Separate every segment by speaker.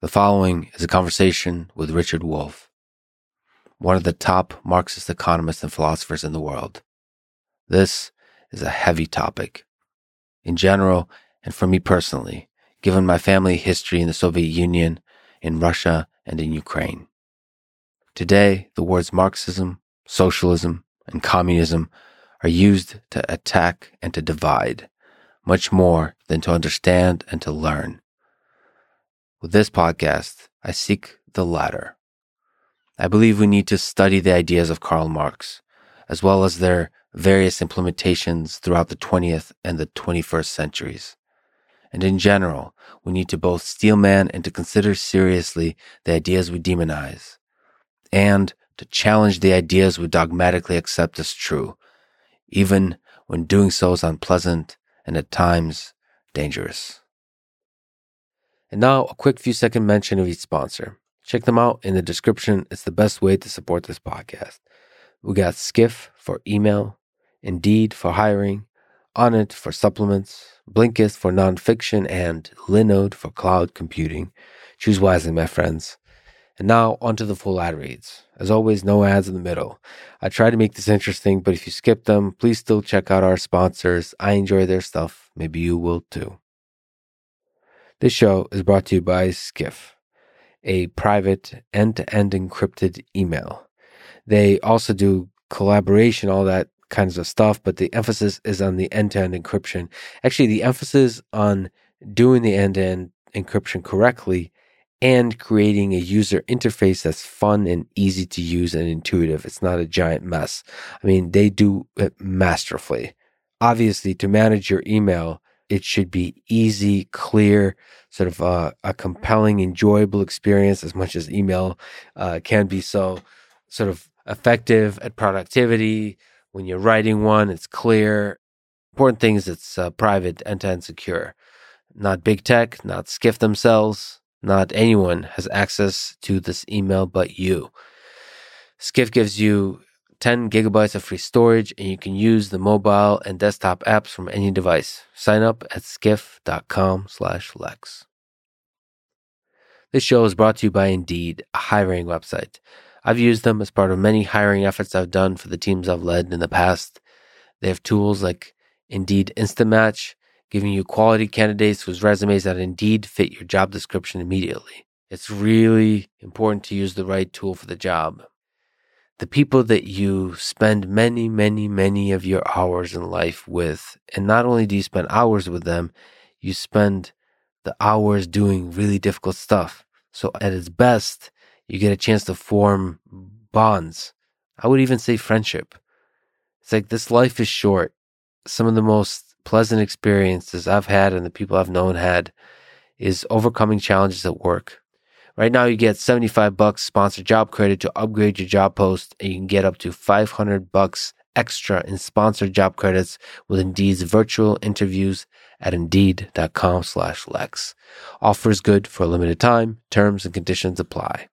Speaker 1: The following is a conversation with Richard Wolff, one of the top Marxist economists and philosophers in the world. This is a heavy topic. In general, and for me personally, given my family history in the Soviet Union, in Russia, and in Ukraine. Today, the words Marxism, socialism, and communism are used to attack and to divide, much more than to understand and to learn. With this podcast, I seek the latter. I believe we need to study the ideas of Karl Marx, as well as their various implementations throughout the 20th and the 21st centuries. And in general, we need to both steel man and to consider seriously the ideas we demonize, and to challenge the ideas we dogmatically accept as true, even when doing so is unpleasant and at times dangerous. And now, a quick few second mention of each sponsor. Check them out in the description. It's the best way to support this podcast. We got Skiff for email, Indeed for hiring, Onnit for supplements, Blinkist for nonfiction, and Linode for cloud computing. Choose wisely, my friends. And now, onto the full ad reads. As always, no ads in the middle. I try to make this interesting, but if you skip them, please still check out our sponsors. I enjoy their stuff. Maybe you will too. This show is brought to you by Skiff, a private end to end encrypted email. They also do collaboration, all that kinds of stuff, but the emphasis is on the end to end encryption. Actually, the emphasis on doing the end to end encryption correctly and creating a user interface that's fun and easy to use and intuitive. It's not a giant mess. I mean, they do it masterfully. Obviously, to manage your email, it should be easy, clear, sort of a, a compelling, enjoyable experience as much as email uh, can be. So, sort of effective at productivity. When you're writing one, it's clear. Important thing is it's uh, private, end to end secure. Not big tech, not Skiff themselves, not anyone has access to this email but you. Skiff gives you 10 gigabytes of free storage, and you can use the mobile and desktop apps from any device. Sign up at skiff.com slash lex. This show is brought to you by Indeed, a hiring website. I've used them as part of many hiring efforts I've done for the teams I've led in the past. They have tools like Indeed Instant Match, giving you quality candidates whose resumes that Indeed fit your job description immediately. It's really important to use the right tool for the job the people that you spend many, many, many of your hours in life with. And not only do you spend hours with them, you spend the hours doing really difficult stuff. So at its best, you get a chance to form bonds. I would even say friendship. It's like this life is short. Some of the most pleasant experiences I've had and the people I've known had is overcoming challenges at work. Right now, you get 75 bucks sponsored job credit to upgrade your job post, and you can get up to 500 bucks extra in sponsored job credits with Indeed's virtual interviews at indeed.com slash Lex. Offers good for a limited time. Terms and conditions apply.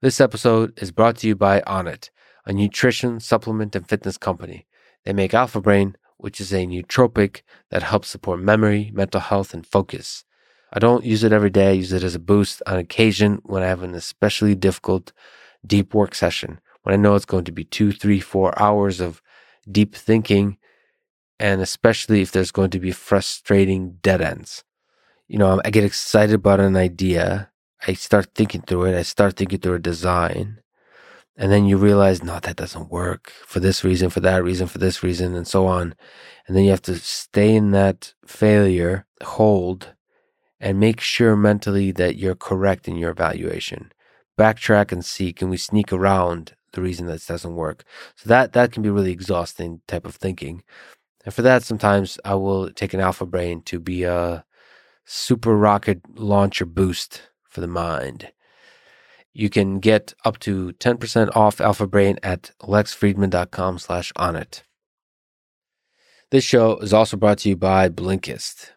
Speaker 1: This episode is brought to you by Onnit, a nutrition, supplement, and fitness company. They make Alpha Brain, which is a nootropic that helps support memory, mental health, and focus. I don't use it every day. I use it as a boost on occasion when I have an especially difficult deep work session, when I know it's going to be two, three, four hours of deep thinking, and especially if there's going to be frustrating dead ends. You know, I get excited about an idea. I start thinking through it. I start thinking through a design. And then you realize, no, that doesn't work for this reason, for that reason, for this reason, and so on. And then you have to stay in that failure, hold, and make sure mentally that you're correct in your evaluation. Backtrack and see can we sneak around the reason that doesn't work. So that that can be really exhausting type of thinking. And for that, sometimes I will take an alpha brain to be a super rocket launcher boost for the mind. You can get up to 10% off Alpha Brain at lexfridman.com slash onnit. This show is also brought to you by Blinkist.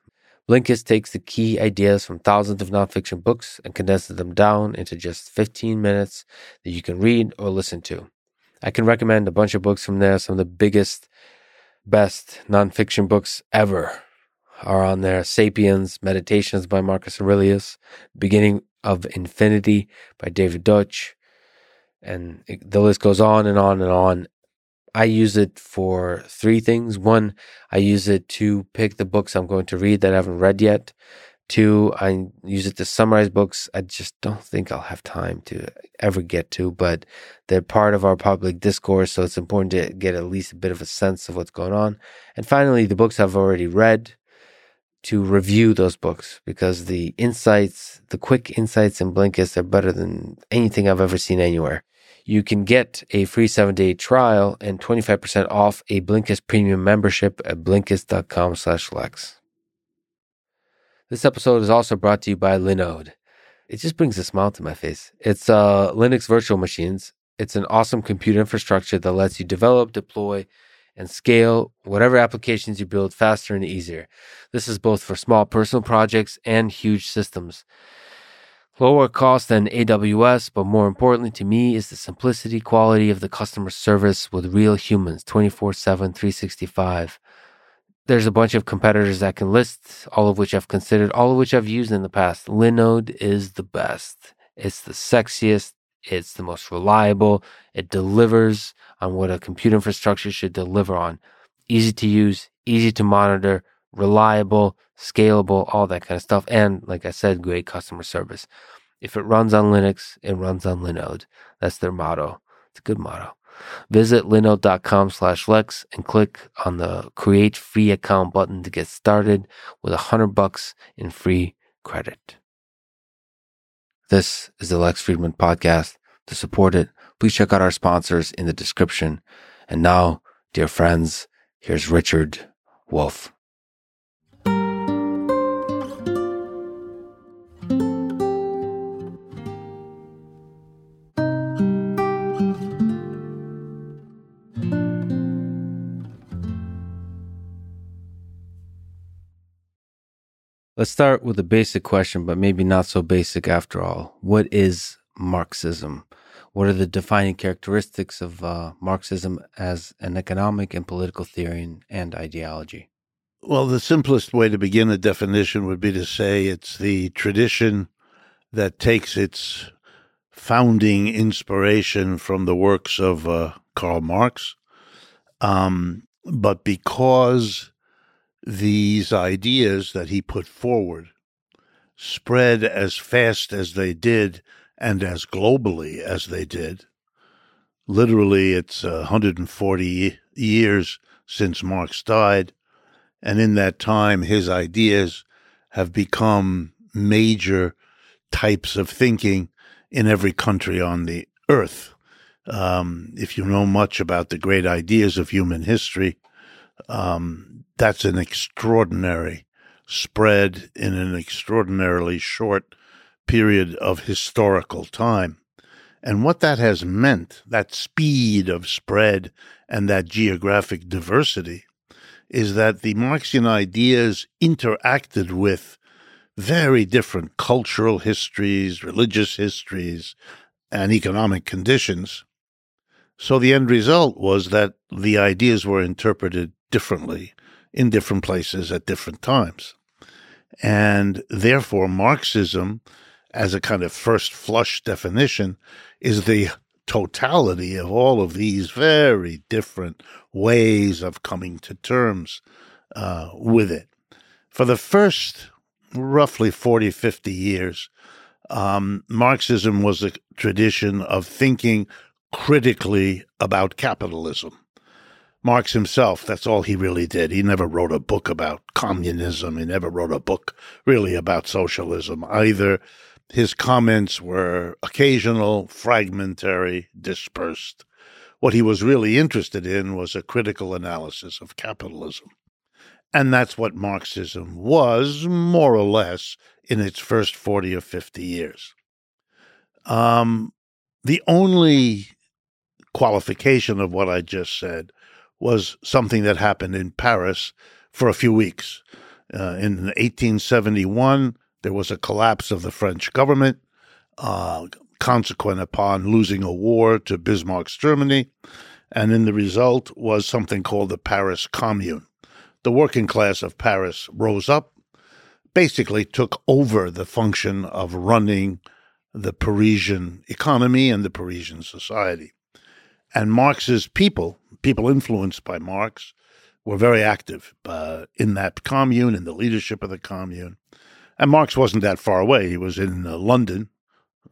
Speaker 1: Blinkist takes the key ideas from thousands of nonfiction books and condenses them down into just 15 minutes that you can read or listen to. I can recommend a bunch of books from there, some of the biggest, best nonfiction books ever. are on there Sapiens, Meditations by Marcus Aurelius, Beginning of Infinity by David Deutsch, and the list goes on and on and on. I use it for three things. One, I use it to pick the books I'm going to read that I haven't read yet. Two, I use it to summarize books I just don't think I'll have time to ever get to, but they're part of our public discourse, so it's important to get at least a bit of a sense of what's going on. And finally, the books I've already read to review those books because the insights, the quick insights in Blinkist are better than anything I've ever seen anywhere. You can get a free seven day trial and 25% off a Blinkist premium membership at blinkist.com slash Lex. This episode is also brought to you by Linode. It just brings a smile to my face. It's uh, Linux virtual machines. It's an awesome computer infrastructure that lets you develop, deploy, and scale whatever applications you build faster and easier. This is both for small personal projects and huge systems. Lower cost than AWS, but more importantly to me is the simplicity, quality of the customer service with real humans 24 7, 365 there's a bunch of competitors that can list, all of which I've considered, all of which I've used in the past. Linode is the best. It's the sexiest. It's the most reliable. It delivers on what a computer infrastructure should deliver on. Easy to use, easy to monitor, reliable, scalable, all that kind of stuff. And like I said, great customer service. If it runs on Linux, it runs on Linode. That's their motto. It's a good motto. Visit linode.com slash Lex and click on the create free account button to get started with a hundred bucks in free credit. This is the Lex Fridman podcast. To support it, please check out our sponsors in the description. And now, dear friends, here's Richard Wolff. Let's start with a basic question, but maybe not so basic after all. What is Marxism? What are the defining characteristics of uh, Marxism as an economic and political theory and ideology?
Speaker 2: Well, the simplest way to begin a definition would be to say it's the tradition that takes its founding inspiration from the works of uh, Karl Marx. Um, but because these ideas that he put forward spread as fast as they did and as globally as they did. Literally, it's 140 years since Marx died. And in that time, his ideas have become major types of thinking in every country on the earth. Um, if you know much about the great ideas of human history, um, that's an extraordinary spread in an extraordinarily short period of historical time. And what that has meant, that speed of spread and that geographic diversity, is that the Marxian ideas interacted with very different cultural histories, religious histories, and economic conditions. So the end result was that the ideas were interpreted differently in different places at different times. And therefore, Marxism, as a kind of first flush definition, is the totality of all of these very different ways of coming to terms uh, with it. For the first roughly 40, 50 years, um, Marxism was a tradition of thinking critically about capitalism. Marx himself, that's all he really did. He never wrote a book about communism. He never wrote a book really about socialism either. His comments were occasional, fragmentary, dispersed. What he was really interested in was a critical analysis of capitalism. And that's what Marxism was, more or less, in its first 40 or 50 years. Um, the only qualification of what I just said was something that happened in Paris for a few weeks. Uh, in 1871, there was a collapse of the French government, uh, consequent upon losing a war to Bismarck's Germany. And in the result was something called the Paris Commune. the working class of Paris rose up, basically took over the function of running the Parisian economy and the Parisian society. And Marx's people, people influenced by Marx, were very active uh, in that commune, in the leadership of the commune. And Marx wasn't that far away. He was in uh, London.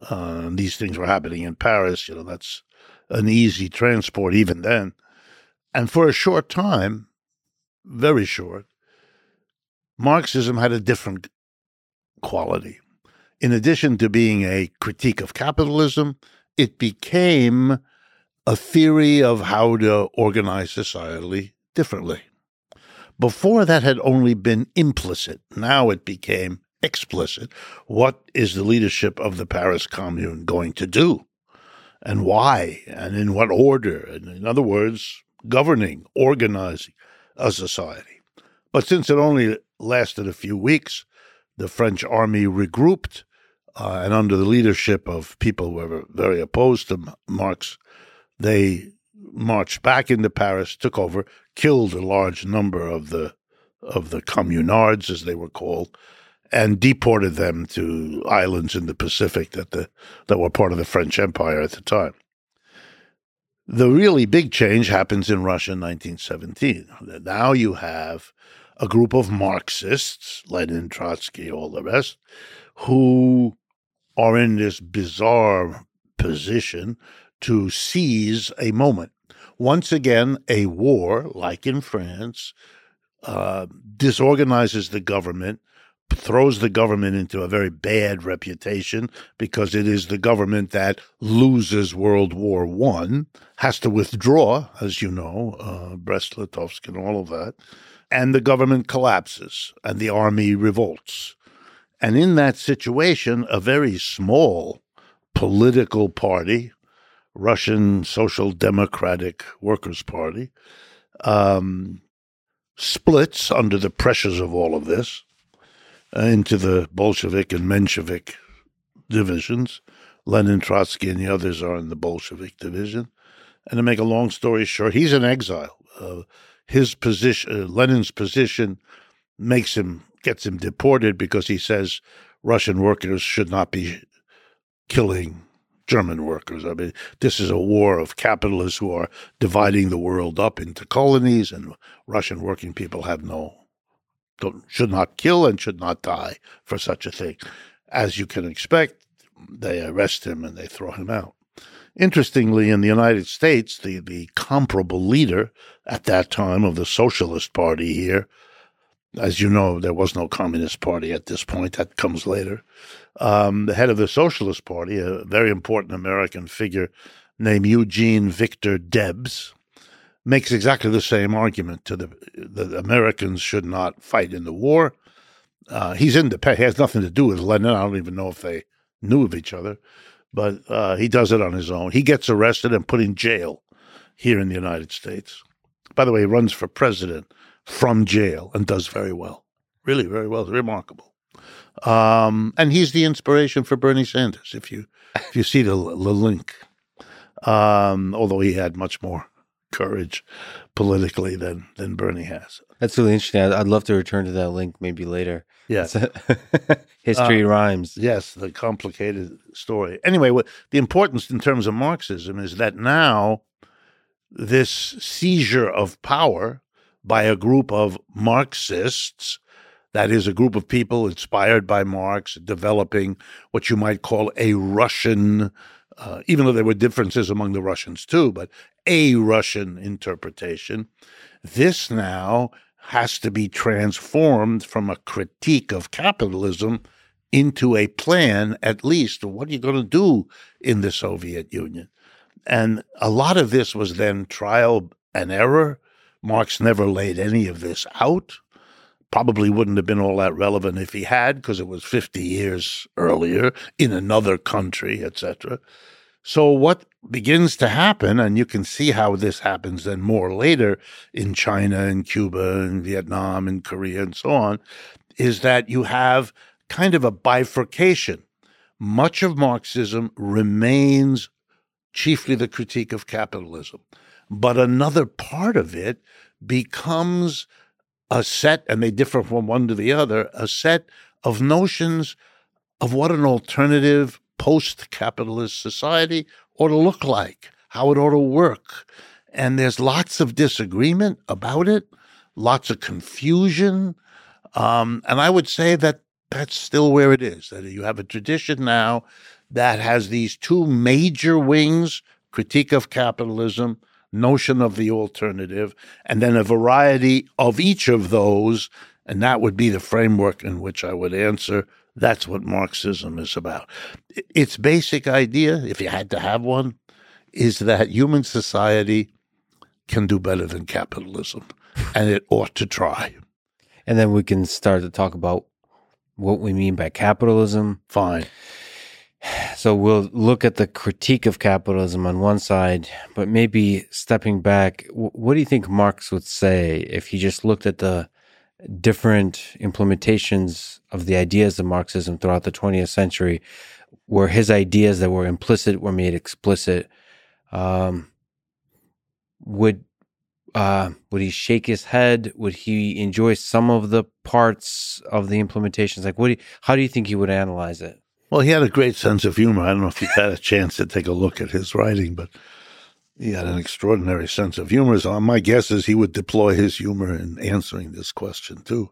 Speaker 2: Uh, these things were happening in Paris. You know, that's an easy transport even then. And for a short time, very short, Marxism had a different quality. In addition to being a critique of capitalism, it became a theory of how to organize society differently. Before that had only been implicit. Now it became explicit. What is the leadership of the Paris Commune going to do? And why? And in what order? And in other words, governing, organizing a society. But since it only lasted a few weeks, the French army regrouped, uh, and under the leadership of people who were very opposed to Marx, they marched back into Paris, took over, killed a large number of the of the communards, as they were called, and deported them to islands in the Pacific that the that were part of the French Empire at the time. The really big change happens in Russia in 1917. Now you have a group of Marxists, Lenin, Trotsky, all the rest, who are in this bizarre position to seize a moment. Once again, a war, like in France, uh, disorganizes the government, throws the government into a very bad reputation because it is the government that loses World War One, has to withdraw, as you know, uh, Brest-Litovsk and all of that, and the government collapses and the army revolts. And in that situation, a very small political party, Russian Social Democratic Workers' Party, um, splits under the pressures of all of this uh, into the Bolshevik and Menshevik divisions. Lenin, Trotsky, and the others are in the Bolshevik division. And to make a long story short, he's in exile. Uh, his position, uh, Lenin's position, makes him gets him deported because he says Russian workers should not be killing German workers. I mean, this is a war of capitalists who are dividing the world up into colonies, and Russian working people have no, should not kill and should not die for such a thing. As you can expect, they arrest him and they throw him out. Interestingly, in the United States, the, the comparable leader at that time of the Socialist Party here, as you know, there was no Communist Party at this point, that comes later, um, the head of the Socialist Party, a very important American figure named Eugene Victor Debs, makes exactly the same argument to the the Americans should not fight in the war. Uh, he's independent; he has nothing to do with Lenin. I don't even know if they knew of each other, but uh, he does it on his own. He gets arrested and put in jail here in the United States. By the way, he runs for president from jail and does very well, really very well. It's remarkable. Um, and he's the inspiration for Bernie Sanders. If you if you see the, the link, um, although he had much more courage politically than than Bernie has.
Speaker 1: That's really interesting. I'd, I'd love to return to that link maybe later.
Speaker 2: Yes,
Speaker 1: history uh, rhymes.
Speaker 2: Yes, the complicated story. Anyway, what the importance in terms of Marxism is that now this seizure of power by a group of Marxists that is a group of people inspired by Marx, developing what you might call a Russian, uh, even though there were differences among the Russians too, but a Russian interpretation. This now has to be transformed from a critique of capitalism into a plan, at least, what are you going to do in the Soviet Union? And a lot of this was then trial and error. Marx never laid any of this out probably wouldn't have been all that relevant if he had, because it was 50 years earlier in another country, etc. So what begins to happen, and you can see how this happens then more later in China and Cuba and Vietnam and Korea and so on, is that you have kind of a bifurcation. Much of Marxism remains chiefly the critique of capitalism, but another part of it becomes a set, and they differ from one to the other, a set of notions of what an alternative post capitalist society ought to look like, how it ought to work. And there's lots of disagreement about it, lots of confusion. Um, and I would say that that's still where it is, that you have a tradition now that has these two major wings critique of capitalism, notion of the alternative, and then a variety of each of those. And that would be the framework in which I would answer. That's what Marxism is about. Its basic idea, if you had to have one, is that human society can do better than capitalism, and it ought to try.
Speaker 1: And then we can start to talk about what we mean by capitalism.
Speaker 2: Fine.
Speaker 1: So we'll look at the critique of capitalism on one side, but maybe stepping back, what do you think Marx would say if he just looked at the different implementations of the ideas of Marxism throughout the 20th century, where his ideas that were implicit were made explicit? Um, would uh, would he shake his head? Would he enjoy some of the parts of the implementations? Like, what? Do you, how do you think he would analyze it?
Speaker 2: Well, he had a great sense of humor. I don't know if you've had a chance to take a look at his writing, but he had an extraordinary sense of humor. So my guess is he would deploy his humor in answering this question too.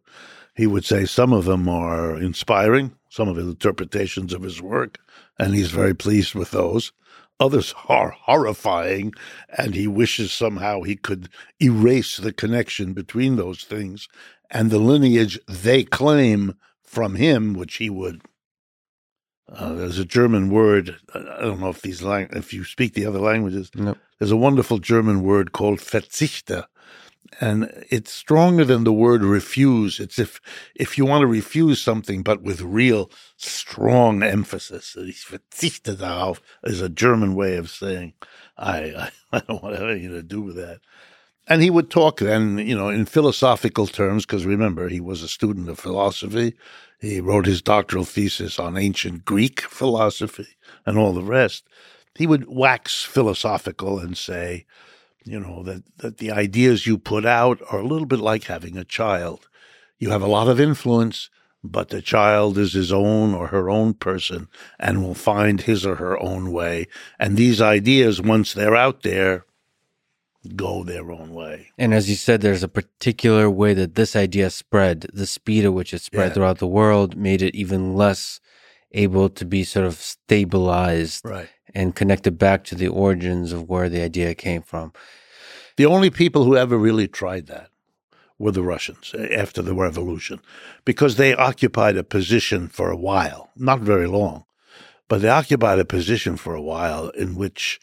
Speaker 2: He would say some of them are inspiring, some of his interpretations of his work, and he's very pleased with those. Others are horrifying, and he wishes somehow he could erase the connection between those things and the lineage they claim from him, which he would. Uh, there's a German word. I don't know if these lang- if you speak the other languages.
Speaker 1: No.
Speaker 2: There's a wonderful German word called Verzichter, and it's stronger than the word refuse. It's if if you want to refuse something, but with real strong emphasis. Ich verzichte darauf is a German way of saying I, I, I don't want to have anything to do with that. And he would talk then, you know, in philosophical terms, because remember, he was a student of philosophy. He wrote his doctoral thesis on ancient Greek philosophy and all the rest. He would wax philosophical and say, you know, that, that the ideas you put out are a little bit like having a child. You have a lot of influence, but the child is his own or her own person and will find his or her own way. And these ideas, once they're out there, go their own way.
Speaker 1: And as you said, there's a particular way that this idea spread. The speed at which it spread
Speaker 2: Yeah.
Speaker 1: throughout the world made it even less able to be sort of stabilized
Speaker 2: Right.
Speaker 1: and connected back to the origins of where the idea came from.
Speaker 2: The only people who ever really tried that were the Russians eh, after the revolution, because they occupied a position for a while, not very long, but they occupied a position for a while in which,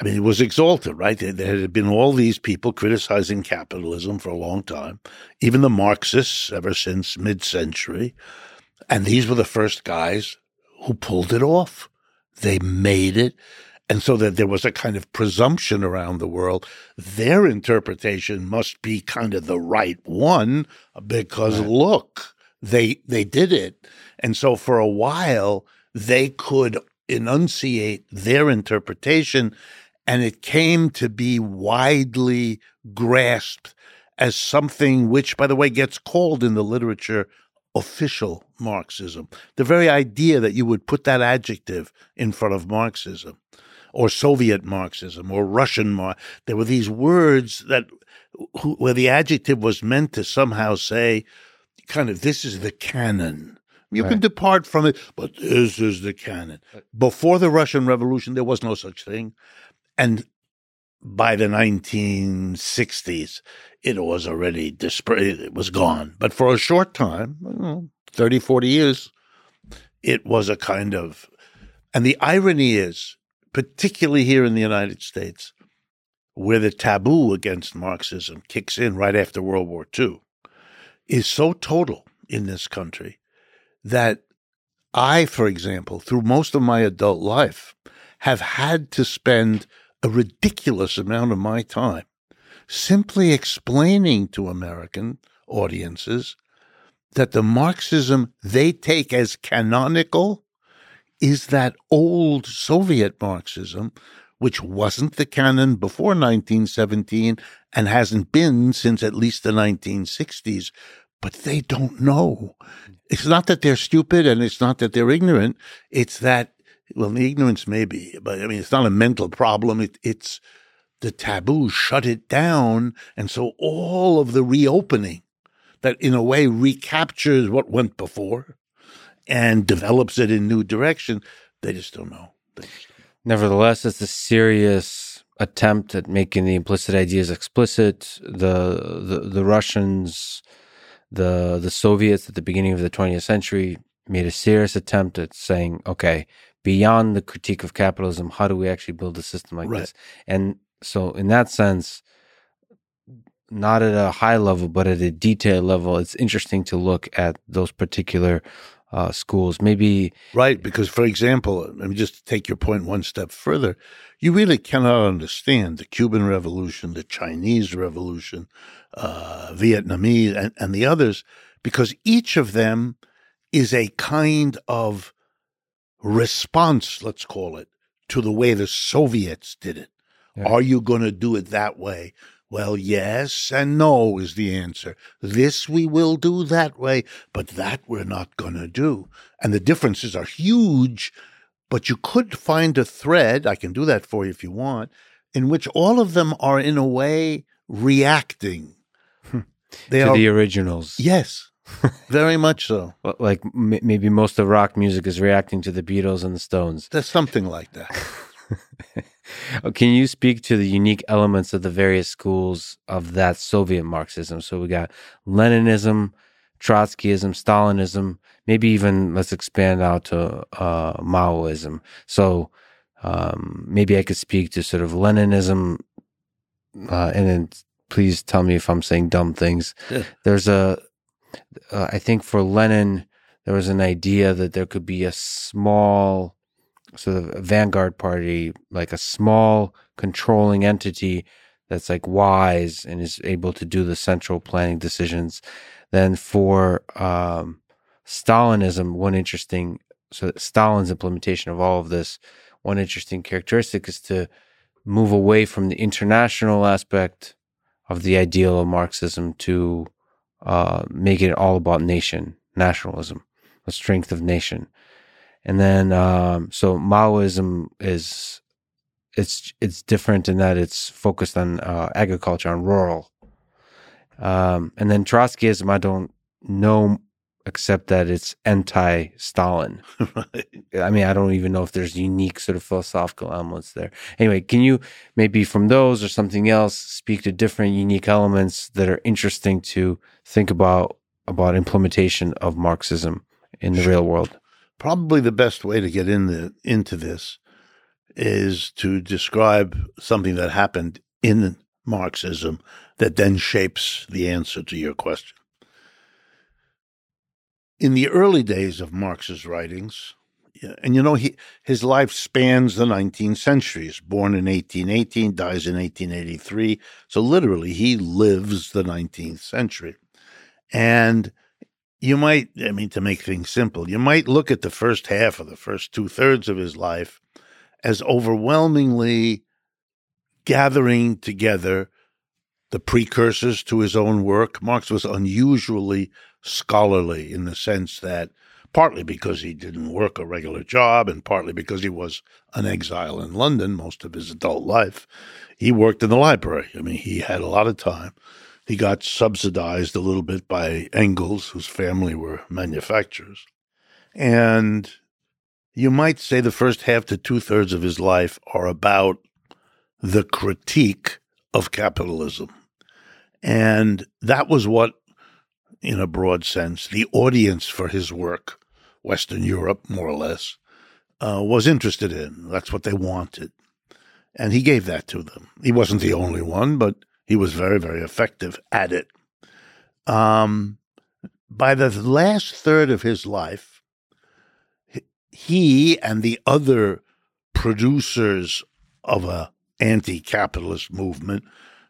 Speaker 2: I mean, it was exalted, right? There, had been all these people criticizing capitalism for a long time, even the Marxists ever since mid century. And these were the first guys who pulled it off. They made it. And so that there was a kind of presumption around the world. Their interpretation must be kind of the right one because
Speaker 1: Right.
Speaker 2: look, they they did it. And so for a while they could enunciate their interpretation and it came to be widely grasped as something which by the way gets called in the literature official Marxism. The very idea that you would put that adjective in front of Marxism or Soviet Marxism or Russian Mar there were these words that where the adjective was meant to somehow say kind of this is the canon. You can depart from it, but this is the canon. Before the Russian Revolution, there was no such thing. And by the 1960s, it was already dispersed. It was gone. But for a short time, know, 30, 40 years, it was a kind of. And the irony is, particularly here in the United States, where the taboo against Marxism kicks in right after World War II, is so total in this country that I, for example, through most of my adult life, have had to spend a ridiculous amount of my time simply explaining to American audiences that the Marxism they take as canonical is that old Soviet Marxism, which wasn't the canon before 1917 and hasn't been since at least the 1960s, but they don't know. It's not that they're stupid and it's not that they're ignorant. It's that, well, the ignorance maybe, but I mean, it's not a mental problem. It, it's the taboo shut it down. And so all of the reopening that in a way recaptures what went before and develops it in new direction, they just don't know. Just don't know.
Speaker 1: Nevertheless, it's a serious attempt at making the implicit ideas explicit. The, the the Russians, the the Soviets at the beginning of the 20th century made a serious attempt at saying, okay, beyond the critique of capitalism, how do we actually build a system like
Speaker 2: Right.
Speaker 1: this? And so, in that sense, not at a high level, but at a detailed level, it's interesting to look at those particular uh, schools. Maybe
Speaker 2: Right, because for example, let me just take your point one step further. You really cannot understand the Cuban Revolution, the Chinese Revolution, uh, Vietnamese, and, and the others, because each of them is a kind of response, let's call it, to the way the Soviets did it.
Speaker 1: Yeah.
Speaker 2: Are you going to do it that way? Well, yes and no is the answer. This we will do that way, but that we're not going to do. And the differences are huge, but you could find a thread, I can do that for you if you want, in which all of them are in a way reacting. Hmm. They
Speaker 1: to
Speaker 2: are,
Speaker 1: the originals.
Speaker 2: yes, very much so.
Speaker 1: Like m- maybe most of rock music is reacting to the Beatles and the Stones.
Speaker 2: There's something like that.
Speaker 1: Can you speak to the unique elements of the various schools of that Soviet Marxism? So we got Leninism, Trotskyism, Stalinism, maybe even let's expand out to uh, Maoism. So um, maybe I could speak to sort of Leninism, uh, and then please tell me if I'm saying dumb things.
Speaker 2: Yeah.
Speaker 1: There's a, uh, I think for Lenin, there was an idea that there could be a small sort of vanguard party, like a small controlling entity that's like wise and is able to do the central planning decisions. Then for um, Stalinism, one interesting, so Stalin's implementation of all of this, one interesting characteristic is to move away from the international aspect of the ideal of Marxism to uh, make it all about nation, nationalism, the strength of nation. And then, um, so Maoism is, it's, it's different in that it's focused on, uh, agriculture, on rural. Um, and then Trotskyism, I don't know except that it's anti-Stalin.
Speaker 2: right.
Speaker 1: I mean, I don't even know if there's unique sort of philosophical elements there. Anyway, can you maybe from those or something else speak to different unique elements that are interesting to think about about implementation of Marxism in the
Speaker 2: Sure.
Speaker 1: real world?
Speaker 2: Probably the best way to get in the, into this is to describe something that happened in Marxism that then shapes the answer to your question. In the early days of Marx's writings, and you know, he, his life spans the 19th century. He's born in 1818, dies in 1883. So literally, he lives the 19th century. And you might, I mean, to make things simple, you might look at the first half or the first two thirds of his life as overwhelmingly gathering together the precursors to his own work. Marx was unusually scholarly in the sense that partly because he didn't work a regular job and partly because he was an exile in London most of his adult life, he worked in the library. I mean, he had a lot of time. He got subsidized a little bit by Engels, whose family were manufacturers. And you might say the first half to two thirds of his life are about the critique of capitalism. And that was what, in a broad sense, the audience for his work, Western Europe, more or less, uh, was interested in. That's what they wanted. And he gave that to them. He wasn't the only one, but he was very, very effective at it. Um, by the last third of his life, he and the other producers of a anti-capitalist movement,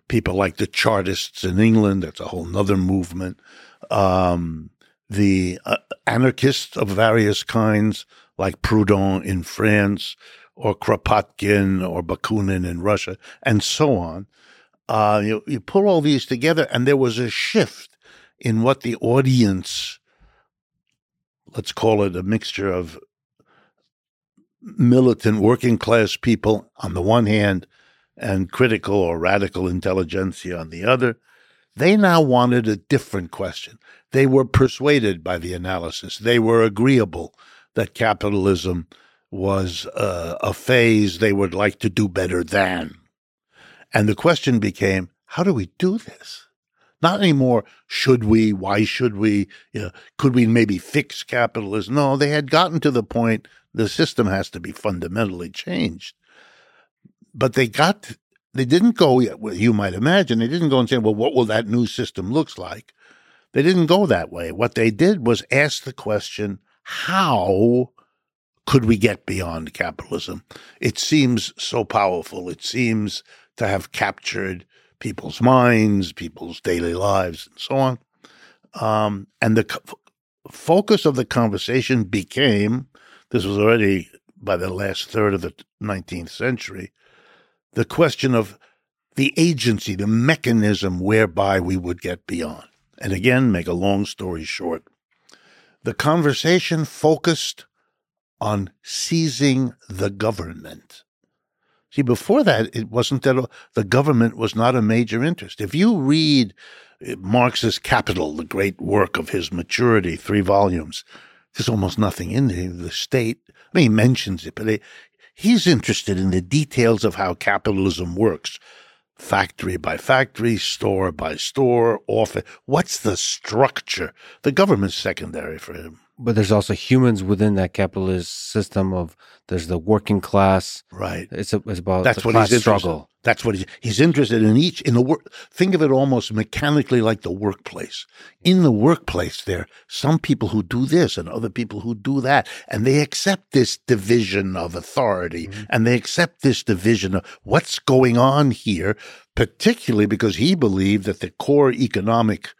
Speaker 2: people like the Chartists in England, that's a whole nother movement, um, the uh, anarchists of various kinds, like Proudhon in France, or Kropotkin or Bakunin in Russia, and so on. Uh, you, you pull all these together, and there was a shift in what the audience, let's call it a mixture of militant working class people on the one hand and critical or radical intelligentsia on the other, they now wanted a different question. They were persuaded by the analysis. They were agreeable that capitalism was uh, a phase they would like to do better than. And the question became, how do we do this? Not anymore, should we? Why should we? You know, could we maybe fix capitalism? No, they had gotten to the point the system has to be fundamentally changed. But they got, they didn't go, well, you might imagine, they didn't go and say, well, what will that new system looks like? They didn't go that way. What they did was ask the question, how could we get beyond capitalism? It seems so powerful. It seems to have captured people's minds, people's daily lives, and so on. Um, and the f- focus of the conversation became this was already by the last third of the 19th century the question of the agency, the mechanism whereby we would get beyond. And again, make a long story short, the conversation focused on seizing the government. See, before that, it wasn't that the government was not a major interest. If you read uh, Marx's Capital, the great work of his maturity, three volumes, there's almost nothing in there. The state, I mean, he mentions it, but he's interested in the details of how capitalism works. Factory by factory, store by store, office. What's the structure? The government's secondary for him.
Speaker 1: But there's also humans within that capitalist system of there's the working class.
Speaker 2: Right.
Speaker 1: It's, a, it's about
Speaker 2: That's
Speaker 1: the
Speaker 2: what
Speaker 1: class
Speaker 2: he's
Speaker 1: struggle.
Speaker 2: That's what he's, he's interested in each in the work. Think of it almost mechanically like the workplace. In the workplace, there are some people who do this and other people who do that, and they accept this division of authority
Speaker 1: Mm-hmm.
Speaker 2: and they accept this division of what's going on here, particularly because he believed that the core economic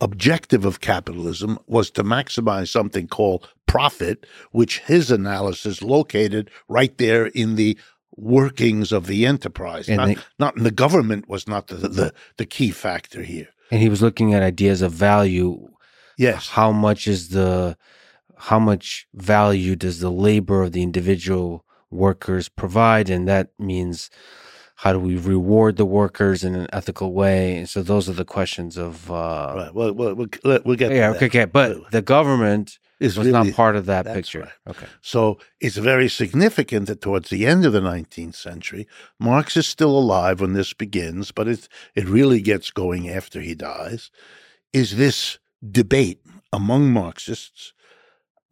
Speaker 2: objective of capitalism was to maximize something called profit, which his analysis located right there in the workings of the enterprise. Not,
Speaker 1: they-
Speaker 2: not the government was not the, the, the key factor here.
Speaker 1: And he was looking at ideas of value.
Speaker 2: Yes.
Speaker 1: How much is the, how much value does the labor of the individual workers provide? And that means how do we reward the workers in an ethical way? And so those are the questions of, uh,
Speaker 2: Right. Well, well, we'll, we'll get to
Speaker 1: yeah, okay, okay. But the government
Speaker 2: is
Speaker 1: was
Speaker 2: really-
Speaker 1: not part of that picture.
Speaker 2: right.
Speaker 1: Okay.
Speaker 2: So it's very significant that towards the end of the 19th century, Marx is still alive when this begins, but it, it really gets going after he dies, is this debate among Marxists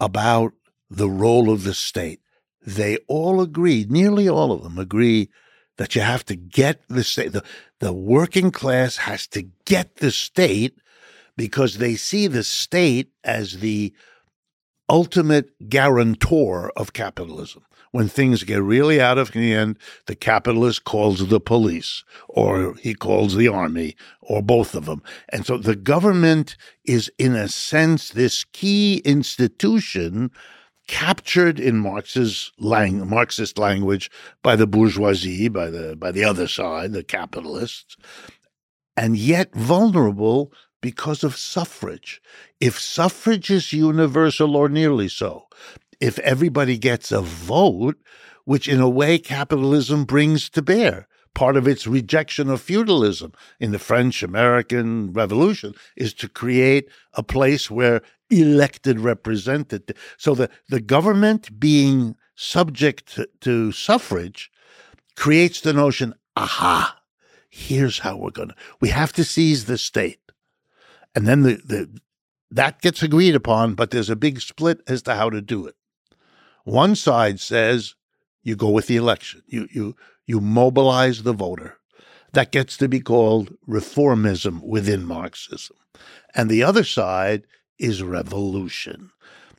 Speaker 2: about the role of the state. They all agree, nearly all of them agree, that you have to get the state, the, the working class has to get the state because they see the state as the ultimate guarantor of capitalism. When things get really out of hand, the capitalist calls the police, or he calls the army, or both of them. And so the government is, in a sense, this key institution captured in Marx's lang- Marxist language by the bourgeoisie, by the by the other side, the capitalists, and yet vulnerable because of suffrage. If suffrage is universal or nearly so, if everybody gets a vote, which in a way capitalism brings to bear, part of its rejection of feudalism in the French American Revolution is to create a place where elected representative. So the, the government being subject to, suffrage creates the notion, aha, here's how we're going to, we have to seize the state. And then the, the, that gets agreed upon, but there's a big split as to how to do it. One side says you go with the election. You, you, you mobilize the voter. That gets to be called reformism within Marxism. And the other side is revolution.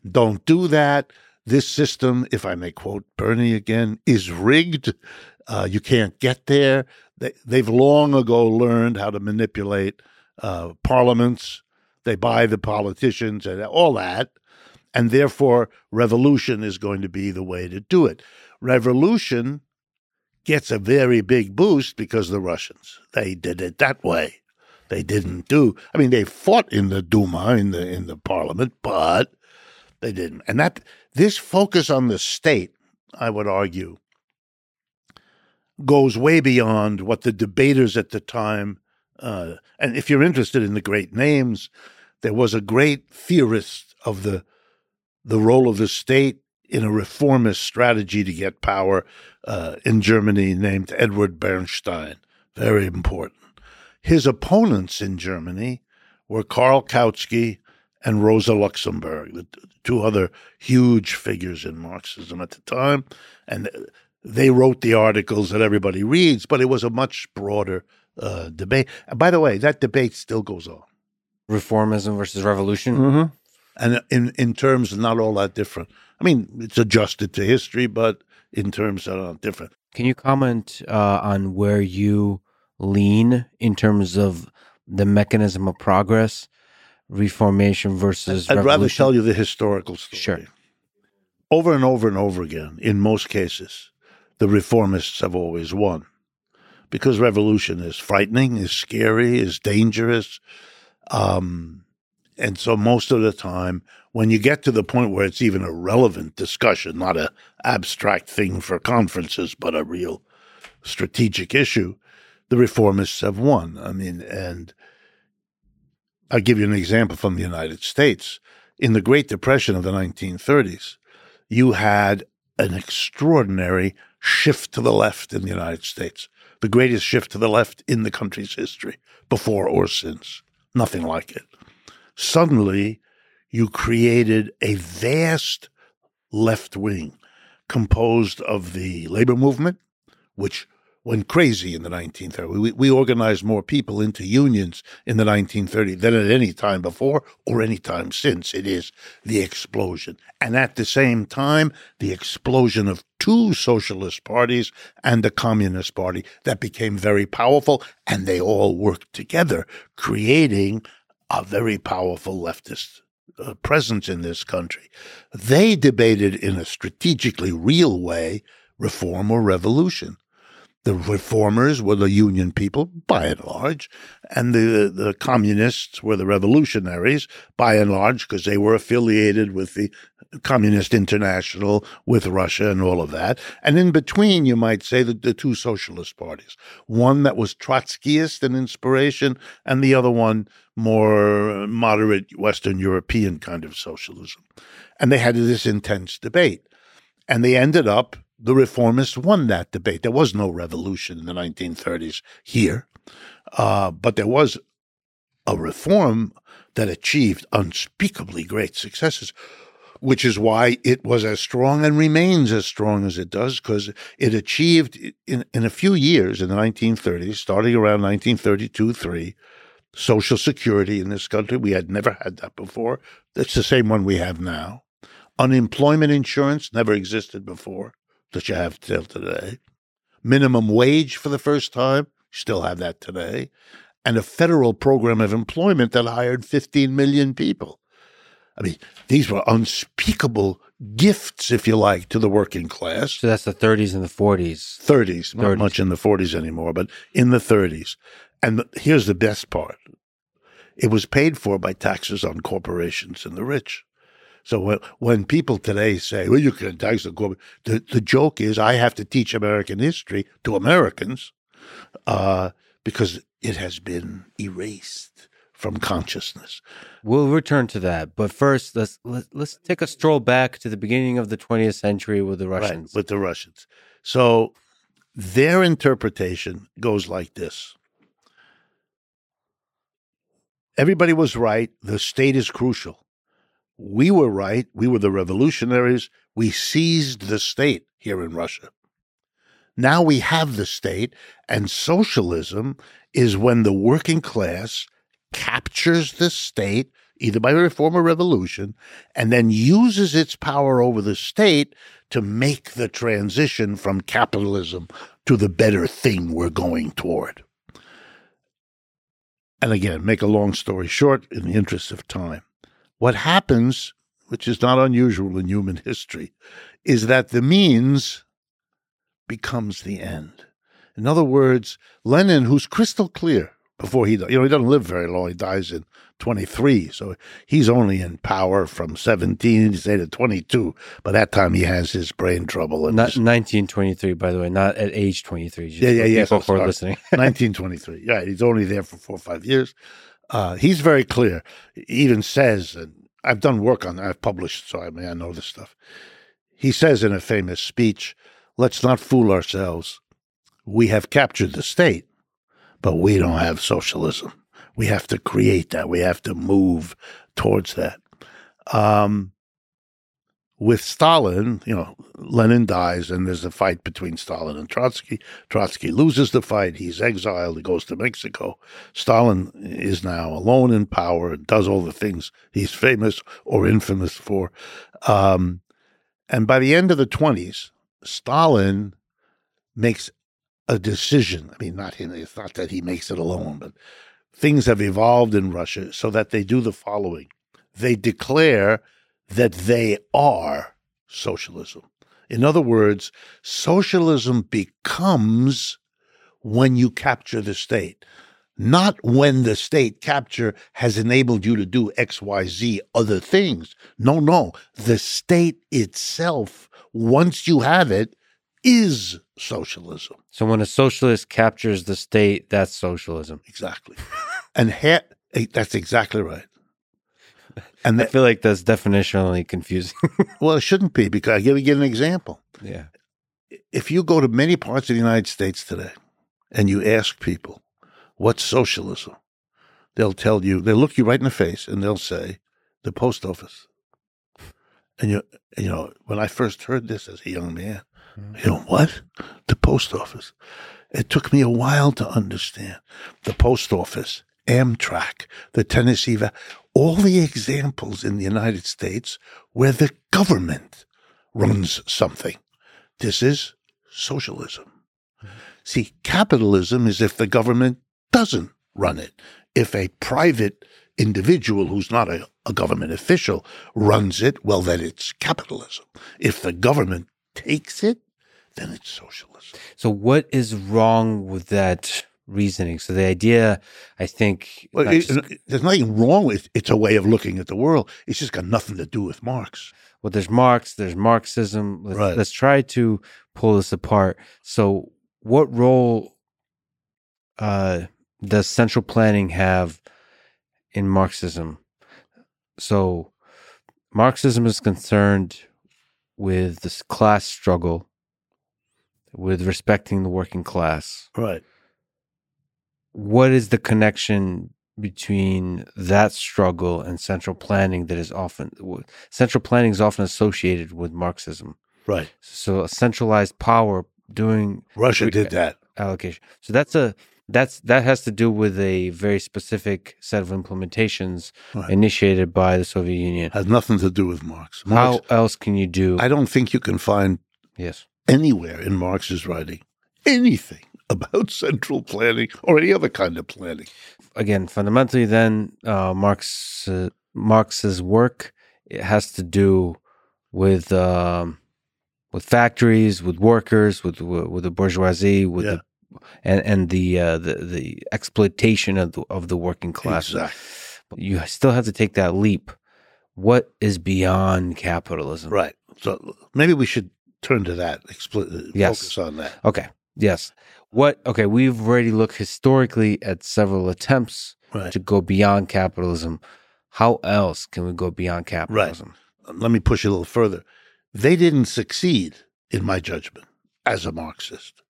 Speaker 2: Don't do that. This system, if I may quote Bernie again, is rigged. Uh, you can't get there. They, they've long ago learned how to manipulate uh, parliaments. They buy the politicians and all that. And therefore, revolution is going to be the way to do it. Revolution gets a very big boost because the Russians, they did it that way. They didn't do, I mean, they fought in the Duma, in the, in the parliament, but they didn't. And that, this focus on the state, I would argue, goes way beyond what the debaters at the time, uh, and if you're interested in the great names, there was a great theorist of the the role of the state in a reformist strategy to get power uh, in Germany named Edward Bernstein. Very important. His opponents in Germany were Karl Kautsky and Rosa Luxemburg, the two other huge figures in Marxism at the time. And they wrote the articles that everybody reads, but it was a much broader uh, debate. And by the way, that debate still goes on.
Speaker 1: Reformism versus revolution.
Speaker 2: Mm-hmm. And in, in terms not all that different. I mean, it's adjusted to history, but in terms that are different.
Speaker 1: Can you comment uh, on where you lean in terms of the mechanism of progress, reformation versus?
Speaker 2: I'd
Speaker 1: revolution?
Speaker 2: rather tell you the historical story.
Speaker 1: Sure.
Speaker 2: Over and over and over again, in most cases, the reformists have always won because revolution is frightening, is scary, is dangerous. Um, and so most of the time, when you get to the point where it's even a relevant discussion, not a abstract thing for conferences, but a real strategic issue, the reformists have won. I mean, and I'll give you an example from the United States. In the Great Depression of the 1930s, you had an extraordinary shift to the left in the United States, the greatest shift to the left in the country's history, before or since. Nothing like it. Suddenly, you created a vast left wing composed of the labor movement, which went crazy in the 1930s. We, we organized more people into unions in the 1930s than at any time before or any time since. It is the explosion. And at the same time, the explosion of two socialist parties and the Communist Party that became very powerful, and they all worked together, creating a very powerful leftist uh, presence in this country. They debated in a strategically real way reform or revolution. The reformers were the union people, by and large, and the the communists were the revolutionaries, by and large, because they were affiliated with the Communist International, with Russia, and all of that. And in between, you might say that the two socialist parties, one that was Trotskyist in inspiration, and the other one more moderate Western European kind of socialism. And they had this intense debate, and they ended up the reformists won that debate. There was no revolution in the 1930s here, uh, but there was a reform that achieved unspeakably great successes, which is why it was as strong and remains as strong as it does, because it achieved in, in a few years in the 1930s, starting around 1932 3, Social Security in this country. We had never had that before. It's the same one we have now. Unemployment insurance never existed before that you have till today. Minimum wage for the first time, still have that today. And a federal program of employment that hired 15 million people. I mean, these were unspeakable gifts, if you like, to the working class.
Speaker 1: So that's the 30s and the 40s.
Speaker 2: 30s, not
Speaker 1: 30s.
Speaker 2: much in the 40s anymore, but in the 30s. And here's the best part it was paid for by taxes on corporations and the rich. So when, when people today say, well, you can tax the corporate, the, the joke is I have to teach American history to Americans uh, because it has been erased from consciousness.
Speaker 1: We'll return to that, but first let's let's, let's take a stroll back to the beginning of the 20th century with the Russians.
Speaker 2: Right, with the Russians. So their interpretation goes like this. Everybody was right. The state is crucial. We were right. We were the revolutionaries. We seized the state here in Russia. Now we have the state, and socialism is when the working class captures the state, either by reform or revolution, and then uses its power over the state to make the transition from capitalism to the better thing we're going toward. And again, make a long story short in the interest of time. What happens which is not unusual in human history, is that the means becomes the end. In other words, Lenin, who's crystal clear before he, you know, he doesn't live very long. He dies in 23. So he's only in power from 17, say to 22. By that time, he has his brain trouble. And
Speaker 1: Not
Speaker 2: his-
Speaker 1: 1923, by the way, not at age 23. Just
Speaker 2: Yeah, yeah,
Speaker 1: for
Speaker 2: yeah,
Speaker 1: People
Speaker 2: so
Speaker 1: who listening.
Speaker 2: 1923. Yeah, he's only there for four or five years. Uh, he's very clear. He even says, and I've done work on I've published, so I mean, I know this stuff. He says in a famous speech, let's not fool ourselves. We have captured the state, but we don't have socialism. We have to create that. We have to move towards that. Um, with Stalin, you know, Lenin dies and there's a fight between Stalin and Trotsky. Trotsky loses the fight. He's exiled. He goes to Mexico. Stalin is now alone in power and does all the things he's famous or infamous for. Um, and by the end of the 20s, Stalin makes a decision. I mean, not him, it's not that he makes it alone, but things have evolved in Russia so that they do the following they declare that they are socialism. In other words, socialism becomes when you capture the state, not when the state capture has enabled you to do X, Y, Z other things. No, no. The state itself, once you have it, is socialism.
Speaker 1: So when a socialist captures the state, that's socialism.
Speaker 2: Exactly. and ha- eh, that's exactly right. And
Speaker 1: I feel like that's definitionally confusing.
Speaker 2: well, it shouldn't be because I give you an example.
Speaker 1: yeah.
Speaker 2: if you go to many parts of the United States today and you ask people, what's socialism? They'll tell you, they'll look you right in the face and they'll say, the post office. And you, you know, when I first heard this as a young man, mm-hmm. you know, what? The post office. It took me a while to understand. The post office, Amtrak, the Tennessee, Va- all the examples in the United States where the government runs something. This is socialism. Mm-hmm. See, capitalism is if the government doesn't run it. If a private individual who's not a, a government official runs it, well, then it's capitalism. If the government takes it, then it's socialism.
Speaker 1: So what is wrong with that reasoning? So the idea, I think,
Speaker 2: Well, it-
Speaker 1: just-
Speaker 2: there's nothing wrong with it. It's a way of looking at the world. It's just got nothing to do with Marx.
Speaker 1: well, there's Marx, there's Marxism. Let's,
Speaker 2: Right.
Speaker 1: let's try to pull this apart. So, what role uh, does central planning have in Marxism? So, Marxism is concerned with this class struggle, with respecting the working class.
Speaker 2: Right.
Speaker 1: What is the connection between that struggle and central planning that is often central planning is often associated with Marxism?
Speaker 2: Right.
Speaker 1: So a centralized power doing
Speaker 2: Russia did that.
Speaker 1: allocation. So that's a that's that has to do with a very specific set of implementations
Speaker 2: Right.
Speaker 1: initiated by the Soviet Union.
Speaker 2: Has nothing to do with Marx.
Speaker 1: How else can you do?
Speaker 2: I don't think you can find
Speaker 1: yes.
Speaker 2: anywhere in Marx's writing anything about central planning or any other kind of planning.
Speaker 1: Again, fundamentally, then uh, Marx uh, Marx's work it has to do with um, with factories, with workers, with with the bourgeoisie, with
Speaker 2: Yeah.
Speaker 1: the and and the uh, the the exploitation of the of the working class.
Speaker 2: Exactly.
Speaker 1: You still have to take that leap. What is beyond capitalism?
Speaker 2: Right. So maybe we should turn to that. Expl-
Speaker 1: Yes.
Speaker 2: Focus on that.
Speaker 1: Okay. Yes. What? Okay. We've already looked historically at several attempts
Speaker 2: Right.
Speaker 1: to go beyond capitalism. How else can we go beyond capitalism?
Speaker 2: Um, let me push it a little further. They didn't succeed, in my judgment, as a Marxist.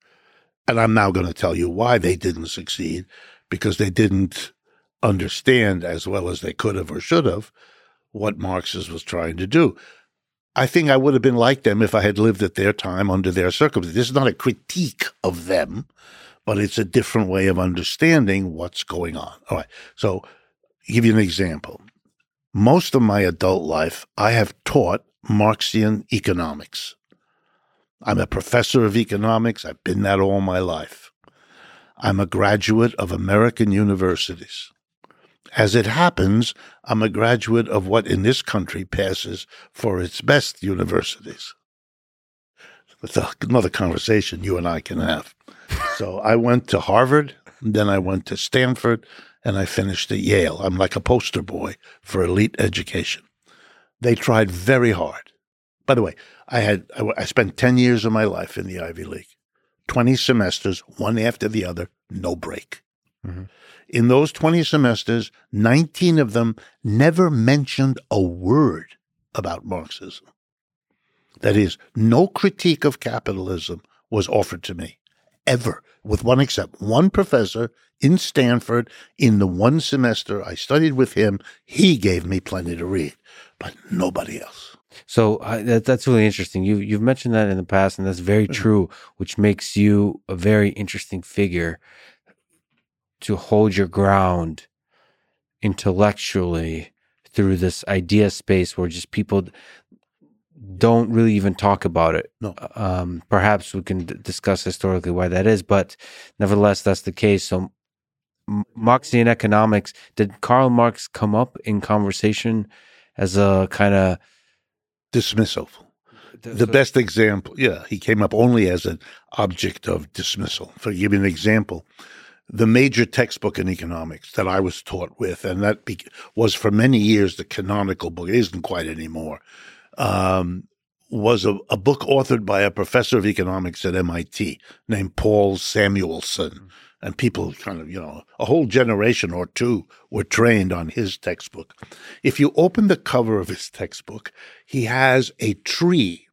Speaker 2: And I'm now going to tell you why they didn't succeed because they didn't understand as well as they could have or should have what Marxist was trying to do. I think I would have been like them if I had lived at their time under their circumstances. This is not a critique of them, but it's a different way of understanding what's going on. All right. So, give you an example. Most of my adult life, I have taught Marxian economics. I'm a professor of economics. I've been that all my life. I'm a graduate of American universities. As it happens, I'm a graduate of what in this country passes for its best universities. That's another conversation you and I can have. So I went to Harvard, then I went to Stanford, and I finished at Yale. I'm like a poster boy for elite education. They tried very hard. By the way, I had I spent 10 years of my life in the Ivy League. 20 semesters, one after the other, no break. Mm-hmm. In those 20 semesters, 19 of them never mentioned a word about Marxism. That is, no critique of capitalism was offered to me, ever, with one except one professor in Stanford in the one semester I studied with him. He gave me plenty to read, but nobody else.
Speaker 1: So uh, that, that's really interesting. You you've mentioned that in the past, and that's very mm-hmm. true, which makes you a very interesting figure to hold your ground intellectually through this idea space where just people don't really even talk about it.
Speaker 2: No.
Speaker 1: Um, perhaps we can d- discuss historically why that is, but nevertheless, that's the case. So, Marxian economics, did Karl Marx come up in conversation as a kind of
Speaker 2: dismissal? The so, best example, yeah, he came up only as an object of dismissal. For give you an example, the major textbook in economics that I was taught with, and that be, was for many years the canonical book. It isn't quite anymore um, was a, a, book authored by a professor of economics at MIT named Paul Samuelson. Mm-hmm. And people kind of, you know, a whole generation or two were trained on his textbook. If you open the cover of his textbook, he has a tree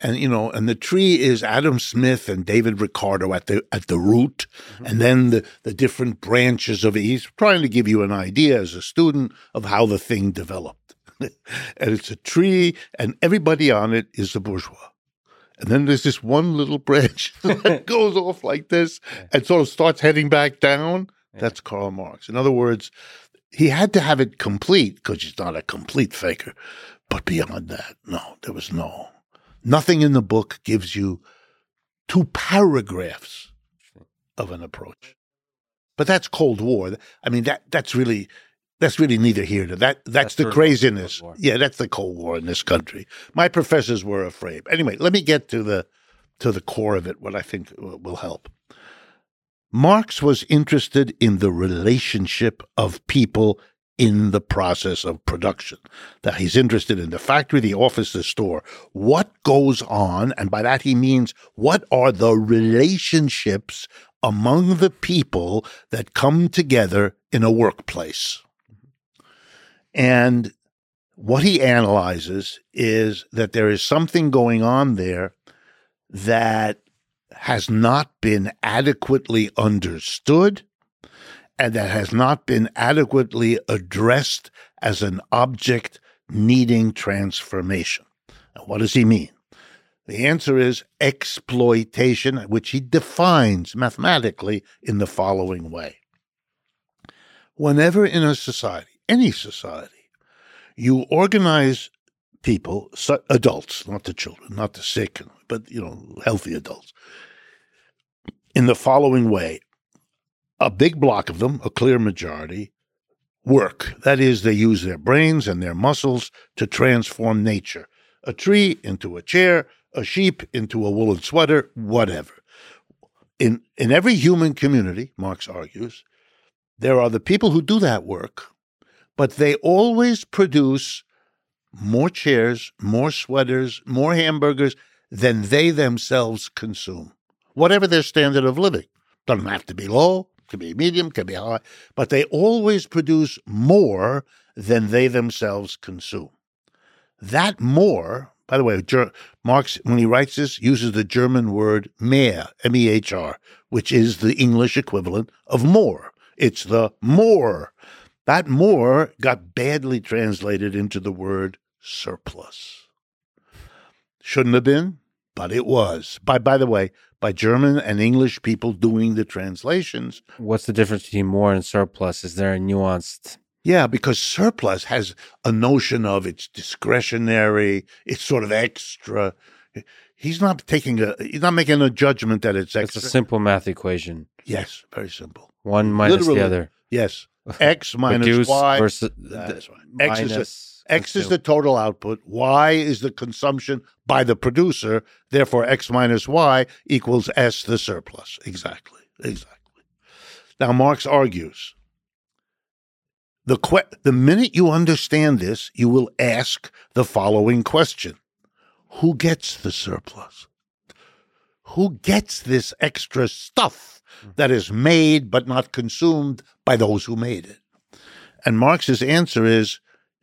Speaker 2: and you know, and the tree is Adam Smith and David Ricardo at the at the root, mm-hmm. and then the the different branches of it. He's trying to give you an idea as a student of how the thing developed. and it's a tree, and everybody on it is the bourgeois. And then there's this one little branch that goes off like this and sort of starts heading back down. That's Karl Marx. In other words, he had to have it complete because he's not a complete faker. But beyond that, no, there was no. Nothing in the book gives you two paragraphs of an approach. But that's Cold War. I mean, that that's really that's really neither here nor that. That's, that's the craziness. Yeah, that's the Cold War in this country. My professors were afraid. Anyway, let me get to the to the core of it. What I think will help. Marx was interested in the relationship of people in the process of production. That he's interested in the factory, the office, the store. What goes on, and by that he means what are the relationships among the people that come together in a workplace. And what he analyzes is that there is something going on there that has not been adequately understood and that has not been adequately addressed as an object needing transformation. Now, what does he mean? The answer is exploitation, which he defines mathematically in the following way. Whenever in a society any society, you organize people, adults, not the children, not the sick, but you know, healthy adults, in the following way: a big block of them, a clear majority, work. That is, they use their brains and their muscles to transform nature. A tree into a chair, a sheep into a woolen sweater, whatever. In in every human community, Marx argues, there are the people who do that work but they always produce more chairs, more sweaters, more hamburgers than they themselves consume, whatever their standard of living. Doesn't have to be low, can be medium, can be high, but they always produce more than they themselves consume. That more, by the way, Marx, when he writes this, uses the German word mehr, M E H R, which is the English equivalent of more. It's the more that more got badly translated into the word surplus. Shouldn't have been, but it was. By by the way, by German and English people doing the translations.
Speaker 1: What's the difference between more and surplus? Is there a nuanced
Speaker 2: yeah, because surplus has a notion of it's discretionary, it's sort of extra. He's not taking a he's not making a judgment that it's extra.
Speaker 1: It's a simple math equation.
Speaker 2: Yes, very simple.
Speaker 1: One minus Literally, the other.
Speaker 2: Yes. X minus Y.
Speaker 1: versus
Speaker 2: That's right. X is,
Speaker 1: minus
Speaker 2: the, X is the total output. Y is the consumption by the producer. Therefore, X minus Y equals S, the surplus. Exactly. Exactly. Now, Marx argues the, que- the minute you understand this, you will ask the following question Who gets the surplus? Who gets this extra stuff hmm. that is made but not consumed by those who made it? And Marx's answer is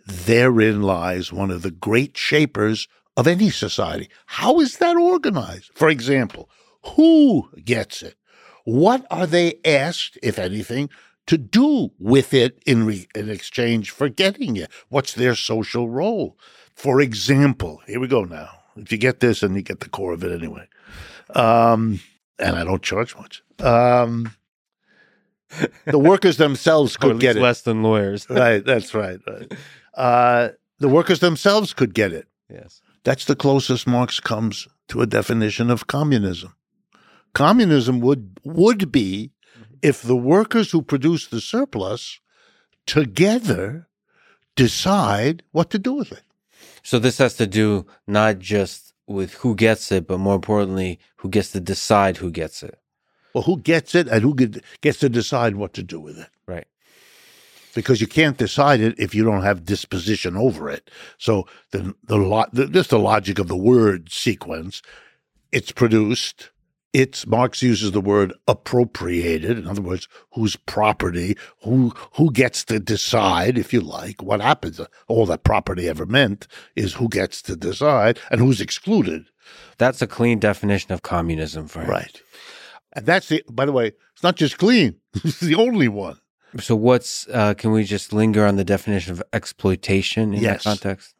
Speaker 2: therein lies one of the great shapers of any society. How is that organized? For example, who gets it? What are they asked, if anything, to do with it in, re- in exchange for getting it? What's their social role? For example, here we go now. If you get this, and you get the core of it anyway. Um, and I don't charge much. Um, the workers themselves could
Speaker 1: at least
Speaker 2: get it
Speaker 1: less than lawyers.
Speaker 2: right. That's right. right. Uh, the workers themselves could get it.
Speaker 1: yes.
Speaker 2: That's the closest Marx comes to a definition of communism. Communism would would be if the workers who produce the surplus together decide what to do with it.
Speaker 1: So this has to do not just with who gets it, but more importantly, who gets to decide who gets it.
Speaker 2: Well, who gets it and who gets to decide what to do with it?
Speaker 1: Right.
Speaker 2: Because you can't decide it if you don't have disposition over it. So the the lot just the logic of the word sequence. It's produced. It's Marx uses the word appropriated. In other words, whose property, who who gets to decide, if you like, what happens. All that property ever meant is who gets to decide and who's excluded.
Speaker 1: That's a clean definition of communism.
Speaker 2: Right. And that's the. By the way, it's not just clean. It's the only one.
Speaker 1: So what's uh, can we just linger on the definition of exploitation in
Speaker 2: Yes.
Speaker 1: that context?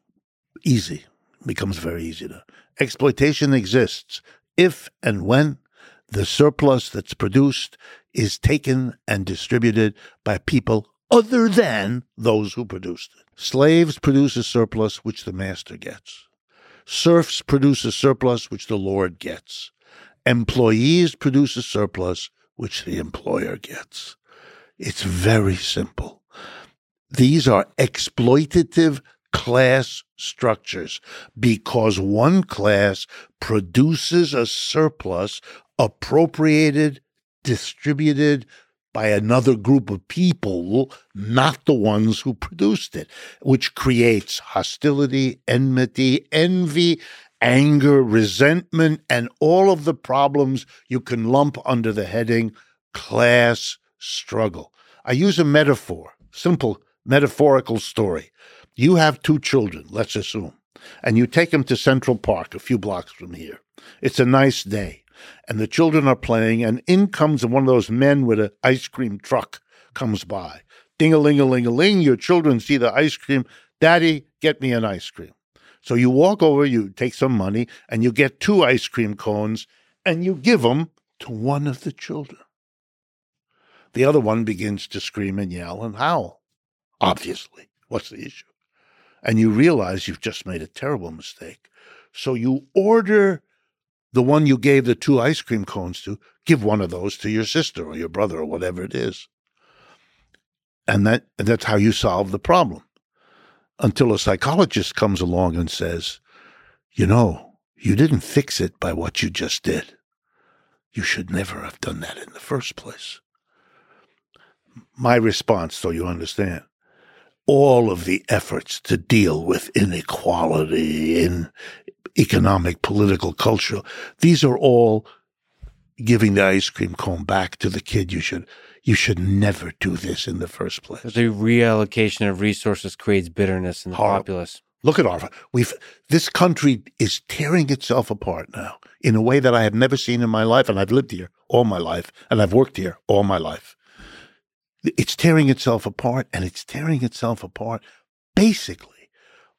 Speaker 2: easy. Becomes very easy to exploitation exists if and when the surplus that's produced is taken and distributed by people other than those who produced it. Slaves produce a surplus which the master gets. Serfs produce a surplus which the lord gets. Employees produce a surplus which the employer gets it's very simple. These are exploitative class structures because one class produces a surplus appropriated, distributed by another group of people, not the ones who produced it, which creates hostility, enmity, envy, anger, resentment, and all of the problems you can lump under the heading class struggle. I use a metaphor, simple metaphorical story. You have two children, let's assume, and you take them to Central Park, a few blocks from here. It's a nice day, and the children are playing, and in comes one of those men with an ice cream truck comes by. Ding a ling a ling a ling, your children see the ice cream. Daddy, get me an ice cream. So you walk over, you take some money, and you get two ice cream cones, and you give them to one of the children. The other one begins to scream and yell and howl. Obviously, what's the issue? And you realize you've just made a terrible mistake. So you order the one you gave the two ice cream cones to, give one of those to your sister or your brother or whatever it is. And that that's how you solve the problem. Until a psychologist comes along and says, you know, you didn't fix it by what you just did. You should never have done that in the first place. My response, so you understand, all of the efforts to deal with inequality in economic, political, cultural, these are all giving the ice cream cone back to the kid. You should, you should never do this in the first place.
Speaker 1: The reallocation of resources creates bitterness in the populace.
Speaker 2: Look at our we've this country is tearing itself apart now in a way that I have never seen in my life, and I've lived here all my life, and I've worked here all my life. It's tearing itself apart, and it's tearing itself apart basically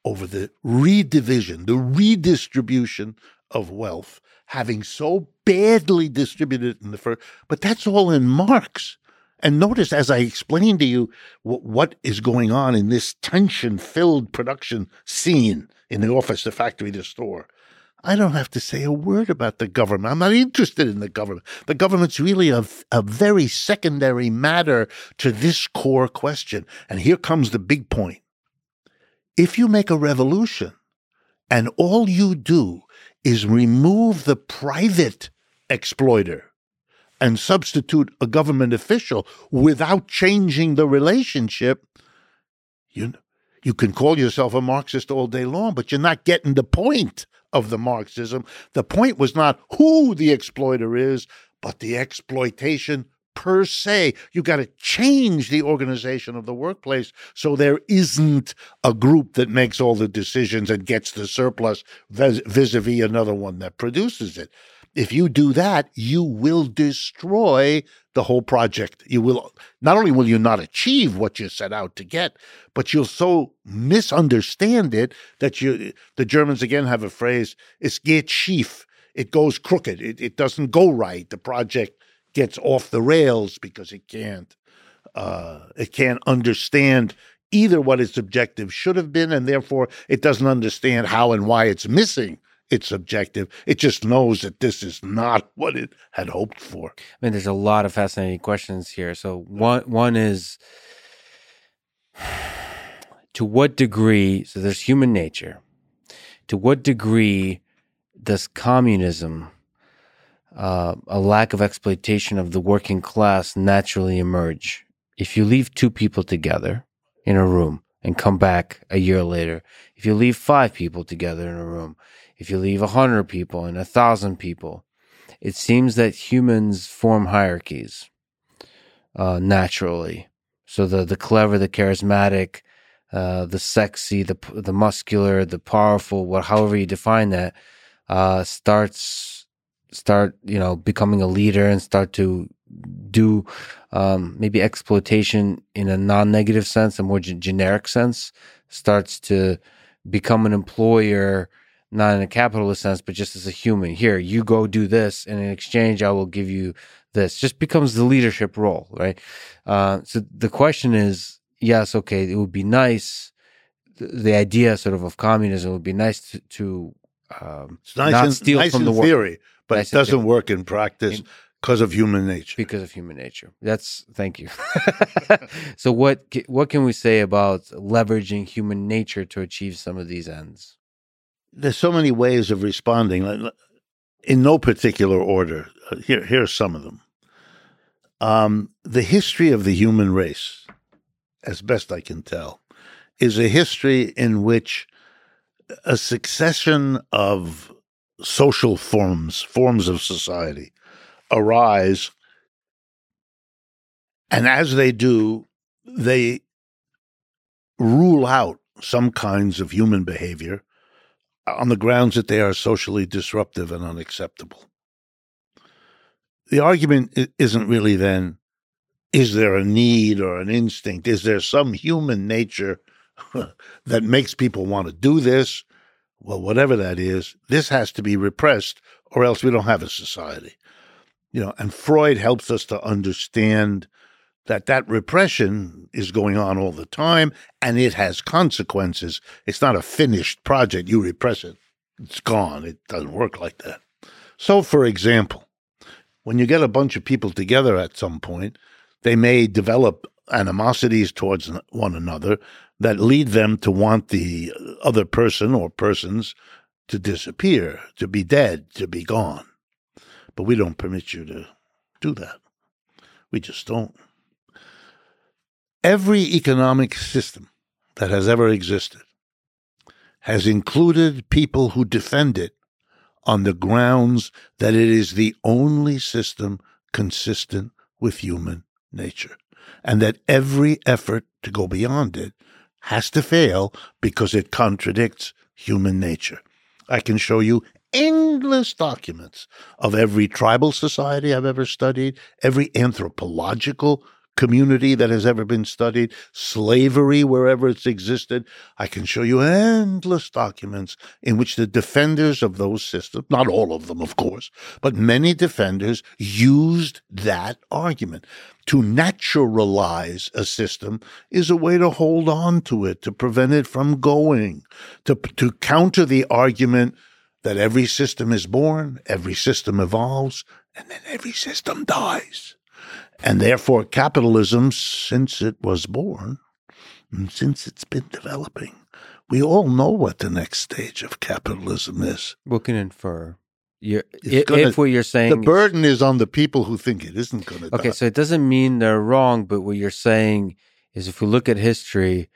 Speaker 2: over the redivision, the redistribution of wealth, having so badly distributed in the first. But that's all in Marx. And notice, as I explained to you wh- what is going on in this tension filled production scene in the office, the factory, the store, I don't have to say a word about the government. I'm not interested in the government. The government's really a, a very secondary matter to this core question. And here comes the big point. If you make a revolution and all you do is remove the private exploiter and substitute a government official without changing the relationship, you, you can call yourself a Marxist all day long, but you're not getting the point of the Marxism. The point was not who the exploiter is, but the exploitation per se. You got to change the organization of the workplace so there isn't a group that makes all the decisions and gets the surplus vis a vis another one that produces it. If you do that, you will destroy the whole project. You will not only will you not achieve what you set out to get, but you'll so misunderstand it that you the Germans again have a phrase, es geht schief. It goes crooked. It, it doesn't go right. The project gets off the rails because it can't uh, it can't understand either what its objective should have been, and therefore it doesn't understand how and why it's missing its objective. It just knows that this is not what it had hoped for.
Speaker 1: I mean, there's a lot of fascinating questions here. So one one is to what degree so there's human nature. To what degree does communism uh, a lack of exploitation of the working class naturally emerge? If you leave two people together in a room and come back a year later, if you leave five people together in a room, if you leave a hundred people and a thousand people, it seems that humans form hierarchies uh, naturally. So the the clever, the charismatic, uh, the sexy, the the muscular, the powerful, what however you define that, uh, starts start you know becoming a leader and start to do um, maybe exploitation in a non-negative sense, a more g- generic sense, starts to become an employer not in a capitalist sense, but just as a human. Here, you go do this, and in exchange, I will give you this. Just becomes the leadership role, right? Uh, so the question is, yes, okay, it would be nice. The, the idea, sort of, of communism would be nice to, to um,
Speaker 2: it's nice
Speaker 1: not
Speaker 2: in,
Speaker 1: steal
Speaker 2: nice
Speaker 1: from
Speaker 2: in
Speaker 1: the
Speaker 2: theory, but
Speaker 1: Nice
Speaker 2: it doesn't work in practice
Speaker 1: In-
Speaker 2: because of human nature.
Speaker 1: because of human nature. That's thank you. so what what can we say about leveraging human nature to achieve some of these ends?
Speaker 2: There's so many ways of responding, in no particular order. Uh, Here, here are some of them. Um, the history of the human race, as best I can tell, is a history in which a succession of social forms, forms of society, arise. And as they do, they rule out some kinds of human behavior on the grounds that they are socially disruptive and unacceptable. The argument isn't really then, is there a need or an instinct? Is there some human nature that makes people want to do this? Well, whatever that is, this has to be repressed or else we don't have a society. You know, and Freud helps us to understand that that repression is going on all the time and it has consequences. It's not a finished project. You repress it, it's gone. It doesn't work like that. So, for example, when you get a bunch of people together at some point, they may develop animosities towards one another that lead them to want the other person or persons to disappear, to be dead, to be gone. But we don't permit you to do that. We just don't. Every economic system that has ever existed has included people who defend it on the grounds that it is the only system consistent with human nature, and that every effort to go beyond it has to fail because it contradicts human nature. I can show you endless documents of every tribal society I've ever studied, every anthropological community that has ever been studied, slavery wherever it's existed. I can show you endless documents in which the defenders of those systems, not all of them, of course, but many defenders used that argument. To naturalize a system is a way to hold on to it, to prevent it from going, to, to counter the argument that every system is born, every system evolves, and then every system dies. And therefore, capitalism, since it was born, and since it's been developing, we all know what the next stage of capitalism is.
Speaker 1: We can infer. You're,
Speaker 2: It's gonna-
Speaker 1: if what you're saying
Speaker 2: The burden is on the people who think it isn't going to
Speaker 1: Okay,
Speaker 2: die.
Speaker 1: so it doesn't mean they're wrong, but what you're saying is if we look at history,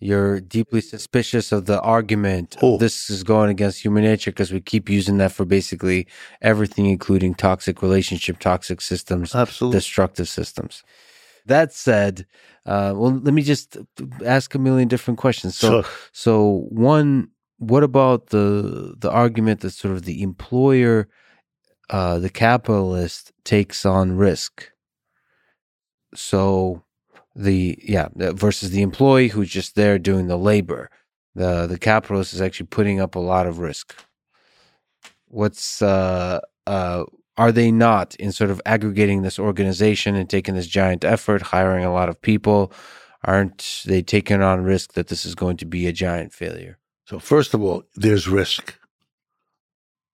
Speaker 1: you're deeply suspicious of the argument
Speaker 2: Oh.
Speaker 1: this is going against human nature because we keep using that for basically everything, including toxic relationship, toxic systems,
Speaker 2: Absolutely.
Speaker 1: destructive systems. That said, uh, well, let me just ask a million different questions. So,
Speaker 2: So-
Speaker 1: so one, what about the the argument that sort of the employer, uh, the capitalist takes on risk? So, the yeah versus the employee who's just there doing the labor, the the capitalist is actually putting up a lot of risk. What's uh uh are they not in sort of aggregating this organization and taking this giant effort, hiring a lot of people? Aren't they taking on risk that this is going to be a giant failure?
Speaker 2: So, first of all, there's risk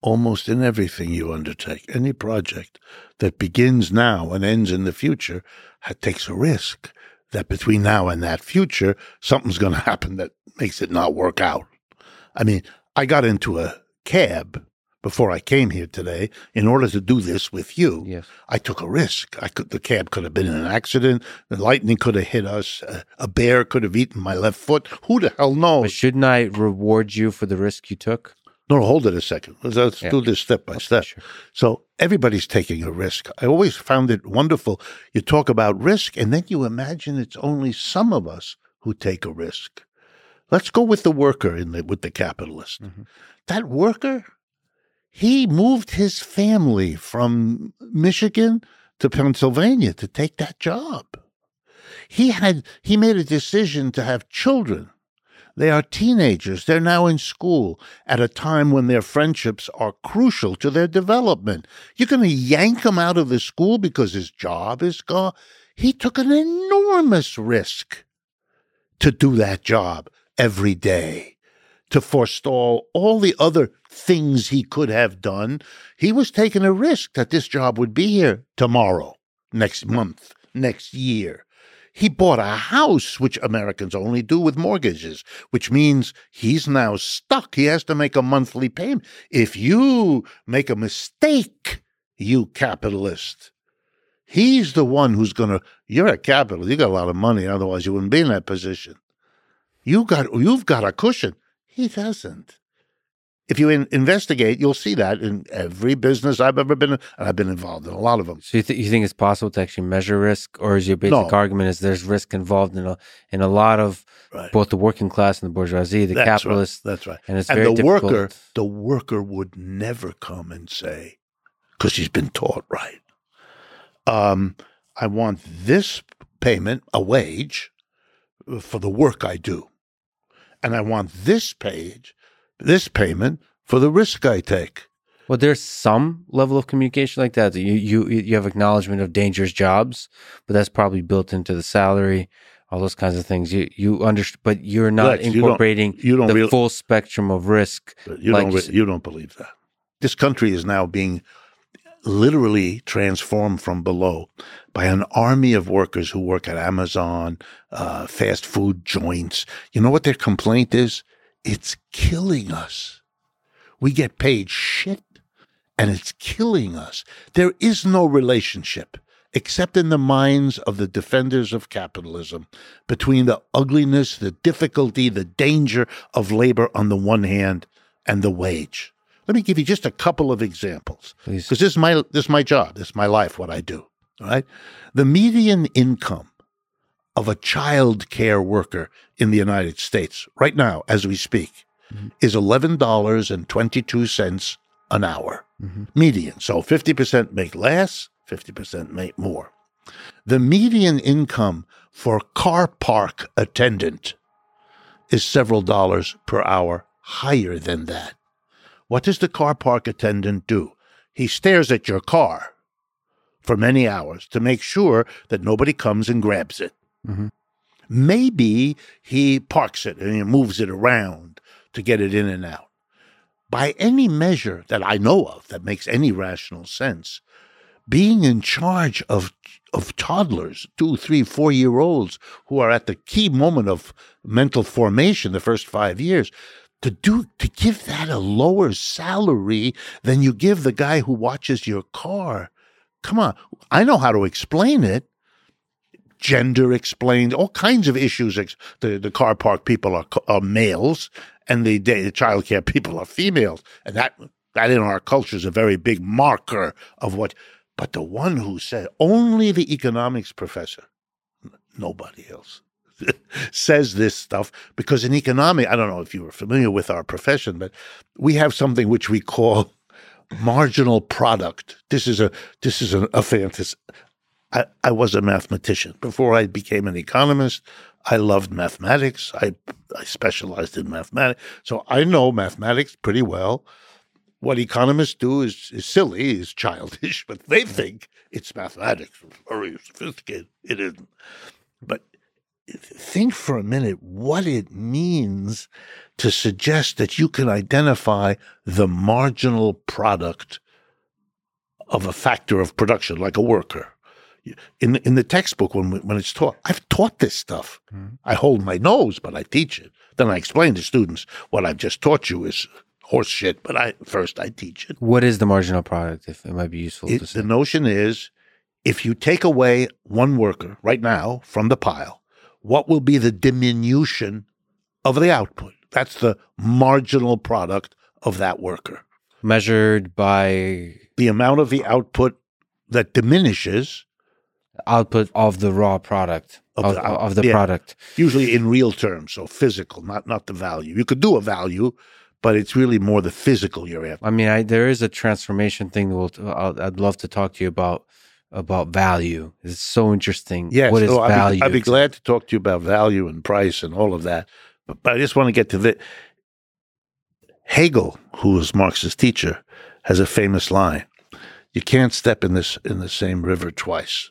Speaker 2: almost in everything you undertake. Any project that begins now and ends in the future takes a risk that between now and that future, something's going to happen that makes it not work out. I mean, I got into a cab before I came here today in order to do this with you.
Speaker 1: Yes.
Speaker 2: I took a risk. I could, the cab could have been in an accident. The lightning could have hit us. A, a bear could have eaten my left foot. Who the hell knows?
Speaker 1: But shouldn't I reward you for the risk you took?
Speaker 2: No, hold it a second. Let's,
Speaker 1: Yeah.
Speaker 2: do this step by step.
Speaker 1: Sure.
Speaker 2: So everybody's taking a risk. I always found it wonderful. You talk about risk, and then you imagine it's only some of us who take a risk. Let's go with the worker in the, with the capitalist.
Speaker 1: Mhm.
Speaker 2: That worker, he moved his family from Michigan to Pennsylvania to take that job. He had he made a decision to have children. They are teenagers. They're now in school at a time when their friendships are crucial to their development. You're going to yank him out of the school because his job is gone. He took an enormous risk to do that job every day, to forestall all the other things he could have done. He was taking a risk that this job would be here tomorrow, next month, next year. He bought a house, which Americans only do with mortgages, which means he's now stuck. He has to make a monthly payment. If you make a mistake, you capitalist, he's the one who's going to, you're a capitalist. You got a lot of money. Otherwise, you wouldn't be in that position. You got, you've got a cushion. He doesn't. If you in, investigate, you'll see that in every business I've ever been in, and I've been involved in a lot of them.
Speaker 1: So you, th- you think it's possible to actually measure risk, or is your basic
Speaker 2: No.
Speaker 1: argument is there's risk involved in a in a lot of
Speaker 2: Right.
Speaker 1: both the working class and the bourgeoisie, the
Speaker 2: That's
Speaker 1: capitalists,
Speaker 2: Right. That's right.
Speaker 1: and it's
Speaker 2: and
Speaker 1: very
Speaker 2: the
Speaker 1: difficult.
Speaker 2: worker, the worker would never come and say, because he's been taught right. Um, I want this payment, a wage, for the work I do, and I want this page, this payment for the risk I take.
Speaker 1: Well, there's some level of communication like that. You you you have acknowledgement of dangerous jobs, but that's probably built into the salary, all those kinds of things. You you understand, but you're not
Speaker 2: Lex, you don't-
Speaker 1: incorporating
Speaker 2: You don't
Speaker 1: the
Speaker 2: real,
Speaker 1: full spectrum of risk.
Speaker 2: you
Speaker 1: like
Speaker 2: don't
Speaker 1: you
Speaker 2: you don't believe that. This country is now being literally transformed from below by an army of workers who work at Amazon, uh, fast food joints. You know what their complaint is? It's killing us. We get paid shit and it's killing us. There is no relationship, except in the minds of the defenders of capitalism, between the ugliness, the difficulty, the danger of labor on the one hand and the wage. Let me give you just a couple of examples because this is my this is my job, this is my life, what I do. All right, the median income of a child care worker in the United States right now, as we speak, is eleven dollars and twenty two cents an hour
Speaker 1: Mhm.
Speaker 2: median. So fifty percent make less, fifty percent make more. The median income for car park attendant is several dollars per hour higher than that. What does the car park attendant do? He stares at your car for many hours to make sure that nobody comes and grabs it.
Speaker 1: Mhm.
Speaker 2: Maybe he parks it and he moves it around to get it in and out. by any measure that I know of that makes any rational sense, being in charge of of toddlers, two, three, four year olds who are at the key moment of mental formation, the first five years, to do to give that a lower salary than you give the guy who watches your car. Come on, I know how to explain it. Gender explained, all kinds of issues. The the car park people are, are males, and the the child care people are females, and that that in our culture is a very big marker of what. But the one who said only the economics professor, nobody else says this stuff because in economics, I don't know if you were familiar with our profession, but we have something which we call marginal product. This is a this is a, a fantasy. I, I was a mathematician before I became an economist. I loved mathematics. I I specialized in mathematics, so I know mathematics pretty well. What economists do is, is silly, is childish, but they think it's mathematics, very sophisticated. It isn't. But think for a minute what it means to suggest that you can identify the marginal product of a factor of production, like a worker. In the, in the textbook, when when it's taught, I've taught this stuff. Mm-hmm. I hold my nose, but I teach it. Then I explain to students what I've just taught you is horse shit. But I first I teach it.
Speaker 1: What is the marginal product? If it might be useful, it,
Speaker 2: the notion is if you take away one worker right now from the pile, what will be the diminution of the output? That's the marginal product of that worker.
Speaker 1: Measured by
Speaker 2: the amount of the output that diminishes.
Speaker 1: Output of the raw product. Of, of the, of the yeah, product.
Speaker 2: Usually in real terms, so physical, not not the value. You could do a value, but it's really more the physical you're after.
Speaker 1: I mean, I, there is a transformation thing. We'll, I'd love to talk to you about about value. It's so interesting.
Speaker 2: Yes.
Speaker 1: What is
Speaker 2: oh,
Speaker 1: value?
Speaker 2: I'd be, I'd be glad to talk to you about value and price and all of that. But, but I just want to get to the Hegel, who was Marx's teacher, has a famous line. You can't step in this in the same river twice.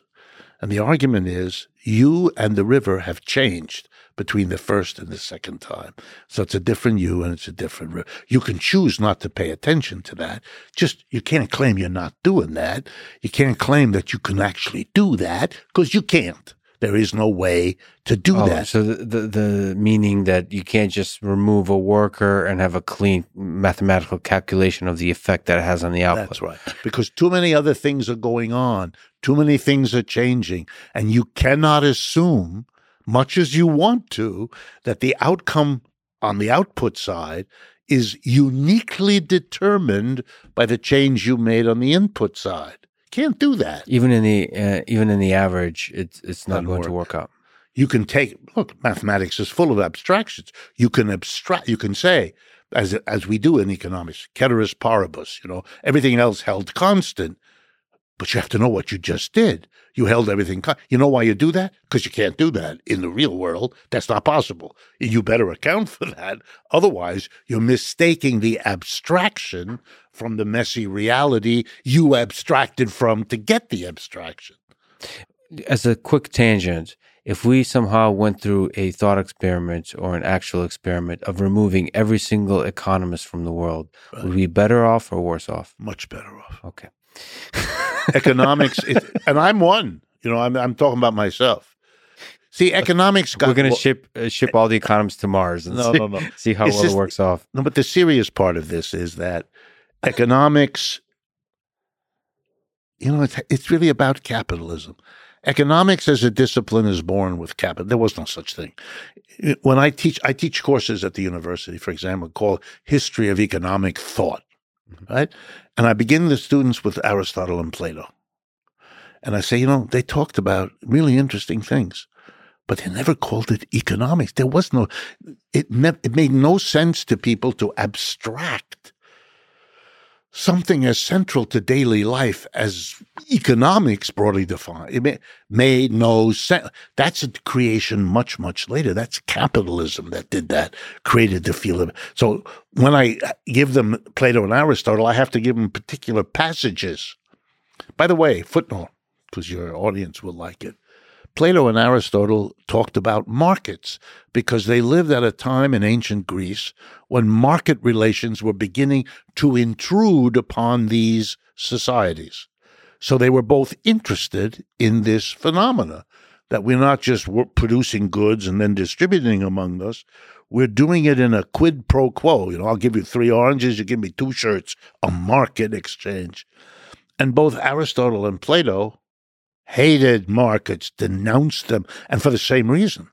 Speaker 2: And the argument is you and the river have changed between the first and the second time. So it's a different you and it's a different river. You can choose not to pay attention to that. Just you can't claim you're not doing that. You can't claim that you can actually do that because you can't. There is no way to do oh, that.
Speaker 1: So the, the, the meaning that you can't just remove a worker and have a clean mathematical calculation of the effect that it has on the output.
Speaker 2: That's right. Because too many other things are going on. Too many things are changing, and you cannot assume much as you want to, that the outcome on the output side is uniquely determined by the change you made on the input side. Can't do that.
Speaker 1: Even in the uh, even in the average, it's it's not going work. to work out.
Speaker 2: You can take look. Mathematics is full of abstractions. You can abstract. You can say, as as we do in economics, ceteris paribus. You know, everything else held constant. But you have to know what you just did. You held everything. you know why you do that? Because you can't do that in the real world. That's not possible. You better account for that. Otherwise, you're mistaking the abstraction from the messy reality you abstracted from to get the abstraction.
Speaker 1: As a quick tangent, if we somehow went through a thought experiment or an actual experiment of removing every single economist from the world, right. would we be better off or worse off?
Speaker 2: Much better off.
Speaker 1: Okay.
Speaker 2: economics, and I'm one. You know, I'm I'm talking about myself. See, economics.
Speaker 1: Got, We're going to well, ship uh, ship all the economists to Mars and no, see, no, no. see how it's well just, it works off.
Speaker 2: No, but the serious part of this is that economics. You know, it's it's really about capitalism. Economics as a discipline is born with capital. There was no such thing. When I teach, I teach courses at the university, for example, called History of Economic Thought. Mm-hmm. right? And I begin the students with Aristotle and Plato. And I say, you know, they talked about really interesting things, but they never called it economics. There was no, it, ne- it made no sense to people to abstract something as central to daily life as economics broadly defined. It made no sense. That's a creation much, much later. That's capitalism that did that, created the field of. So when I give them Plato and Aristotle, I have to give them particular passages. By the way, footnote, because your audience will like it. Plato and Aristotle talked about markets because they lived at a time in ancient Greece when market relations were beginning to intrude upon these societies. So they were both interested in this phenomena that we're not just producing goods and then distributing among us. We're doing it in a quid pro quo. You know, I'll give you three oranges, you give me two shirts, a market exchange. And both Aristotle and Plato hated markets, denounced them, and for the same reason.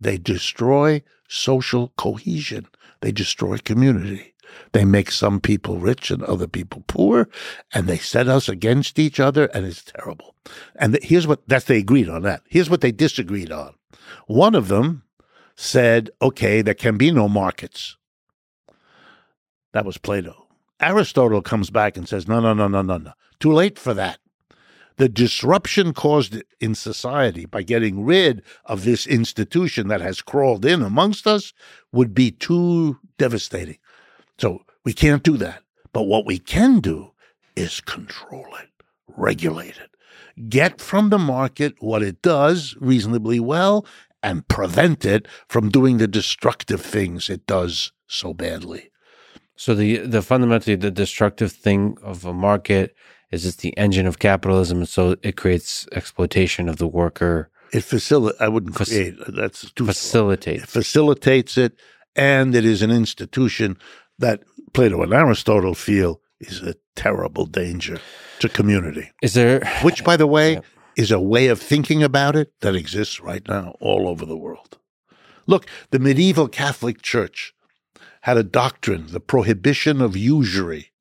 Speaker 2: They destroy social cohesion, they destroy community. They make some people rich and other people poor, and they set us against each other, and it's terrible. And here's what that's they agreed on that. Here's what they disagreed on. One of them said, okay, there can be no markets. That was Plato. Aristotle comes back and says, no, no, no, no, no, no. Too late for that the disruption caused in society by getting rid of this institution that has crawled in amongst us would be too devastating. So we can't do that. But what we can do is control it, regulate it, get from the market what it does reasonably well, and prevent it from doing the destructive things it does so badly.
Speaker 1: So the the fundamentally the destructive thing of a market is it's the engine of capitalism, and so it creates exploitation of the worker.
Speaker 2: It facilitates. I wouldn't Fac- create. Uh, that's too
Speaker 1: facilitates.
Speaker 2: It facilitates it, and it is an institution that Plato and Aristotle feel is a terrible danger to community.
Speaker 1: Is there?
Speaker 2: Which, by the way, yeah. is a way of thinking about it that exists right now all over the world. Look, the medieval Catholic Church had a doctrine, the prohibition of usury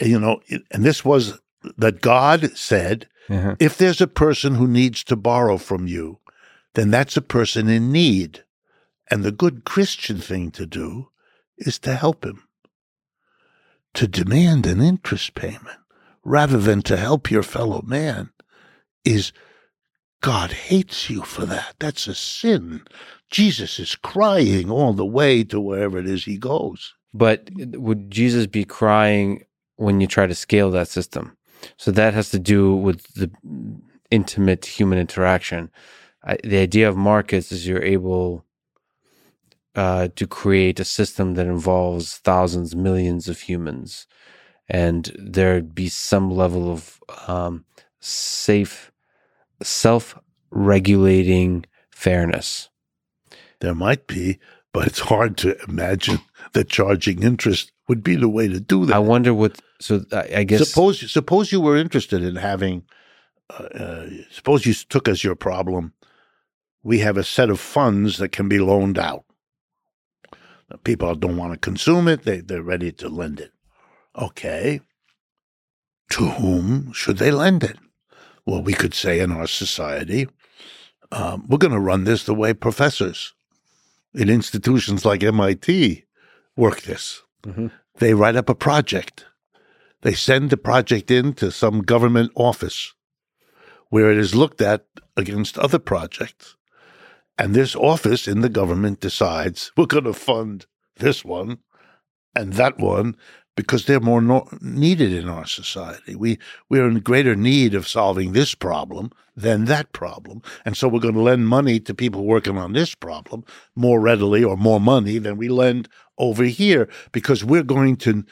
Speaker 2: you know, and this was that God said, uh-huh. if there's a person who needs to borrow from you, then that's a person in need. And the good Christian thing to do is to help him. To demand an interest payment rather than to help your fellow man is God hates you for that. That's a sin. Jesus is crying all the way to wherever it is he goes.
Speaker 1: But would Jesus be crying when you try to scale that system. So that has to do with the intimate human interaction. I, the idea of markets is you're able uh, to create a system that involves thousands, millions of humans, and there'd be some level of um, safe, self-regulating fairness.
Speaker 2: There might be, but it's hard to imagine that charging interest would be the way to do that. I
Speaker 1: wonder what. So I guess
Speaker 2: suppose suppose you were interested in having. Uh, uh, suppose you took as your problem. We have a set of funds that can be loaned out. People don't want to consume it; they they're ready to lend it. Okay. To whom should they lend it? Well, we could say in our society, um, we're going to run this the way professors in institutions like MIT work this. Mm-hmm. They write up a project. They send the project in to some government office where it is looked at against other projects. And this office in the government decides we're going to fund this one and that one because they're more no- needed in our society. We we're in greater need of solving this problem than that problem, and so we're going to lend money to people working on this problem more readily or more money than we lend over here because we're going to.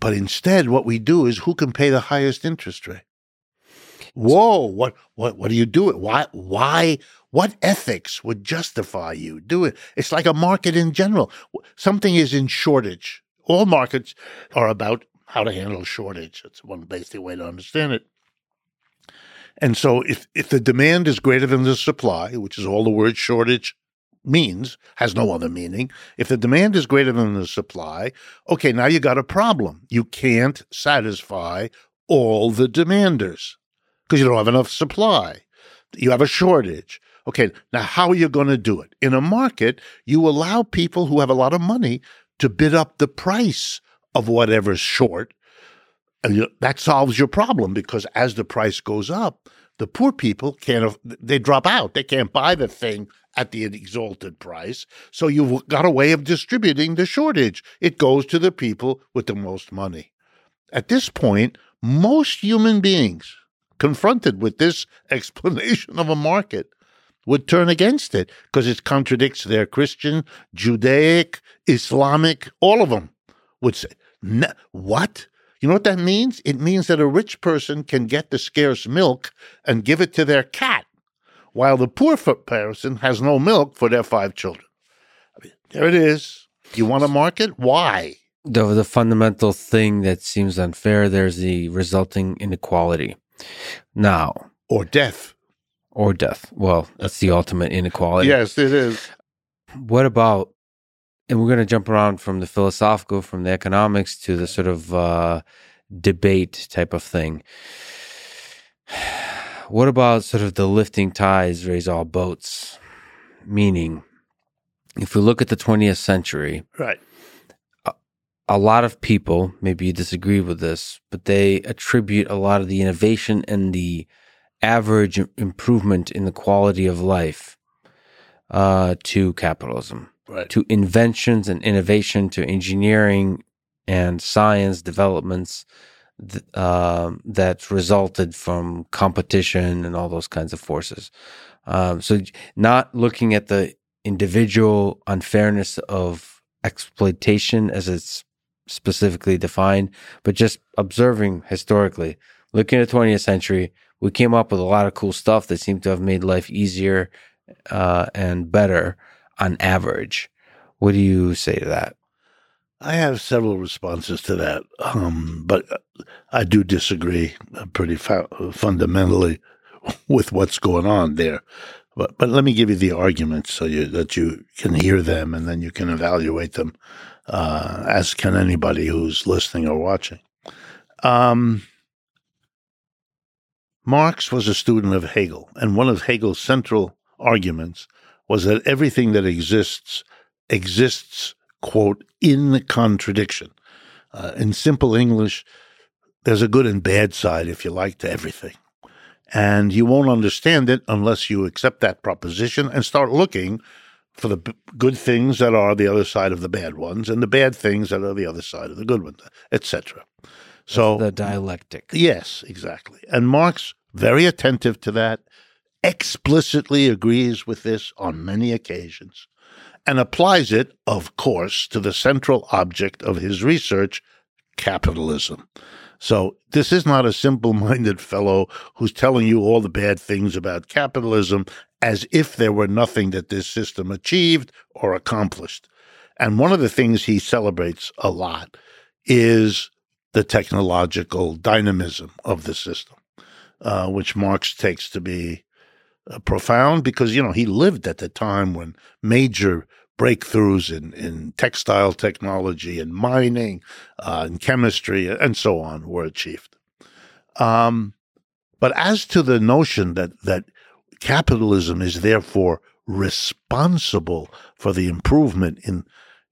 Speaker 2: But instead, what we do is who can pay the highest interest rate. Whoa! What what what do you do it? Why why? What ethics would justify you do it? It's like a market in general. Something is in shortage all markets are about how to handle shortage. That's one basic way to understand it. And so if, if the demand is greater than the supply, which is all the word shortage means, has no other meaning. If the demand is greater than the supply, okay, now you got a problem. You can't satisfy all the demanders because you don't have enough supply. You have a shortage. Okay, now how are you going to do it? In a market, you allow people who have a lot of money to bid up the price of whatever's short. And that solves your problem because as the price goes up, the poor people can't, they drop out. They can't buy the thing at the exalted price. So you've got a way of distributing the shortage. It goes to the people with the most money. At this point, most human beings, confronted with this explanation of a market, would turn against it because it contradicts their Christian, Judaic, Islamic, all of them would say, What? You know what that means? It means that a rich person can get the scarce milk and give it to their cat, while the poor person has no milk for their five children. I mean, there it is. You want a market? Why?
Speaker 1: The, the fundamental thing that seems unfair there's the resulting inequality. Now,
Speaker 2: or death.
Speaker 1: Or death. Well, that's the ultimate inequality.
Speaker 2: Yes, it is.
Speaker 1: What about and we're going to jump around from the philosophical, from the economics to the sort of uh, debate type of thing. What about sort of the lifting ties raise all boats? Meaning, if we look at the 20th century,
Speaker 2: right,
Speaker 1: a, a lot of people, maybe you disagree with this, but they attribute a lot of the innovation and the average improvement in the quality of life uh, to capitalism
Speaker 2: right.
Speaker 1: to inventions and innovation, to engineering and science developments th- uh, that resulted from competition and all those kinds of forces. Um, so, not looking at the individual unfairness of exploitation as it's specifically defined, but just observing historically, looking at the 20th century, we came up with a lot of cool stuff that seemed to have made life easier uh, and better on average. What do you say to that?
Speaker 2: I have several responses to that, um, but I do disagree pretty fu- fundamentally with what's going on there. But but let me give you the arguments so you, that you can hear them and then you can evaluate them, uh, as can anybody who's listening or watching. Um, Marx was a student of Hegel, and one of Hegel's central arguments was that everything that exists exists, quote, in contradiction. Uh, in simple English, there's a good and bad side, if you like, to everything. And you won't understand it unless you accept that proposition and start looking for the b- good things that are the other side of the bad ones and the bad things that are the other side of the good ones, etc. So
Speaker 1: the dialectic.
Speaker 2: Yes, exactly. And Marx very attentive to that explicitly agrees with this on many occasions and applies it, of course, to the central object of his research, capitalism. So this is not a simple minded fellow who's telling you all the bad things about capitalism as if there were nothing that this system achieved or accomplished. And one of the things he celebrates a lot is the technological dynamism of the system, uh, which Marx takes to be uh, profound because you know he lived at the time when major breakthroughs in, in textile technology and mining uh, and chemistry and so on were achieved. Um, but as to the notion that that capitalism is therefore responsible for the improvement in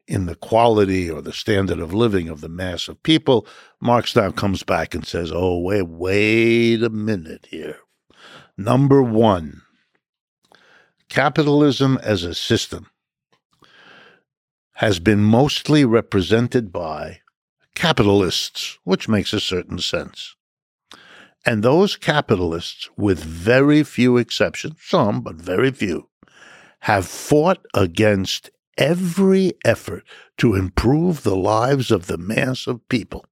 Speaker 2: in the quality or the standard of living of the mass of people, Marx now comes back and says, "Oh, wait, wait a minute here. Number one, capitalism as a system has been mostly represented by capitalists, which makes a certain sense. And those capitalists, with very few exceptions, some, but very few, have fought against every effort to improve the lives of the mass of people.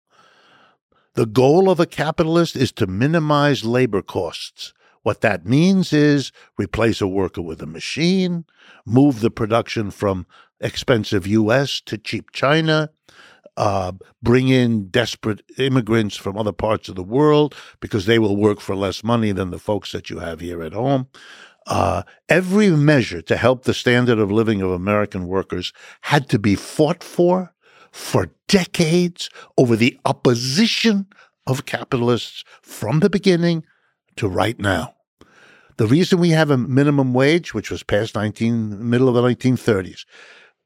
Speaker 2: The goal of a capitalist is to minimize labor costs what that means is replace a worker with a machine, move the production from expensive US to cheap China, uh, bring in desperate immigrants from other parts of the world because they will work for less money than the folks that you have here at home. Uh, every measure to help the standard of living of American workers had to be fought for for decades over the opposition of capitalists from the beginning to right now. The reason we have a minimum wage, which was passed 19 middle of the 1930s,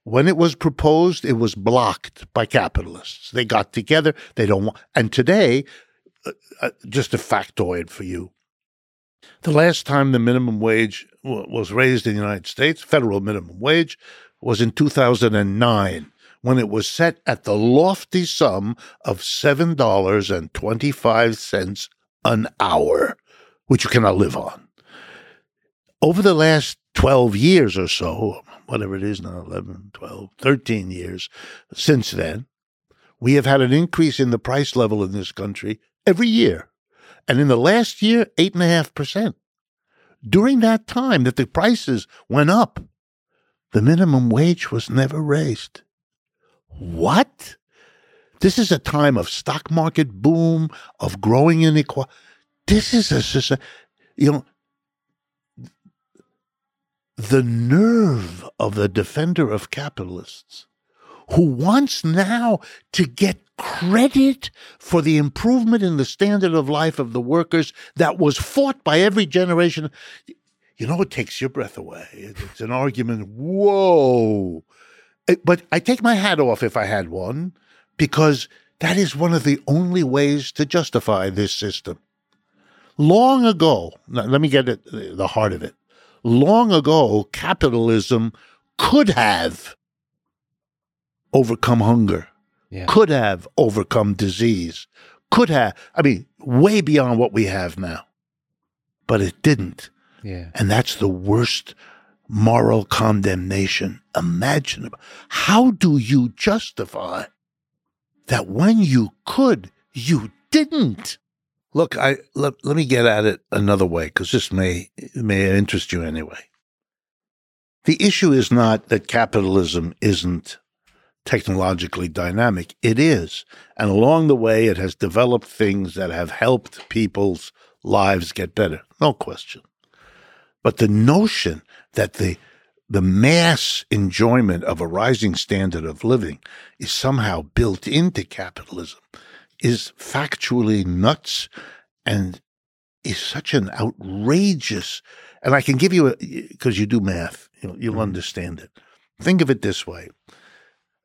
Speaker 2: when it was proposed, it was blocked by capitalists. They got together. They don't want. And today, uh, uh just a factoid for you. The last time the minimum wage w- was raised in the United States, federal minimum wage, was in 2009 when it was set at the lofty sum of $7.25 an hour, which you cannot live on. Over the last 12 years or so, whatever it is now, 11, 12, 13 years since then, we have had an increase in the price level in this country every year. And in the last year, 8.5%. During that time that the prices went up, the minimum wage was never raised. What? This is a time of stock market boom, of growing inequality. This is a, you know, the nerve of the defender of capitalists who wants now to get credit for the improvement in the standard of life of the workers that was fought by every generation. You know, it takes your breath away. It's an argument. Whoa. Eh, but I take my hat off if I had one, because that is one of the only ways to justify this system. Long ago, let me get at uh, the heart of it. Long ago, capitalism could have overcome hunger, yeah. could have overcome disease, could have, I mean, way beyond what we have now. But it didn't.
Speaker 1: Yeah.
Speaker 2: And that's the worst moral condemnation imaginable. How do you justify that when you could, you didn't? Look, I let, let me get at it another way because this may may interest you anyway. The issue is not that capitalism isn't technologically dynamic. It is. And along the way, it has developed things that have helped people's lives get better. No question. But the notion that the the mass enjoyment of a rising standard of living is somehow built into capitalism is factually nuts and is such an outrageous and I can give you a because you do math, you'll, you'll mm-hmm. understand it. Think of it this way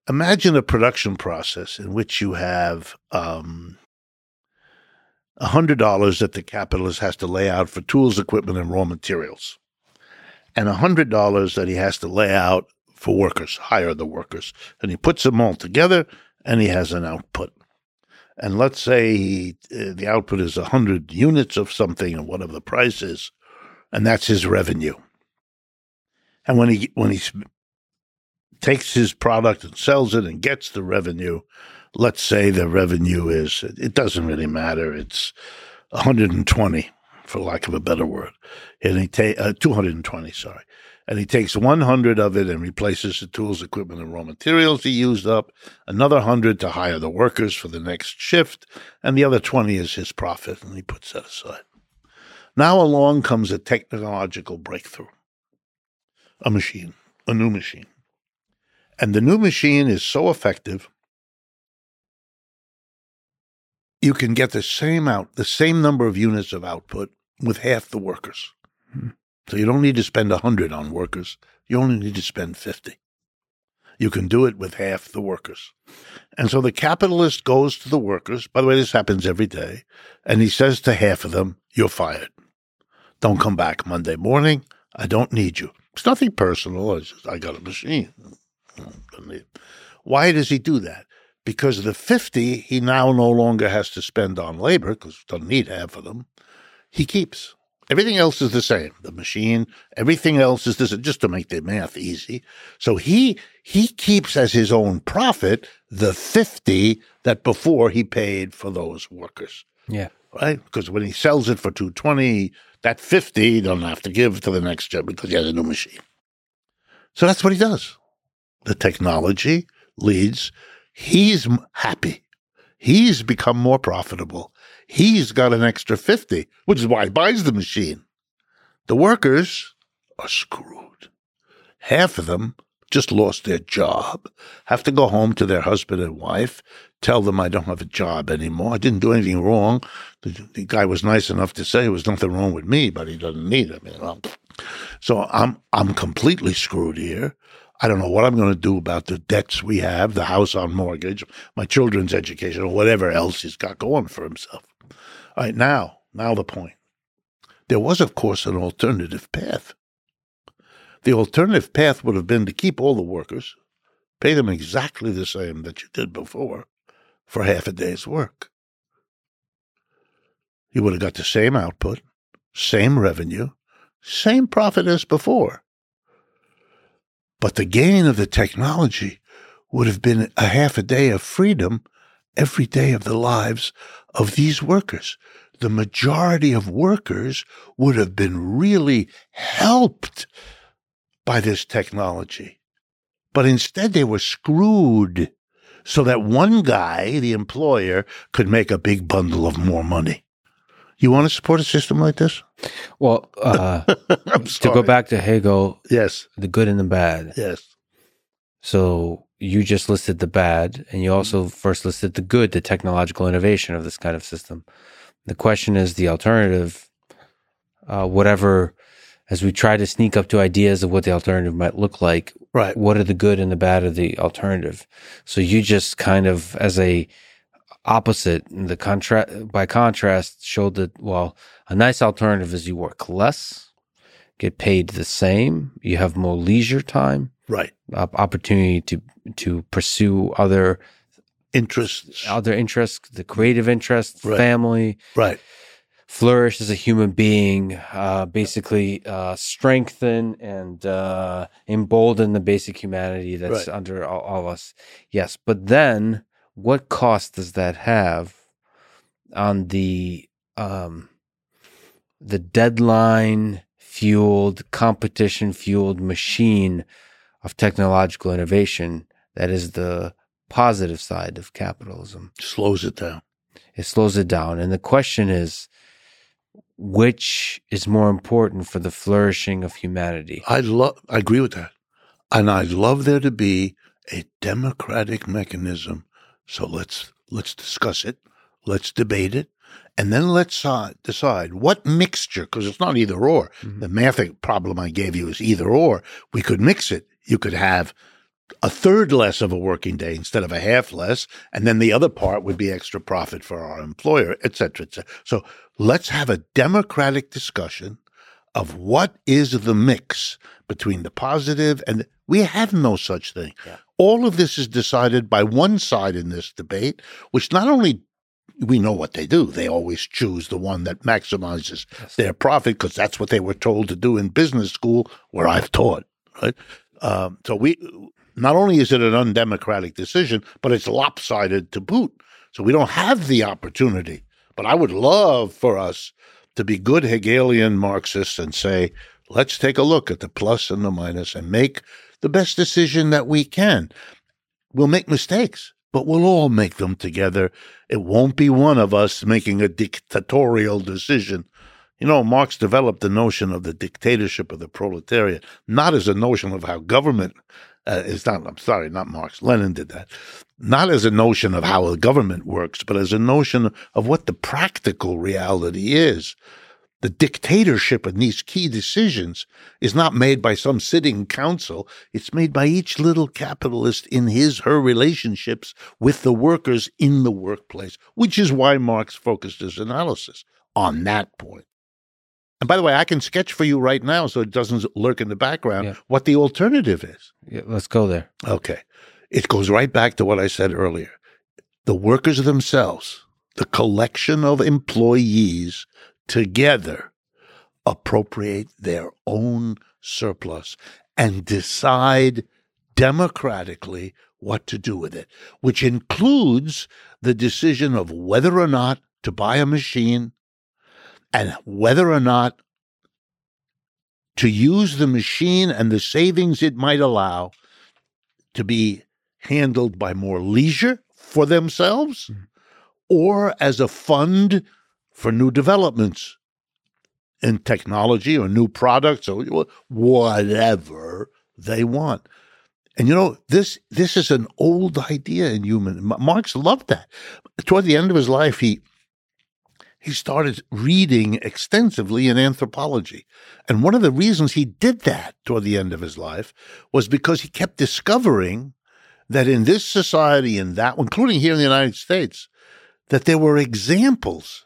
Speaker 2: imagine a production process in which you have um, $100 that the capitalist has to lay out for tools, equipment, and raw materials, and $100 that he has to lay out for workers, hire the workers. And he puts them all together and he has an output. And let's say uh, the output is 100 units of something and whatever the price is, and that's his revenue. And when he when he takes his product and sells it and gets the revenue. Let's say the revenue is, it doesn't really matter. It's 120, for lack of a better word. And he take uh, 220, sorry. And he takes 100 of it and replaces the tools, equipment, and raw materials he used up, another 100 to hire the workers for the next shift, and the other 20 is his profit, and he puts that aside. Now along comes a technological breakthrough a machine, a new machine. And the new machine is so effective, you can get the same out, the same number of units of output with half the workers. Hmm. So you don't need to spend 100 on workers. You only need to spend 50. You can do it with half the workers. And so the capitalist goes to the workers. By the way, this happens every day. And he says to half of them, You're fired. Don't come back Monday morning. I don't need you. It's nothing personal. It's just, I got a machine. Why does he do that? Because the 50 he now no longer has to spend on labor, because he doesn't need half of them, he keeps. Everything else is the same. The machine, everything else is this, just to make the math easy. So he he keeps as his own profit the 50 that before he paid for those workers.
Speaker 1: Yeah.
Speaker 2: Right? Because when he sells it for 220, that 50 he doesn't have to give to the next job because he has a new machine. So that's what he does the technology leads. He's happy. He's become more profitable. He's got an extra 50, which is why he buys the machine. The workers are screwed. Half of them just lost their job, have to go home to their husband and wife, tell them I don't have a job anymore. I didn't do anything wrong. The, the guy was nice enough to say there was nothing wrong with me, but he doesn't need it. Mean, well, so I'm I'm completely screwed here. I don't know what I'm going to do about the debts we have, the house on mortgage, my children's education, or whatever else he's got going for himself. All right, now, now the point. There was, of course, an alternative path. The alternative path would have been to keep all the workers, pay them exactly the same that you did before for half a day's work. You would have got the same output, same revenue, same profit as before. But the gain of the technology would have been a half a day of freedom every day of the lives of these workers. The majority of workers would have been really helped by this technology. But instead, they were screwed so that one guy, the employer, could make a big bundle of more money. You want to support a system like this?
Speaker 1: Well, uh, to go back to Hegel,
Speaker 2: Yes,
Speaker 1: the good and the bad.
Speaker 2: yes.
Speaker 1: So you just listed the bad, and you also first listed the good, the technological innovation of this kind of system. The question is the alternative, uh, whatever, as we try to sneak up to ideas of what the alternative might look like,
Speaker 2: Right.
Speaker 1: what are the good and the bad of the alternative? So you just kind of, as a opposite, the contrast, by contrast, showed that, well, a nice alternative is you work less, get paid the same, you have more leisure time,
Speaker 2: Right.
Speaker 1: op- opportunity to to pursue other
Speaker 2: Interests.
Speaker 1: other interests, the creative interests,
Speaker 2: Right.
Speaker 1: family,
Speaker 2: Right.
Speaker 1: flourish as a human being, uh, basically uh, strengthen and uh, embolden the basic humanity that's
Speaker 2: Right.
Speaker 1: under all, all of us. Yes, but then what cost does that have on the um, the deadline fueled, competition fueled machine of technological innovation that is the positive side of capitalism?
Speaker 2: Slows it down.
Speaker 1: it slows it down. And the question is, which is more important for the flourishing of humanity?
Speaker 2: I love. I agree with that, and I'd love there to be a democratic mechanism. So let's let's discuss it. Let's debate it, and then let's uh, decide what mixture. Because it's not either or.
Speaker 1: Mhm.
Speaker 2: The math problem I gave you is either or. We could mix it. You could have a third less of a working day instead of a half less, and then the other part would be extra profit for our employer, et cetera, et cetera. So let's have a democratic discussion of what is the mix between the positive and we have no such thing.
Speaker 1: Yeah.
Speaker 2: All of this is decided by one side in this debate, which not only we know what they do, they always choose the one that maximizes
Speaker 1: Yes.
Speaker 2: their profit because that's what they were told to do in business school where I've taught, right? Um, so we not only is it an undemocratic decision, but it's lopsided to boot. So we don't have the opportunity. But I would love for us to be good Hegelian Marxists and say, let's take a look at the plus and the minus and make the best decision that we can. We'll make mistakes, but we'll all make them together. It won't be one of us making a dictatorial decision. You know, Marx developed the notion of the dictatorship of the proletariat, not as a notion of how government uh, is not, I'm sorry, not Marx, Lenin did that. Not as a notion of how a government works, but as a notion of what the practical reality is. The dictatorship of these key decisions is not made by some sitting council. It's made by each little capitalist in his, her relationships with the workers in the workplace, which is why Marx focused his analysis on that point. And by the way, I can sketch for you right now so it doesn't lurk in the background
Speaker 1: Yeah.
Speaker 2: what the alternative is.
Speaker 1: Yeah, let's go there.
Speaker 2: Okay. It goes right back to what I said earlier. The workers themselves, the collection of employees together appropriate their own surplus and decide democratically what to do with it, which includes the decision of whether or not to buy a machine and whether or not to use the machine and the savings it might allow to be handled by more leisure for themselves
Speaker 1: Mhm.
Speaker 2: or as a fund for new developments in technology or new products or whatever they want. And you know, this this is an old idea in human. Marx loved that. Toward the end of his life, he he started reading extensively in anthropology. And one of the reasons he did that toward the end of his life was because he kept discovering that in this society and that, including here in the United States, that there were examples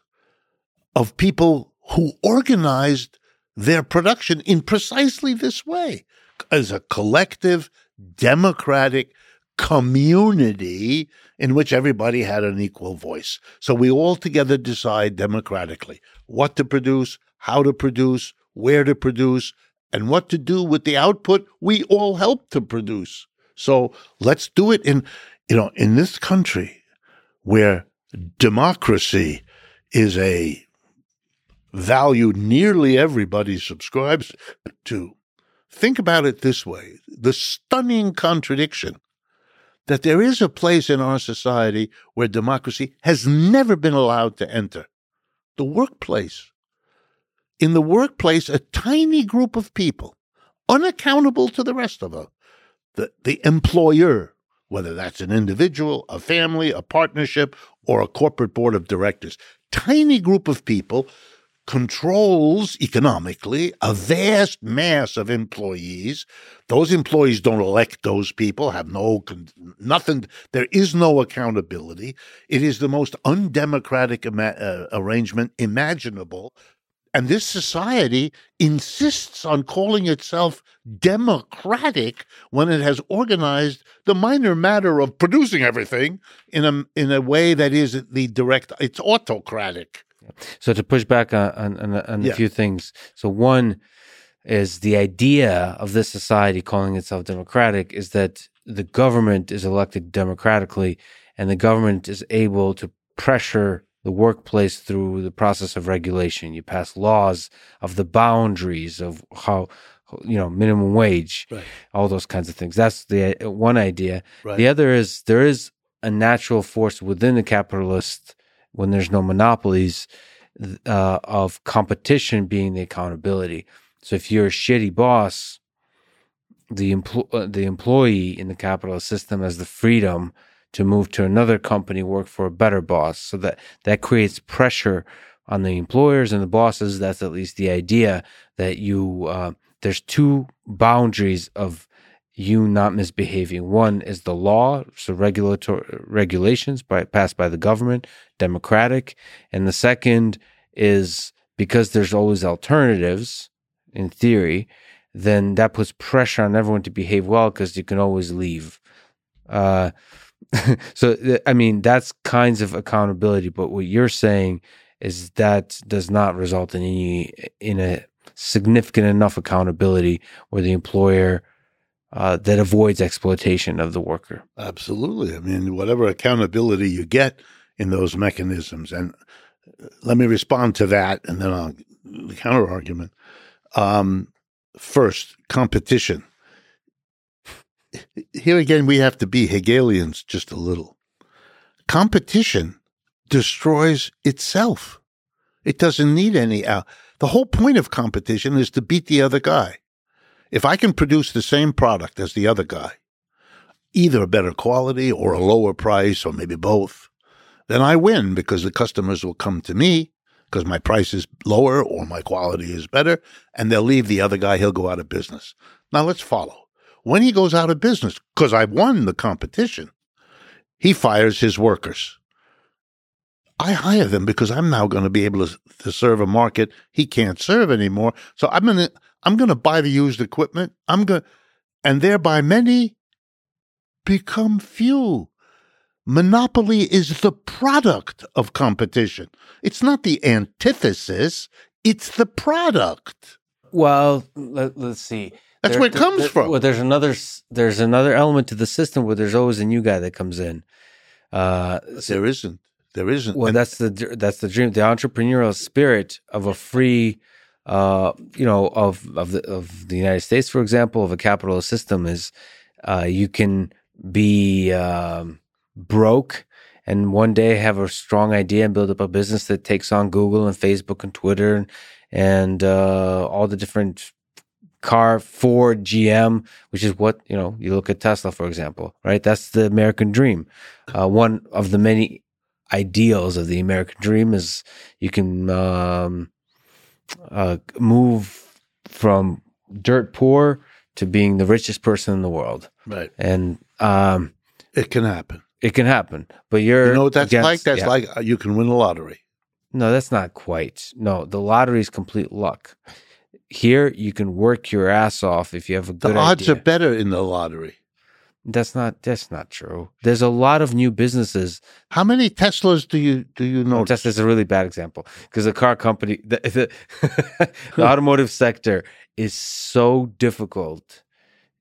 Speaker 2: of people who organized their production in precisely this way as a collective, democratic, community in which everybody had an equal voice. So we all together decide democratically what to produce, how to produce, where to produce, and what to do with the output we all help to produce. So let's do it in, you know, in this country where democracy is a value nearly everybody subscribes to. Think about it this way the stunning contradiction that there is a place in our society where democracy has never been allowed to enter the workplace. In the workplace, a tiny group of people, unaccountable to the rest of us, the, the employer, whether that's an individual, a family, a partnership, or a corporate board of directors, tiny group of people controls economically a vast mass of employees. Those employees don't elect those people, have no, nothing, there is no accountability. It is the most undemocratic ima- uh, arrangement imaginable. And this society insists on calling itself democratic when it has organized the minor matter of producing everything in a in a way that is the direct. It's autocratic.
Speaker 1: So to push back on on, on yeah. a few things. So one is the idea of this society calling itself democratic is that the government is elected democratically and the government is able to pressure the workplace through the process of regulation. You pass laws of the boundaries of how you know minimum wage, right. all those kinds of things. That's the one idea. Right. The other is there is a natural force within the capitalist when there's no monopolies uh, of competition being the accountability. So if you're a shitty boss, the empl- uh, the employee in the capitalist system has the freedom to move to another company, work for a better boss. So that that creates pressure on the employers and the bosses. That's at least the idea that you uh, there's two boundaries of you not misbehaving. One is the law, so regulatory regulations by, passed by the government, democratic, and the second is because there's always alternatives in theory, then that puts pressure on everyone to behave well because you can always leave. Uh, so I mean that's kinds of accountability, but what you're saying is that does not result in any in a significant enough accountability where the employer uh, that avoids exploitation of the worker.
Speaker 2: Absolutely. I mean, whatever accountability you get in those mechanisms, and uh, let me respond to that, and then I'll the counter argument. Um, first, competition. Here again, we have to be Hegelians just a little. Competition destroys itself. It doesn't need any. out. the whole point of competition is to beat the other guy. If I can produce the same product as the other guy, either a better quality or a lower price or maybe both, then I win because the customers will come to me because my price is lower or my quality is better, and they'll leave the other guy, he'll go out of business. Now let's follow. When he goes out of business, because I've won the competition, he fires his workers. I hire them because I'm now going to be able to, to serve a market he can't serve anymore. So I'm going to I'm going to buy the used equipment. I'm going, and thereby many become few. Monopoly is the product of competition. It's not the antithesis. It's the product.
Speaker 1: Well, let, us see.
Speaker 2: That's there, where it comes
Speaker 1: there,
Speaker 2: from.
Speaker 1: Well, there's another there's another element to the system where there's always a new guy that comes in.
Speaker 2: Uh, so, there isn't. There isn't.
Speaker 1: Well, and, that's the that's the dream. The entrepreneurial spirit of a free uh, you know, of of the of the United States, for example, of a capitalist system is uh, you can be um, broke and one day have a strong idea and build up a business that takes on Google and Facebook and Twitter and, and uh, all the different car Ford, GM, which is what you know. You look at Tesla, for example, right? That's the American dream. Uh, one of the many ideals of the American dream is you can um, uh, move from dirt poor to being the richest person in the world.
Speaker 2: Right.
Speaker 1: And um,
Speaker 2: it can happen.
Speaker 1: It can happen. But you're
Speaker 2: You know what that's against, like? That's yeah. like uh, you can win the lottery.
Speaker 1: No, that's not quite. No, the lottery is complete luck. Here you can work your ass off if you have a good
Speaker 2: The odds
Speaker 1: idea.
Speaker 2: are better in the lottery.
Speaker 1: That's not that's not true. There's a lot of new businesses.
Speaker 2: How many Teslas do you do you know?
Speaker 1: Tesla's a really bad example because the car company, the, the, the automotive sector is so difficult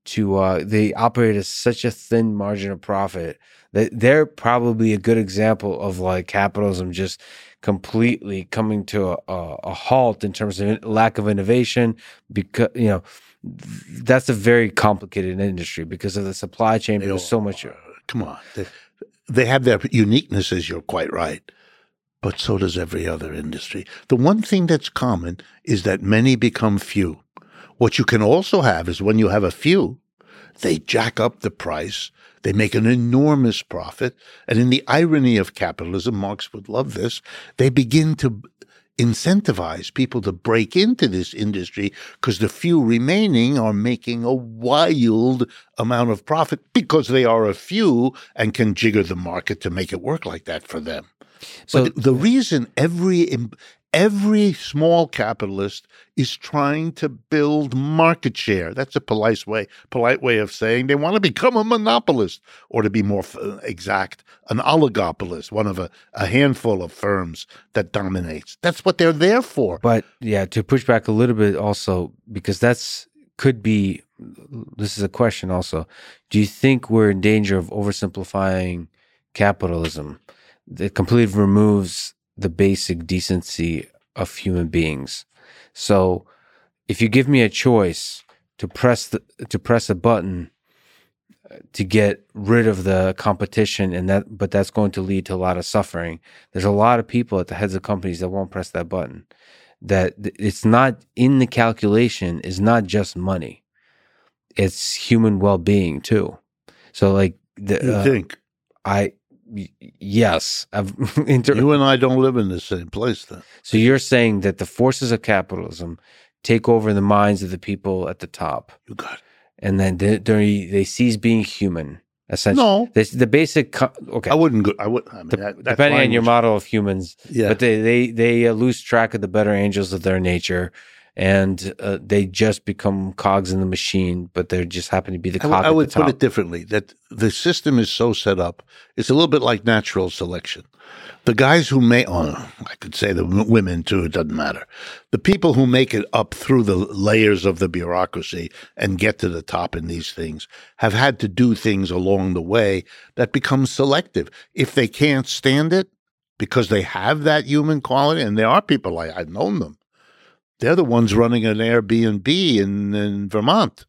Speaker 1: to. Uh, they operate at such a thin margin of profit that they're probably a good example of like capitalism just completely coming to a, a, a halt in terms of lack of innovation because you know that's a very complicated industry because of the supply chain. There's so much.
Speaker 2: Come on, they, they have their uniquenesses. You're quite right, but so does every other industry. The one thing that's common is that many become few. What you can also have is when you have a few, they jack up the price. They make an enormous profit. And in the irony of capitalism, Marx would love this, they begin to incentivize people to break into this industry because the few remaining are making a wild amount of profit because they are a few and can jigger the market to make it work like that for them. So but the reason every every small capitalist is trying to build market share. That's a polite way, polite way of saying they want to become a monopolist, or to be more uh, exact, an oligopolist, one of a, a handful of firms that dominates. That's what they're there for.
Speaker 1: But yeah, to push back a little bit also, because that's could be this is a question also. Do you think we're in danger of oversimplifying capitalism that completely removes the basic decency of human beings. So if you give me a choice to press the, to press a button uh, to get rid of the competition and that but that's going to lead to a lot of suffering. There's a lot of people at the heads of companies that won't press that button. That it's not in the calculation is not just money. It's human well-being too. So like
Speaker 2: the, you uh, think
Speaker 1: I yes,
Speaker 2: inter- you and I don't live in the same place then.
Speaker 1: So you're saying that the forces of capitalism take over the minds of the people at the top.
Speaker 2: You got it.
Speaker 1: And then they they, they cease being human. Essentially,
Speaker 2: no.
Speaker 1: The, the basic. okay,
Speaker 2: I wouldn't go. I would. I mean, the,
Speaker 1: that, depending on your model of humans, yeah. But they they they lose track of the better angels of their nature, and uh, they just become cogs in the machine, but they just happen to be the cog. I,
Speaker 2: w- I would put it differently: that the system is so set up, it's a little bit like natural selection. The guys who make, oh, I could say the women too, it doesn't matter. The people who make it up through the layers of the bureaucracy and get to the top in these things have had to do things along the way that become selective. If they can't stand it, because they have that human quality, and there are people like I've known them they're the ones running an Airbnb in, in Vermont.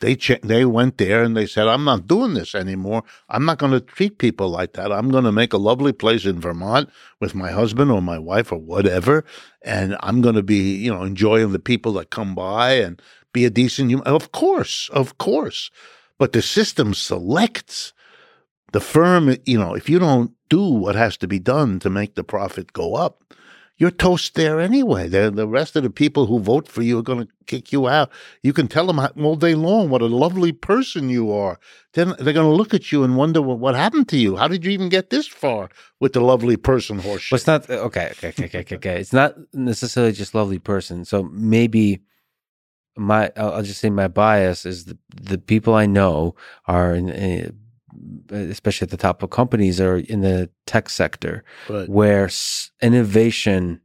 Speaker 2: They che- they went there and they said, "I'm not doing this anymore. I'm not going to treat people like that. I'm going to make a lovely place in Vermont with my husband or my wife or whatever, and I'm going to be, you know, enjoying the people that come by and be a decent human." Of course, of course, but the system selects the firm. You know, if you don't do what has to be done to make the profit go up, you're toast there anyway. They're, the rest of the people who vote for you are going to kick you out. You can tell them all day long what a lovely person you are. Then they're going to look at you and wonder what, what happened to you. How did you even get this far with the lovely person horse?
Speaker 1: Well, it's not okay, okay, okay, okay, okay. It's not necessarily just lovely person. So maybe my I'll just say my bias is the the people I know are in, in especially at the top of companies are in the tech sector right. where innovation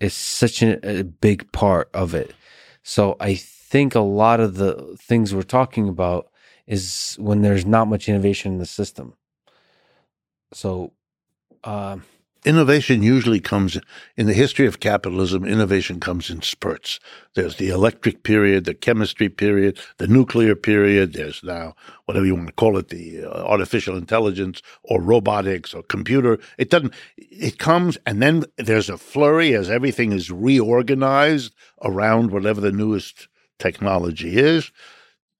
Speaker 1: is such a, a big part of it. So I think a lot of the things we're talking about is when there's not much innovation in the system. So, uh,
Speaker 2: innovation usually comes in the history of capitalism. Innovation comes in spurts. There's the electric period, the chemistry period, the nuclear period. There's now whatever you want to call it, the uh, artificial intelligence or robotics or computer. It doesn't. It comes and then there's a flurry as everything is reorganized around whatever the newest technology is.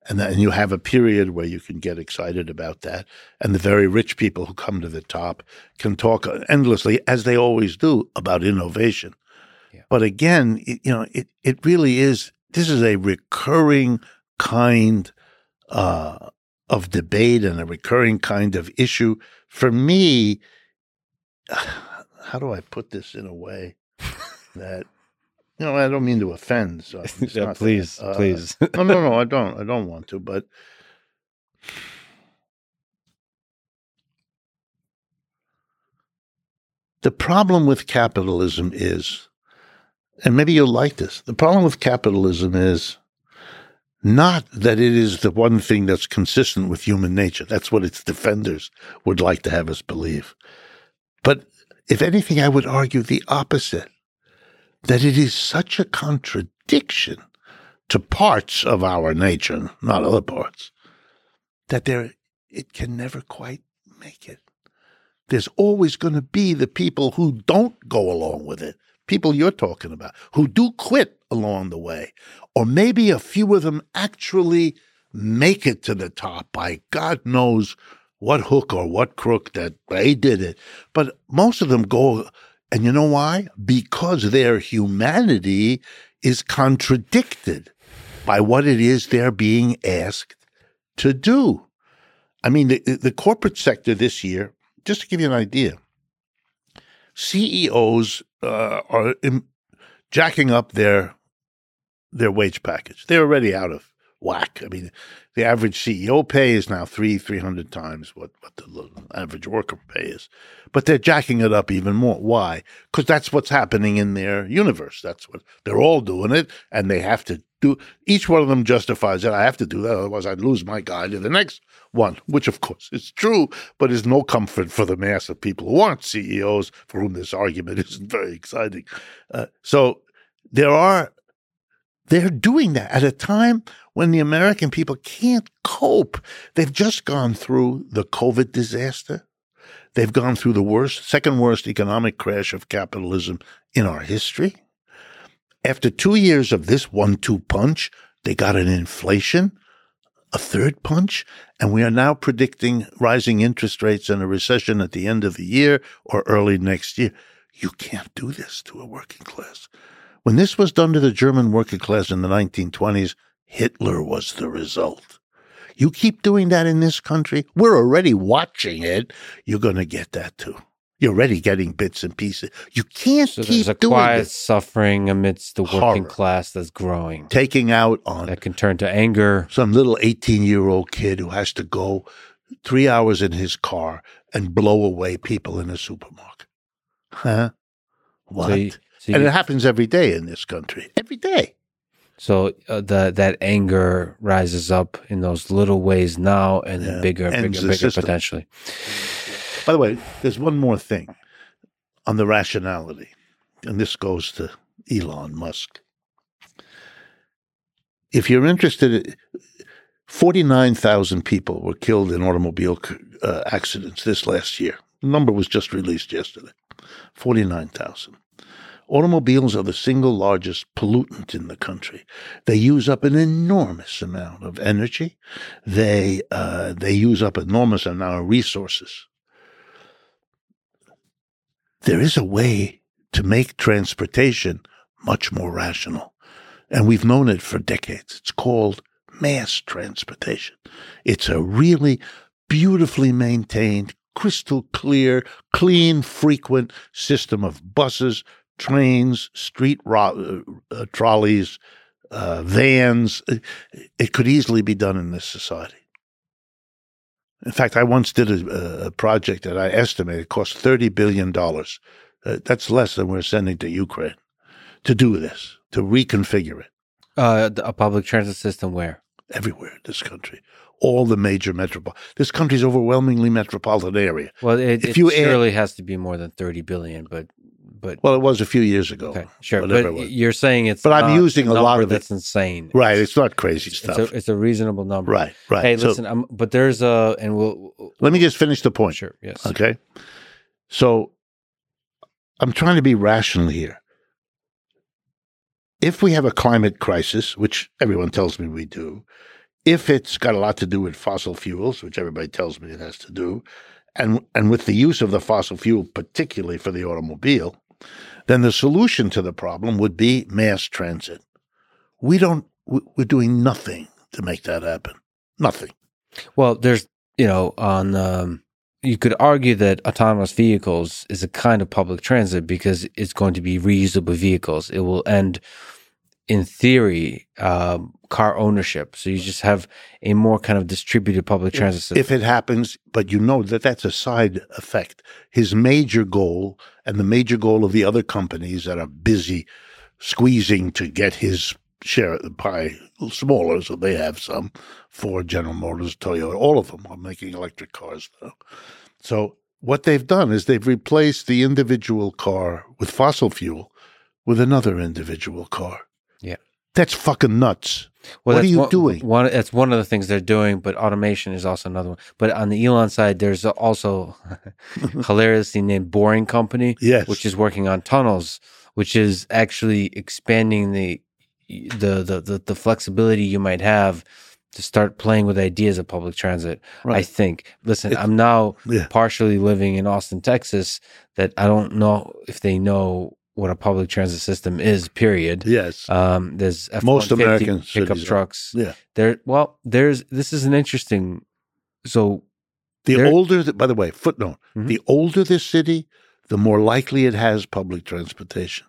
Speaker 2: And then you have a period where you can get excited about that. And the very rich people who come to the top can talk endlessly, as they always do, about innovation. Yeah. But again, it, you know, it, it really is, this is a recurring kind uh, of debate and a recurring kind of issue. For me, how do I put this in a way that no, I don't mean to offend. So
Speaker 1: yeah, please, uh, please.
Speaker 2: no, no, no, I don't. I don't want to. But the problem with capitalism is, and maybe you'll like this. The problem with capitalism is not that it is the one thing that's consistent with human nature. That's what its defenders would like to have us believe. But if anything, I would argue the opposite that it is such a contradiction to parts of our nature, not other parts, that there it can never quite make it. There's always going to be the people who don't go along with it, people you're talking about, who do quit along the way, or maybe a few of them actually make it to the top by God knows what hook or what crook that they did it. But most of them go, and you know why? Because their humanity is contradicted by what it is they're being asked to do. I mean, the, the corporate sector this year, just to give you an idea, CEOs uh, are in, jacking up their their wage package. They're already out of whack. I mean, the average CEO pay is now three, three hundred times what, what the average worker pay is. But they're jacking it up even more. Why? Because that's what's happening in their universe. That's what they're all doing it, and they have to do. Each one of them justifies it. I have to do that, otherwise I'd lose my guy to the next one. Which, of course, is true, but is no comfort for the mass of people who aren't CEOs, for whom this argument isn't very exciting. Uh, so there are they're doing that at a time when the American people can't cope. They've just gone through the COVID disaster. They've gone through the worst, second worst economic crash of capitalism in our history. After two years of this one two punch, they got an inflation, a third punch, and we are now predicting rising interest rates and a recession at the end of the year or early next year. You can't do this to a working class. When this was done to the German working class in the 1920s, Hitler was the result. You keep doing that in this country, we're already watching it. You're going to get that too. You're already getting bits and pieces. You can't
Speaker 1: so
Speaker 2: keep
Speaker 1: there's a quiet
Speaker 2: it.
Speaker 1: suffering amidst the working
Speaker 2: Horror.
Speaker 1: class that's growing.
Speaker 2: Taking out on
Speaker 1: That can turn to anger.
Speaker 2: some little 18 year old kid who has to go three hours in his car and blow away people in a supermarket. Huh? What?
Speaker 1: So so
Speaker 2: and
Speaker 1: you-
Speaker 2: it happens every day in this country. Every day.
Speaker 1: So uh, the that anger rises up in those little ways now, and
Speaker 2: Yeah.
Speaker 1: then bigger,
Speaker 2: Ends
Speaker 1: bigger,
Speaker 2: the
Speaker 1: bigger
Speaker 2: system.
Speaker 1: potentially.
Speaker 2: By the way, there's one more thing on the rationality, and this goes to Elon Musk. If you're interested, 49,000 people were killed in automobile uh, accidents this last year. The number was just released yesterday 49,000. Automobiles are the single largest pollutant in the country. They use up an enormous amount of energy. They uh, they use up enormous amount of resources. There is a way to make transportation much more rational, and we've known it for decades. It's called mass transportation. It's a really beautifully maintained, crystal clear, clean, frequent system of buses, trains, street ro- uh, uh, trolleys, uh, vans. It, it could easily be done in this society. In fact, I once did a, a project that I estimated cost $30 billion. Uh, that's less than we're sending to Ukraine to do this, to reconfigure it
Speaker 1: Uh, a public transit system where
Speaker 2: everywhere in this country. All the major metropolitan. This country's overwhelmingly metropolitan area.
Speaker 1: well, it,
Speaker 2: If
Speaker 1: it
Speaker 2: you add-
Speaker 1: surely has to be more than thirty billion, but but
Speaker 2: Well, it was a few years ago.
Speaker 1: okay, sure. But you're saying it's
Speaker 2: But I'm using a lot
Speaker 1: number
Speaker 2: of it-
Speaker 1: that's insane.
Speaker 2: Right. It's not crazy
Speaker 1: It's
Speaker 2: stuff.
Speaker 1: a, it's a reasonable number.
Speaker 2: right. Right.
Speaker 1: Hey,
Speaker 2: So
Speaker 1: listen, um, but there's a, and we'll,
Speaker 2: let me just finish the point.
Speaker 1: sure, yes.
Speaker 2: Okay. So I'm trying to be rational here. If we have a climate crisis, which everyone tells me we do, if it's got a lot to do with fossil fuels, which everybody tells me it has to do, and and with the use of the fossil fuel, particularly for the automobile, then the solution to the problem would be mass transit. We don't. we- We're doing nothing to make that happen. Nothing.
Speaker 1: Well, there's, you know, on, um, you could argue that autonomous vehicles is a kind of public transit because it's going to be reusable vehicles. It will end, in theory, um, car ownership. So you just have a more kind of distributed public transit system.
Speaker 2: if it happens, but you know that that's a side effect. His major goal, and the major goal of the other companies that are busy squeezing to get his share of the pie smaller, so they have some. Ford, General Motors, Toyota, all of them are making electric cars now. So what they've done is they've replaced the individual car with fossil fuel with another individual car.
Speaker 1: Yeah.
Speaker 2: That's fucking nuts.
Speaker 1: Well,
Speaker 2: what are you
Speaker 1: one,
Speaker 2: doing?
Speaker 1: One, that's one of the things they're doing, but automation is also another one. But on the Elon side, there's also hilariously named Boring Company,
Speaker 2: Yes.
Speaker 1: which is working on tunnels, which is actually expanding the the the the, the flexibility you might have to start playing with ideas of public transit. I think. Listen,
Speaker 2: It's-
Speaker 1: I'm now
Speaker 2: Yeah.
Speaker 1: partially living in Austin, Texas. That I don't know if they know what a public transit system is. Period.
Speaker 2: Yes.
Speaker 1: Um, there's F-150
Speaker 2: Most American
Speaker 1: pickup
Speaker 2: cities are.
Speaker 1: trucks.
Speaker 2: yeah.
Speaker 1: There, well, there's this is an interesting. So
Speaker 2: The older, the, by the way, footnote:
Speaker 1: Mhm.
Speaker 2: the older this city, the more likely it has public transportation.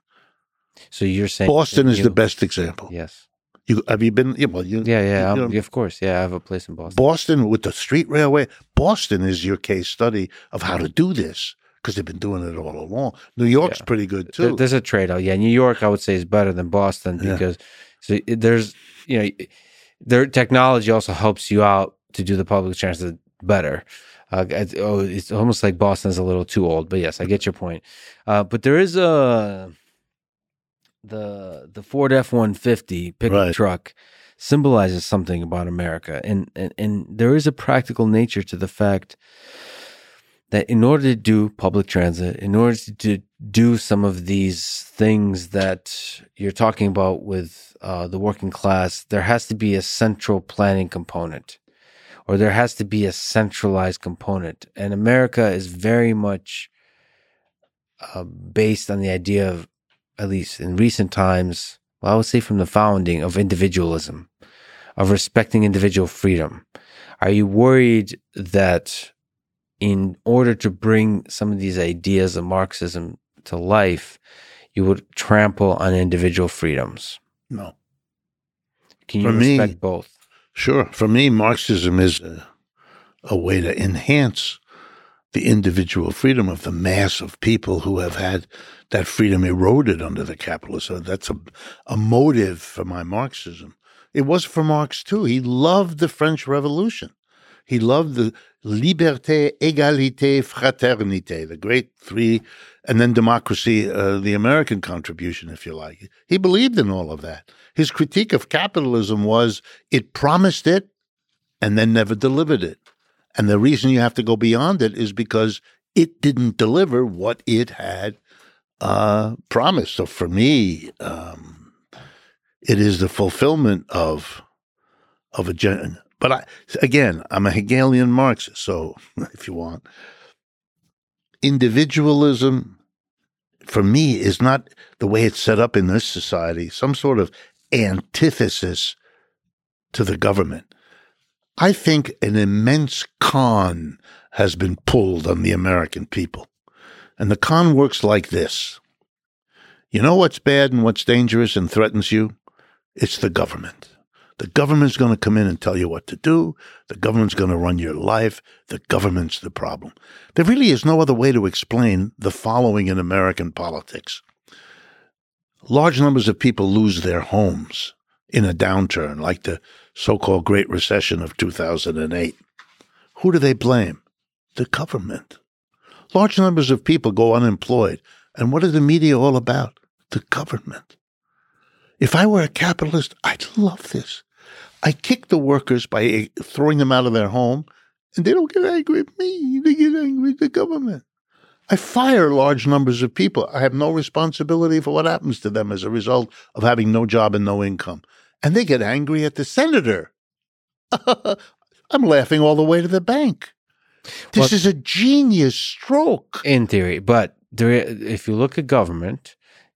Speaker 1: so you're saying
Speaker 2: Boston is
Speaker 1: you-
Speaker 2: the best example.
Speaker 1: Yes.
Speaker 2: You have you been? Yeah, well, you,
Speaker 1: Yeah, yeah.
Speaker 2: you know,
Speaker 1: of course. Yeah, I have a place in Boston.
Speaker 2: Boston with the street railway. Boston is your case study of how to do this because they've been doing it all along. New York's
Speaker 1: Yeah.
Speaker 2: pretty good too.
Speaker 1: there's a trade off. Yeah, New York, I would say, is better than Boston
Speaker 2: Yeah.
Speaker 1: because so there's you know their technology also helps you out to do the public transit better. Uh, it's, oh, it's almost like Boston's a little too old, but yes, I get your point. Uh, but there is a the the Ford F one fifty pickup
Speaker 2: Right.
Speaker 1: truck symbolizes something about America, and, and and there is a practical nature to the fact that in order to do public transit, in order to do some of these things that you're talking about with uh, the working class, there has to be a central planning component, or there has to be a centralized component. And America is very much uh, based on the idea of, at least in recent times, well, I would say from the founding of individualism, of respecting individual freedom. Are you worried that in order to bring some of these ideas of Marxism to life, you would trample on individual freedoms?
Speaker 2: no,
Speaker 1: Can you
Speaker 2: For me-
Speaker 1: respect both?
Speaker 2: sure. For me, Marxism is a, a way to enhance the individual freedom of the mass of people who have had that freedom eroded under the capitalists. So that's a, a motive for my Marxism. It was for Marx too. He loved the French Revolution. He loved the liberté, égalité, fraternité, the great three, and then democracy, uh, the American contribution, if you like. He believed in all of that. His critique of capitalism was it promised it and then never delivered it. And the reason you have to go beyond it is because it didn't deliver what it had uh, promised. So for me, um, it is the fulfillment of of a gen. But I, again, I'm a Hegelian Marxist. So if you want, individualism for me is not the way it's set up in this society. Some sort of antithesis to the government. I think an immense con has been pulled on the American people. And the con works like this. You know what's bad and what's dangerous and threatens you? It's the government. The government's going to come in and tell you what to do. The government's going to run your life. The government's the problem. There really is no other way to explain the following in American politics. Large numbers of people lose their homes in a downturn like the so called Great Recession of 2008. Who do they blame? The government. Large numbers of people go unemployed. And what are the media all about? The government. If I were a capitalist, I'd love this. I kick the workers by throwing them out of their home, and they don't get angry at me. They get angry at the government. I fire large numbers of people. I have no responsibility for what happens to them as a result of having no job and no income. And they get angry at the senator. I'm laughing all the way to the bank. This
Speaker 1: Well-
Speaker 2: is a genius stroke.
Speaker 1: In theory, but there, if you look at government,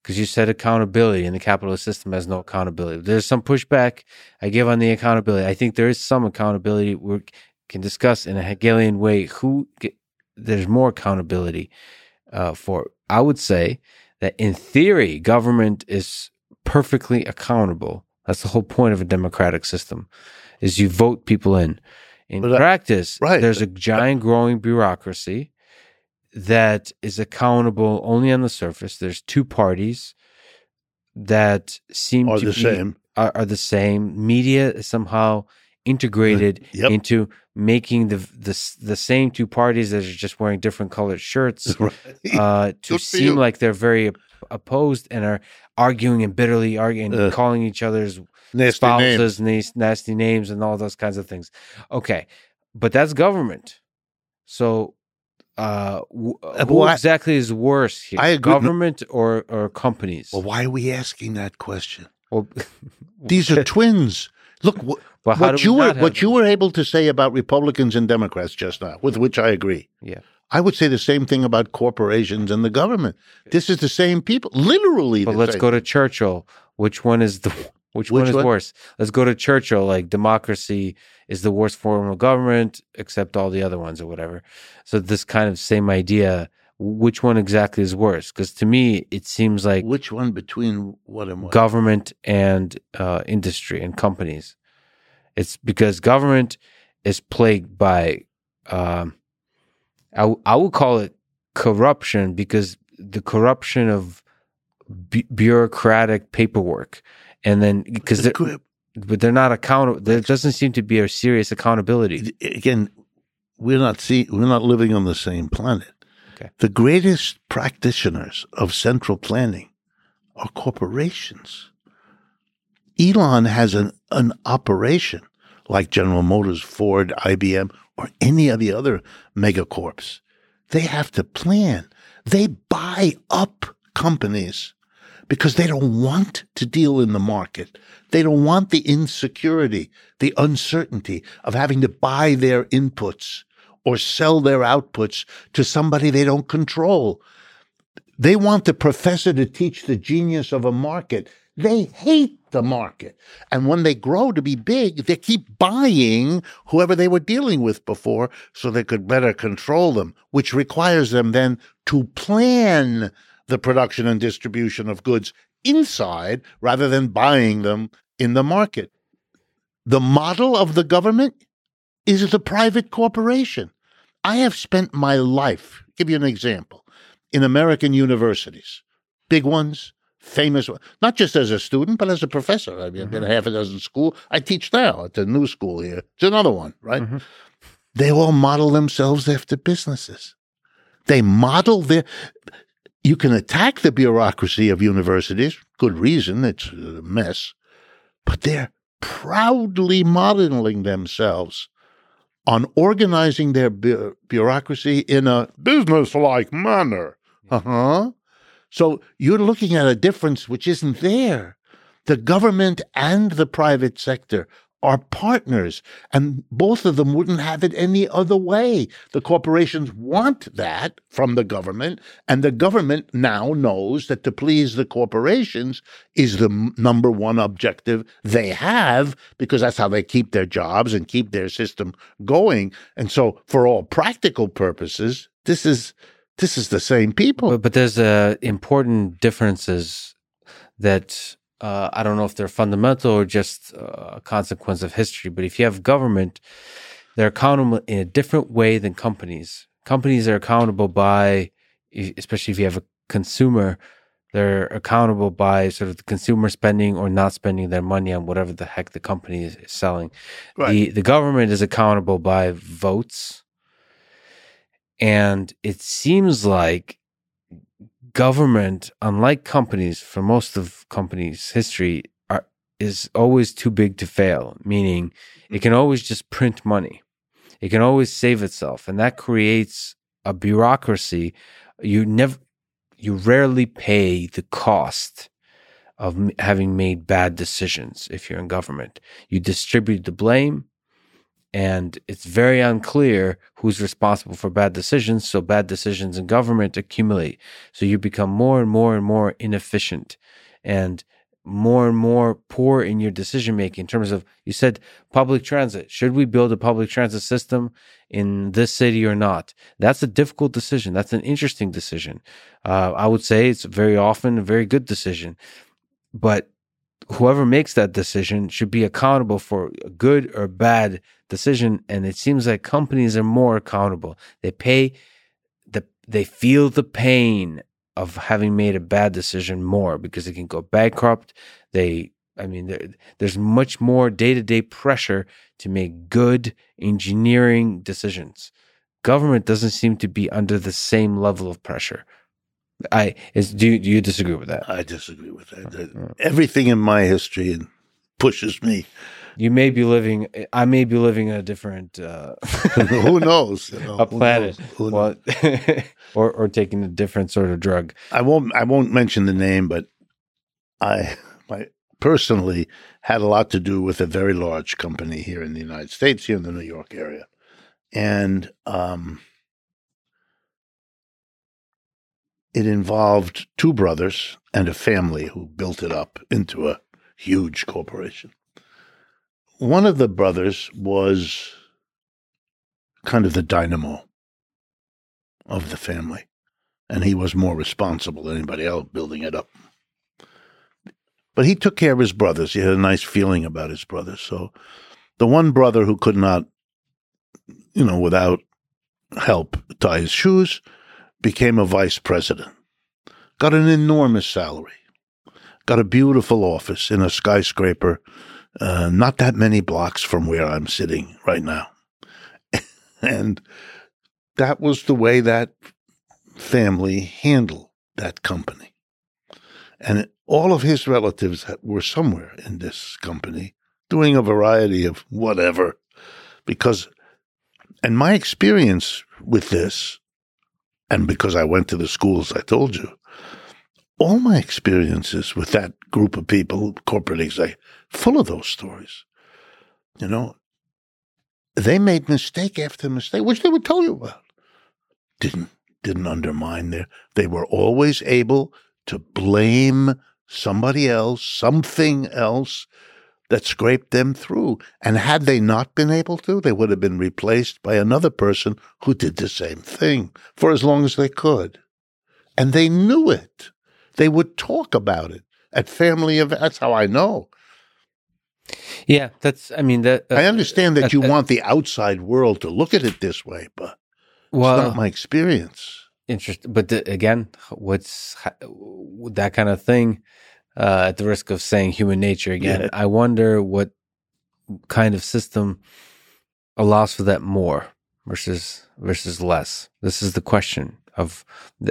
Speaker 1: because you said accountability and the capitalist system has no accountability. There's some pushback I give on the accountability. I think there is some accountability we can discuss in a Hegelian way who there's more accountability uh, for. I would say that in theory, government is perfectly accountable. That's the whole point of a democratic system, is you vote people in. In
Speaker 2: I-
Speaker 1: practice,
Speaker 2: right.
Speaker 1: there's a giant growing bureaucracy that is accountable only on the surface. There's two parties that seem
Speaker 2: Are
Speaker 1: to
Speaker 2: the
Speaker 1: be,
Speaker 2: same.
Speaker 1: Are, are the same. Media is somehow integrated
Speaker 2: Yep.
Speaker 1: into making the, the the same two parties that are just wearing different colored shirts
Speaker 2: Right.
Speaker 1: uh, to
Speaker 2: Good
Speaker 1: seem like they're very opposed and are arguing and bitterly arguing,
Speaker 2: Uh,
Speaker 1: calling each other's
Speaker 2: Nasty
Speaker 1: spouses nice, nasty names and all those kinds of things. Okay, but that's government. So, uh,
Speaker 2: Uh,
Speaker 1: who
Speaker 2: well, I-
Speaker 1: exactly is worse here?
Speaker 2: I agree-
Speaker 1: Government or or companies?
Speaker 2: Well, why are we asking that question?
Speaker 1: Well,
Speaker 2: These are twins. Look, wh- what you
Speaker 1: we
Speaker 2: were what you
Speaker 1: them?
Speaker 2: were able to say about Republicans and Democrats just now, with which I agree.
Speaker 1: Yeah.
Speaker 2: I would say the same thing about corporations and the government. This is the same people, literally.
Speaker 1: But let's
Speaker 2: same.
Speaker 1: go to Churchill. Which one is the which, one is
Speaker 2: one?
Speaker 1: worse? Let's go to Churchill. Like democracy is the worst form of government, except all the other ones or whatever. So this kind of same idea. Which one exactly is worse? Because to me, it seems like
Speaker 2: Which one between what and what?
Speaker 1: government and uh, industry and companies. It's because government is plagued by, um, I, I would call it corruption because the corruption of bu- bureaucratic paperwork. And then because they're, but they're not accountable. There doesn't seem to be a serious accountability.
Speaker 2: again, we're not see we're not living on the same planet.
Speaker 1: Okay.
Speaker 2: The greatest practitioners of central planning are corporations. Elon has an, an operation like General Motors, Ford, IBM, or any of the other megacorps. They have to plan. They buy up companies because they don't want to deal in the market. They don't want the insecurity, the uncertainty of having to buy their inputs or sell their outputs to somebody they don't control. They want the professor to teach the genius of a market. They hate the market. And when they grow to be big, they keep buying whoever they were dealing with before so they could better control them, which requires them then to plan the production and distribution of goods inside rather than buying them in the market. The model of the government is the private corporation. I have spent my life, give you an example, in American universities, big ones, famous ones, not just as a student, but as a professor. I mean, I've been a half a dozen school. I teach now at the new school here. It's another one, right?
Speaker 1: Mhm.
Speaker 2: They all model themselves after businesses. They model their. You can attack the bureaucracy of universities, good reason, it's a mess, but they're proudly modeling themselves on organizing their bu- bureaucracy in a business like manner. Uh huh. So you're looking at a difference which isn't there. The government and the private sector are partners, and both of them wouldn't have it any other way. The corporations want that from the government, and the government now knows that to please the corporations is the number one objective they have because that's how they keep their jobs and keep their system going. And so, for all practical purposes, this is this is the same people.
Speaker 1: But, but there's uh, important differences that uh, I don't know if they're fundamental or just uh, a consequence of history. But if you have government, they're accountable in a different way than companies. Companies are accountable by, especially if you have a consumer, they're accountable by sort of the consumer spending or not spending their money on whatever the heck the company is, is selling.
Speaker 2: Right.
Speaker 1: The the government is accountable by votes. And it seems like government, unlike companies, for most of companies' history, are is always too big to fail, meaning it mm-hmm. can always just print money. It can always save itself. And that creates a bureaucracy. You never you rarely pay the cost of having made bad decisions if you're in government. You distribute the blame and it's very unclear who's responsible for bad decisions. So bad decisions in government accumulate. So you become more and more and more inefficient and more and more poor in your decision making in terms of you said public transit. Should we build a public transit system in this city or not? That's a difficult decision. That's an interesting decision. Uh, I would say it's very often a very good decision, but whoever makes that decision should be accountable for a good or bad decision. And it seems like companies are more accountable. They pay the they feel the pain of having made a bad decision more because they can go bankrupt. They, I mean, there's much more day to day pressure to make good engineering decisions. Government doesn't seem to be under the same level of pressure. I is do you, do you disagree with that?
Speaker 2: I disagree with that. Everything in my history and pushes me.
Speaker 1: You may be living. I may be living in a different. Uh,
Speaker 2: who knows? You know,
Speaker 1: a planet, who knows? Who knows? Well, or or taking a different sort of drug.
Speaker 2: I won't. I won't mention the name, but I, I personally had a lot to do with a very large company here in the United States, here in the New York area, and um, it involved two brothers and a family who built it up into a huge corporation. One of the brothers was kind of the dynamo of the family, and he was more responsible than anybody else building it up. But he took care of his brothers. He had a nice feeling about his brothers. So the one brother who could not, you know, without help tie his shoes, became a vice president, got an enormous salary, got a beautiful office in a skyscraper, uh, not that many blocks from where I'm sitting right now. and that was the way that family handled that company. And all of his relatives were somewhere in this company doing a variety of whatever. Because, and my experience with this and because I went to the schools I told you, all my experiences with that group of people, corporate exec, full of those stories. You know, they made mistake after mistake, which they would tell you about. Didn't didn't undermine their. They were always able to blame somebody else, something else, that scraped them through. And had they not been able to, they would have been replaced by another person who did the same thing for as long as they could. And they knew it. They would talk about it at family events. That's how I know.
Speaker 1: Yeah, that's. I mean, that.
Speaker 2: Uh, I understand that uh, you uh, want the outside world to look at it this way, but well, it's not my experience.
Speaker 1: Interesting, but the, again, what's that kind of thing? Uh, at the risk of saying human nature again, yeah. I wonder what kind of system allows for that more versus versus less. This is the question of.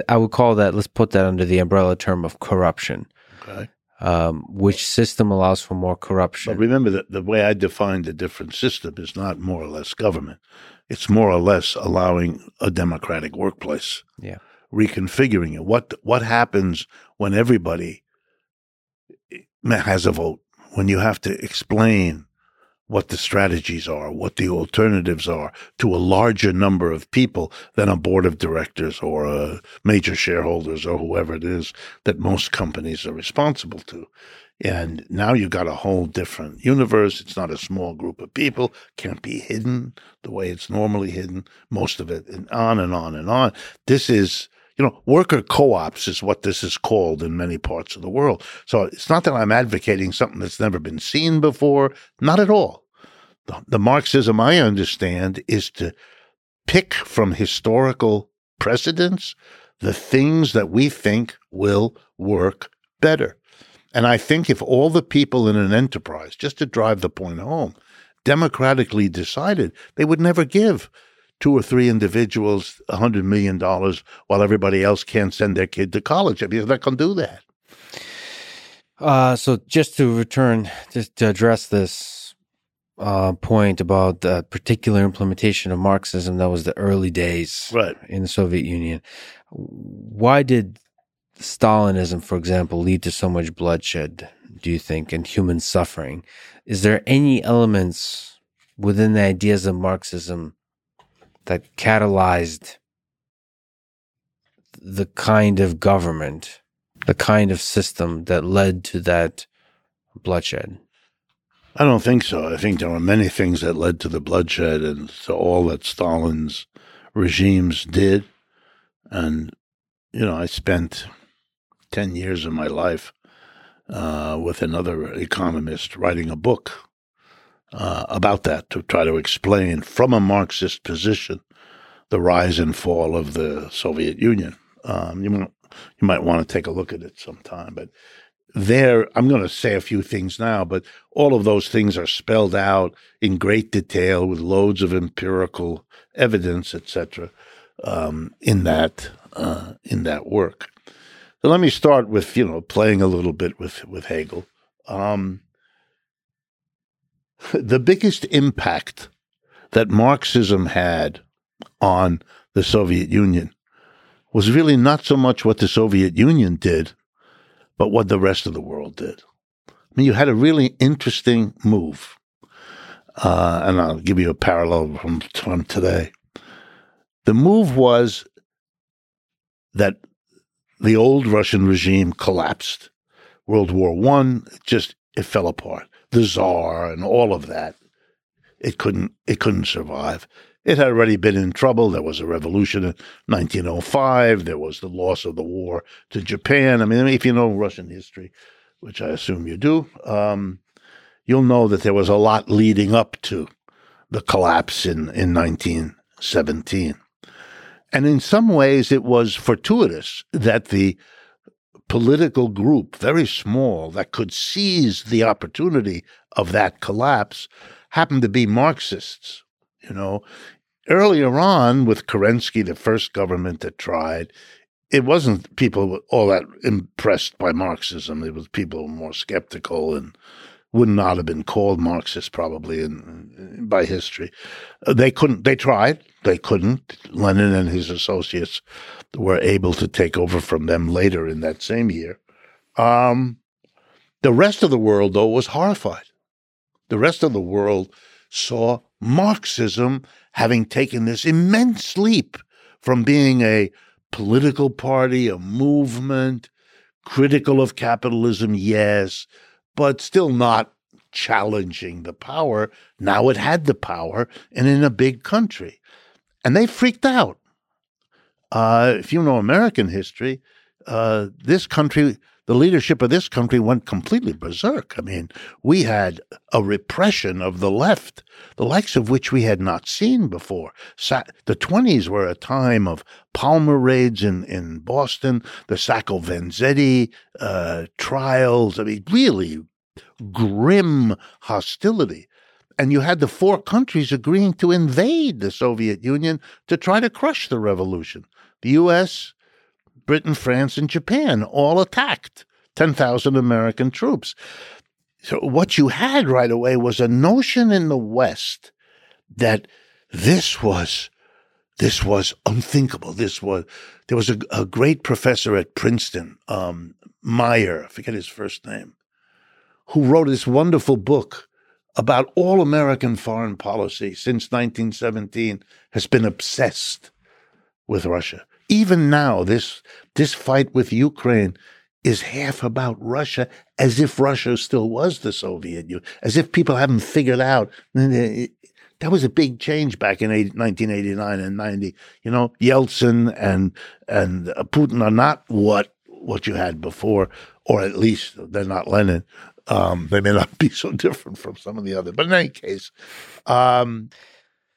Speaker 1: I would call that. Let's put that under the umbrella term of corruption. Okay. Um, which system allows for more corruption?
Speaker 2: But remember that the way I define the different system is not more or less government. It's more or less allowing a democratic workplace.
Speaker 1: Yeah.
Speaker 2: Reconfiguring it. What what happens when everybody has a vote, when you have to explain what the strategies are, what the alternatives are to a larger number of people than a board of directors or major shareholders or whoever it is that most companies are responsible to. And now you have got a whole different universe. It's not a small group of people, can't be hidden the way it's normally hidden, most of it, and on and on and on. This is you know, worker co-ops is what this is called in many parts of the world. So it's not that I'm advocating something that's never been seen before. Not at all. The, the Marxism I understand is to pick from historical precedents the things that we think will work better. And I think if all the people in an enterprise, just to drive the point home, democratically decided, they would never give two or three individuals a hundred million dollars while everybody else can't send their kid to college. I mean, they're not going to do that.
Speaker 1: Uh, so just to return, just to address this uh, point about the particular implementation of Marxism, that was the early days
Speaker 2: right.
Speaker 1: in the Soviet Union. Why did Stalinism, for example, lead to so much bloodshed, do you think, and human suffering? Is there any elements within the ideas of Marxism that catalyzed the kind of government, the kind of system that led to that bloodshed?
Speaker 2: I don't think so. I think there were many things that led to the bloodshed and to all that Stalin's regimes did. And, you know, I spent 10 years of my life uh, with another economist writing a book uh, about that to try to explain from a Marxist position the rise and fall of the Soviet Union. Um, you might you might want to take a look at it sometime, but there I'm going to say a few things now, but all of those things are spelled out in great detail with loads of empirical evidence, etc. Um, in that uh, in that work. So let me start with you know playing a little bit with with Hegel. Um, the biggest impact that Marxism had on the Soviet Union was really not so much what the Soviet Union did, but what the rest of the world did. I mean, you had a really interesting move. Uh, and I'll give you a parallel from, from today. The move was that the old Russian regime collapsed. World War One just it fell apart. The Czar and all of that, it couldn't it couldn't survive. It had already been in trouble. There was a revolution in 1905. There was the loss of the war to Japan. I mean, if you know Russian history, which I assume you do, um, you'll know that there was a lot leading up to the collapse in, in 1917. And in some ways, it was fortuitous that the political group, very small, that could seize the opportunity of that collapse happened to be Marxists. You know, earlier on with Kerensky, the first government that tried, it wasn't people all that impressed by Marxism. It was people more skeptical and would not have been called Marxist probably in, by history. They couldn't. They tried. They couldn't. Lenin and his associates were able to take over from them later in that same year. Um, the rest of the world, though, was horrified. The rest of the world saw Marxism having taken this immense leap from being a political party, a movement, critical of capitalism, yes, but still not challenging the power. Now it had the power and in a big country. And they freaked out. Uh, if you know American history, uh, this country the leadership of this country went completely berserk. I mean, we had a repression of the left, the likes of which we had not seen before. the 20s were a time of Palmer raids in, in Boston, the Sacco Vanzetti uh, trials. I mean, really grim hostility. And you had the four countries agreeing to invade the Soviet Union to try to crush the revolution. The U.S., Britain, France, and Japan all attacked 10,000 American troops. So, what you had right away was a notion in the West that this was this was unthinkable. This was there was a, a great professor at Princeton, um, Mayer, I forget his first name, who wrote this wonderful book about all American foreign policy since 1917 has been obsessed with Russia even now, this this fight with Ukraine is half about Russia, as if Russia still was the Soviet Union, as if people haven't figured out. That was a big change back in 1989 and 90. You know, Yeltsin and and Putin are not what what you had before, or at least they're not Lenin. Um, they may not be so different from some of the other, but in any case, um,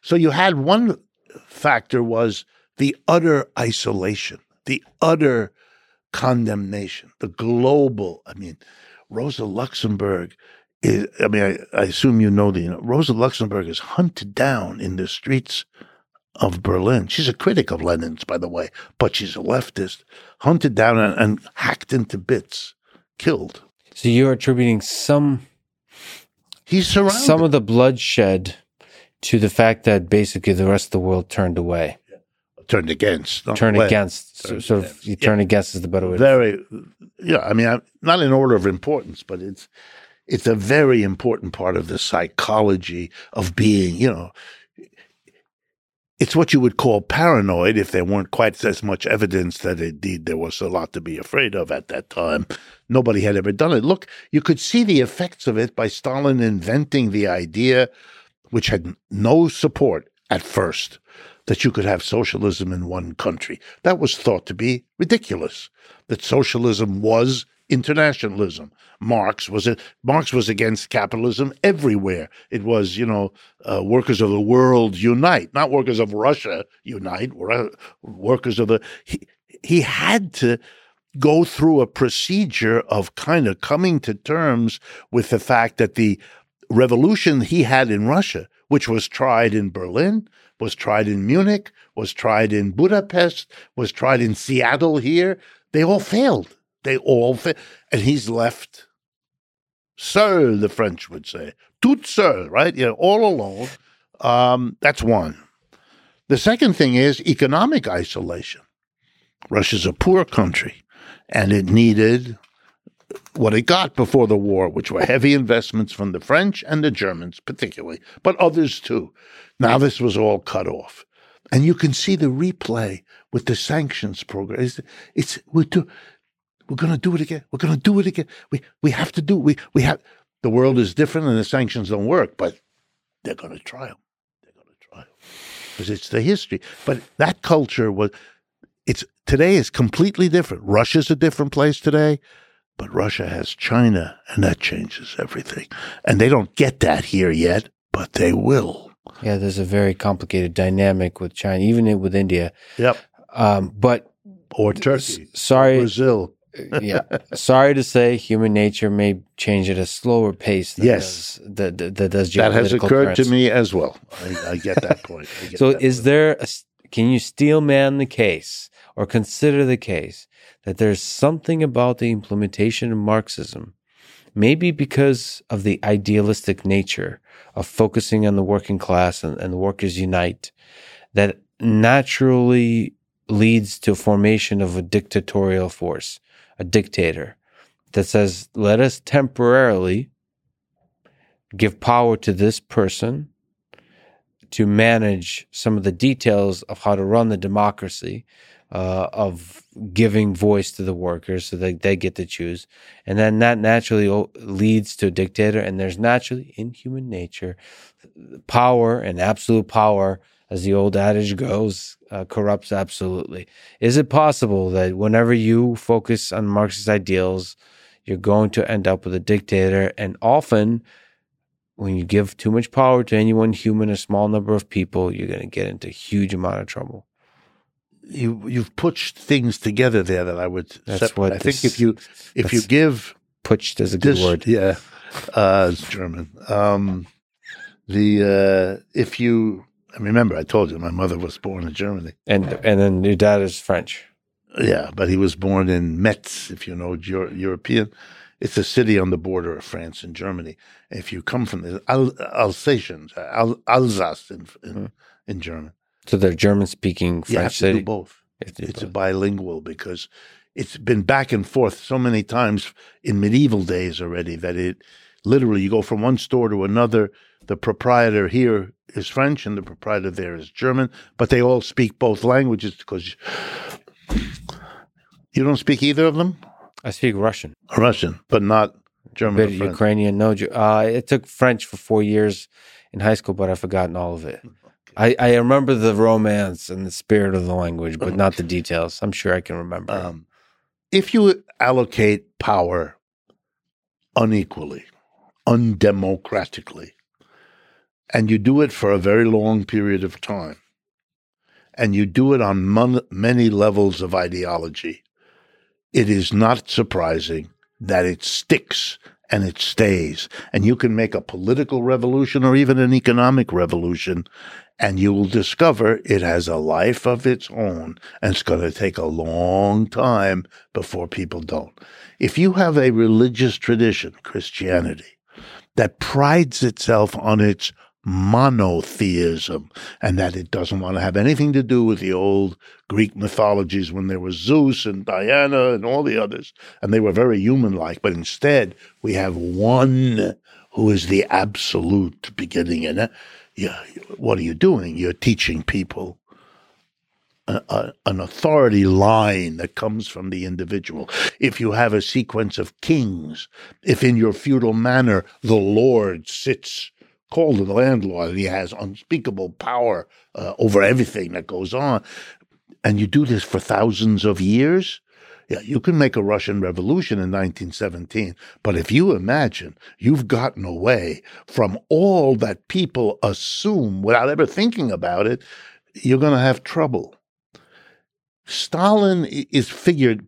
Speaker 2: so you had one factor was the utter isolation, the utter condemnation, the global. I mean, Rosa Luxemburg is, I mean, I, I assume you know the, you know, Rosa Luxemburg is hunted down in the streets of Berlin. She's a critic of Lenin's, by the way, but she's a leftist, hunted down and, and hacked into bits, killed.
Speaker 1: So you're attributing some.
Speaker 2: He's surrounded.
Speaker 1: Some of the bloodshed to the fact that basically the rest of the world turned away
Speaker 2: turned against.
Speaker 1: Turn against. Turned sort against. of you turn yeah. against is the better way.
Speaker 2: Very, yeah. I mean, I'm, not in order of importance, but it's it's a very important part of the psychology of being. You know, it's what you would call paranoid if there weren't quite as much evidence that indeed there was a lot to be afraid of at that time. Nobody had ever done it. Look, you could see the effects of it by Stalin inventing the idea, which had no support at first, that you could have socialism in one country. That was thought to be ridiculous, that socialism was internationalism. Marx was a, Marx was against capitalism everywhere. It was, you know, uh, workers of the world unite, not workers of Russia unite, workers of the. He, he had to go through a procedure of kind of coming to terms with the fact that the revolution he had in Russia, which was tried in Berlin, was tried in Munich, was tried in Budapest, was tried in Seattle here, they all failed. They all failed. And he's left seul, the French would say. Tout seul, right? You know, all alone. Um, that's one. The second thing is economic isolation. Russia's a poor country, and it needed what it got before the war, which were heavy investments from the French and the Germans, particularly, but others too. Now this was all cut off. And you can see the replay with the sanctions program. It's, it's we're, do, we're going to do it again. We're going to do it again. We, we have to do We, we have, the world is different and the sanctions don't work, but they're going to try them. They're going to try them because it's the history. But that culture was, it's today is completely different. Russia's a different place today. But Russia has China, and that changes everything. And they don't get that here yet, but they will.
Speaker 1: Yeah, there's a very complicated dynamic with China, even with India.
Speaker 2: Yep.
Speaker 1: Um, but
Speaker 2: or Turkey,
Speaker 1: sorry,
Speaker 2: Brazil.
Speaker 1: yeah, sorry to say, human nature may change at a slower pace.
Speaker 2: Than yes,
Speaker 1: does, that, that, that does
Speaker 2: that has occurred currents. to me as well. I, I get that point. Get
Speaker 1: so,
Speaker 2: that
Speaker 1: is
Speaker 2: point.
Speaker 1: there? A, can you steel man the case or consider the case that there's something about the implementation of Marxism, maybe because of the idealistic nature of focusing on the working class and, and the workers unite, that naturally leads to formation of a dictatorial force, a dictator that says, let us temporarily give power to this person to manage some of the details of how to run the democracy uh, of giving voice to the workers so that they get to choose. And then that naturally leads to a dictator. And there's naturally in human nature power and absolute power, as the old adage goes, uh, corrupts absolutely. Is it possible that whenever you focus on Marxist ideals, you're going to end up with a dictator? And often, when you give too much power to any one human, a small number of people, you're going to get into huge amount of trouble
Speaker 2: you you've pushed things together there that I would.
Speaker 1: That's separate. what
Speaker 2: I think. If you if you give
Speaker 1: pushed is a good
Speaker 2: this,
Speaker 1: word.
Speaker 2: Yeah, uh, it's German. Um, the uh, if you I remember I told you my mother was born in Germany,
Speaker 1: and and then your dad is French.
Speaker 2: Yeah, but he was born in Metz, if you know Euro- European. It's a city on the border of France and Germany. If you come from the Al- Alsatians, Al- Alsace in in, mm. in German,
Speaker 1: so they're German speaking French
Speaker 2: you have to
Speaker 1: city?
Speaker 2: do both. Do it's both. bilingual because it's been back and forth so many times in medieval days already that it literally you go from one store to another. The proprietor here is French and the proprietor there is German, but they all speak both languages because you don't speak either of them.
Speaker 1: I speak Russian.
Speaker 2: Russian, but not German.
Speaker 1: Bit Ukrainian, no. Uh, it took French for four years in high school, but I've forgotten all of it. I, I remember the romance and the spirit of the language, but not the details. I'm sure I can remember. Um,
Speaker 2: if you allocate power unequally, undemocratically, and you do it for a very long period of time, and you do it on mon- many levels of ideology, it is not surprising that it sticks and it stays. And you can make a political revolution or even an economic revolution and you will discover it has a life of its own and it's going to take a long time before people don't. If you have a religious tradition, Christianity, that prides itself on its monotheism and that it doesn't want to have anything to do with the old Greek mythologies when there was Zeus and Diana and all the others, and they were very human like, but instead we have one who is the absolute beginning and yeah, what are you doing? You're teaching people a, a, an authority line that comes from the individual. If you have a sequence of kings, if in your feudal manner the lord sits called the landlord and he has unspeakable power uh, over everything that goes on, and you do this for thousands of years, Yeah, you can make a Russian revolution in 1917, but if you imagine you've gotten away from all that people assume without ever thinking about it, you're going to have trouble. Stalin is figured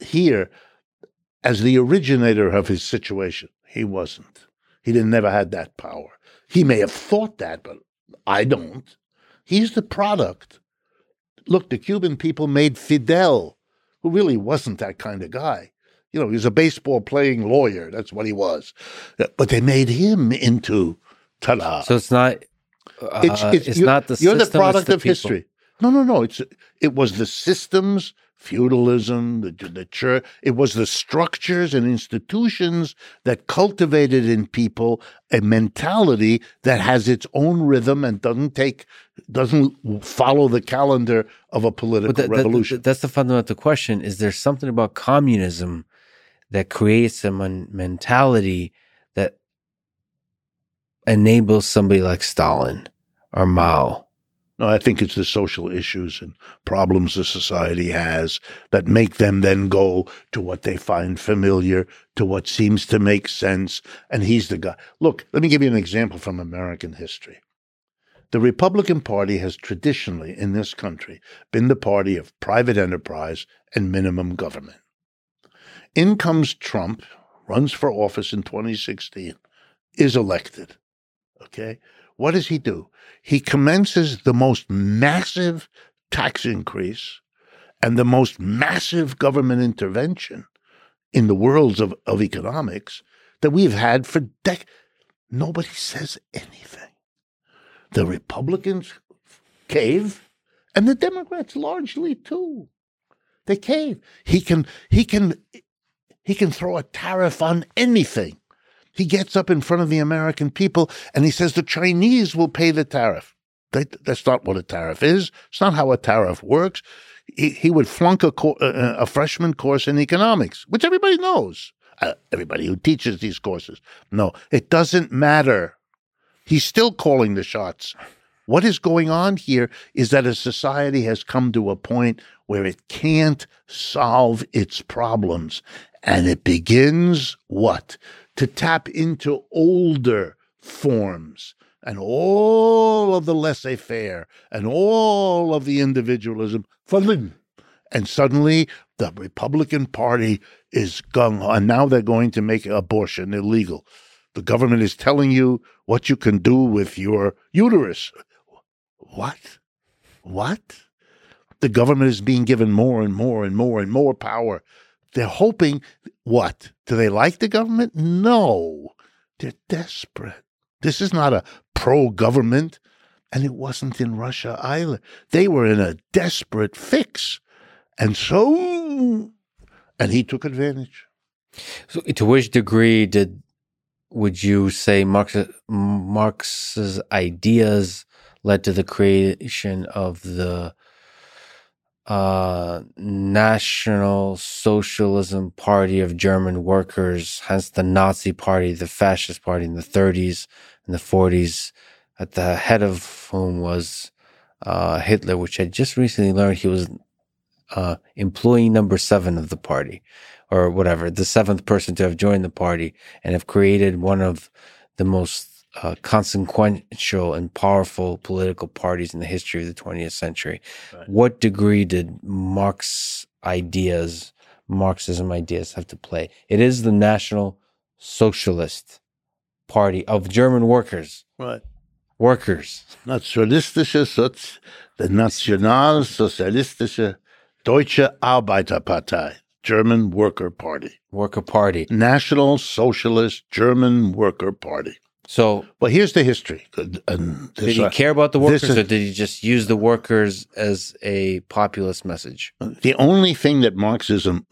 Speaker 2: here as the originator of his situation. He wasn't. He didn't never had that power. He may have thought that, but I don't. He's the product. Look, the Cuban people made Fidel, who really wasn't that kind of guy. You know, he was a baseball playing lawyer. That's what he was. But they made him into ta-da.
Speaker 1: So it's not. Uh, it's, it's, it's not the.
Speaker 2: You're
Speaker 1: the
Speaker 2: product
Speaker 1: the
Speaker 2: of history. No, no, no. It's it was the systems feudalism, the, the church. It was the structures and institutions that cultivated in people a mentality that has its own rhythm and doesn't take, doesn't follow the calendar of a political that, revolution.
Speaker 1: That, that's the fundamental question. Is there something about communism that creates a mentality that enables somebody like Stalin or Mao
Speaker 2: no, I think it's the social issues and problems the society has that make them then go to what they find familiar, to what seems to make sense. And he's the guy. Look, let me give you an example from American history. The Republican Party has traditionally in this country been the party of private enterprise and minimum government. In comes Trump, runs for office in 2016, is elected. Okay? What does he do? He commences the most massive tax increase and the most massive government intervention in the worlds of, of economics that we've had for decades. Nobody says anything. The Republicans cave, and the Democrats largely too. They cave. He can he can he can throw a tariff on anything. He gets up in front of the American people and he says the Chinese will pay the tariff. That, that's not what a tariff is. It's not how a tariff works. He, he would flunk a, co- a, freshman course in economics, which everybody knows. Uh, everybody who teaches these courses. No, it doesn't matter. He's still calling the shots. What is going on here is that a society has come to a point where it can't solve its problems. And it begins what? To tap into older forms and all of the laissez faire and all of the individualism. And suddenly the Republican Party is gung ho. And now they're going to make abortion illegal. The government is telling you what you can do with your uterus. What? What? The government is being given more and more and more and more power they're hoping what? Do they like the government? No. They're desperate. This is not a pro government. And it wasn't in Russia either. They were in a desperate fix. And so, and he took advantage.
Speaker 1: So, to which degree did would you say Marx, Marx's ideas led to the creation of the uh, National Socialism Party of German Workers, hence the Nazi Party, the Fascist Party in the 30s and the 40s, at the head of whom was uh, Hitler, which I just recently learned he was uh, employee number seven of the party, or whatever, the seventh person to have joined the party and have created one of the most uh, consequential and powerful political parties in the history of the 20th century. Right. What degree did Marx ideas, Marxism ideas, have to play? It is the National Socialist Party of German workers.
Speaker 2: Right.
Speaker 1: Workers.
Speaker 2: Nationalistische, Sozi the Nationalsozialistische Deutsche Arbeiterpartei. German Worker Party.
Speaker 1: Worker Party.
Speaker 2: National Socialist German Worker Party.
Speaker 1: So,
Speaker 2: well, here's the history.
Speaker 1: And did he care about the workers, is, or did he just use the workers as a populist message?
Speaker 2: The only thing that Marxism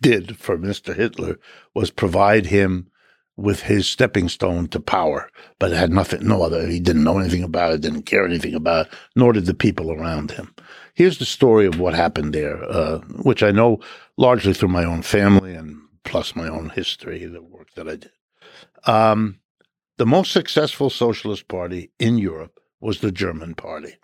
Speaker 2: did for Mr. Hitler was provide him with his stepping stone to power, but it had nothing, no other. He didn't know anything about it, didn't care anything about it, nor did the people around him. Here's the story of what happened there, uh, which I know largely through my own family and plus my own history, the work that I did. Um, the most successful socialist party in Europe was the German party.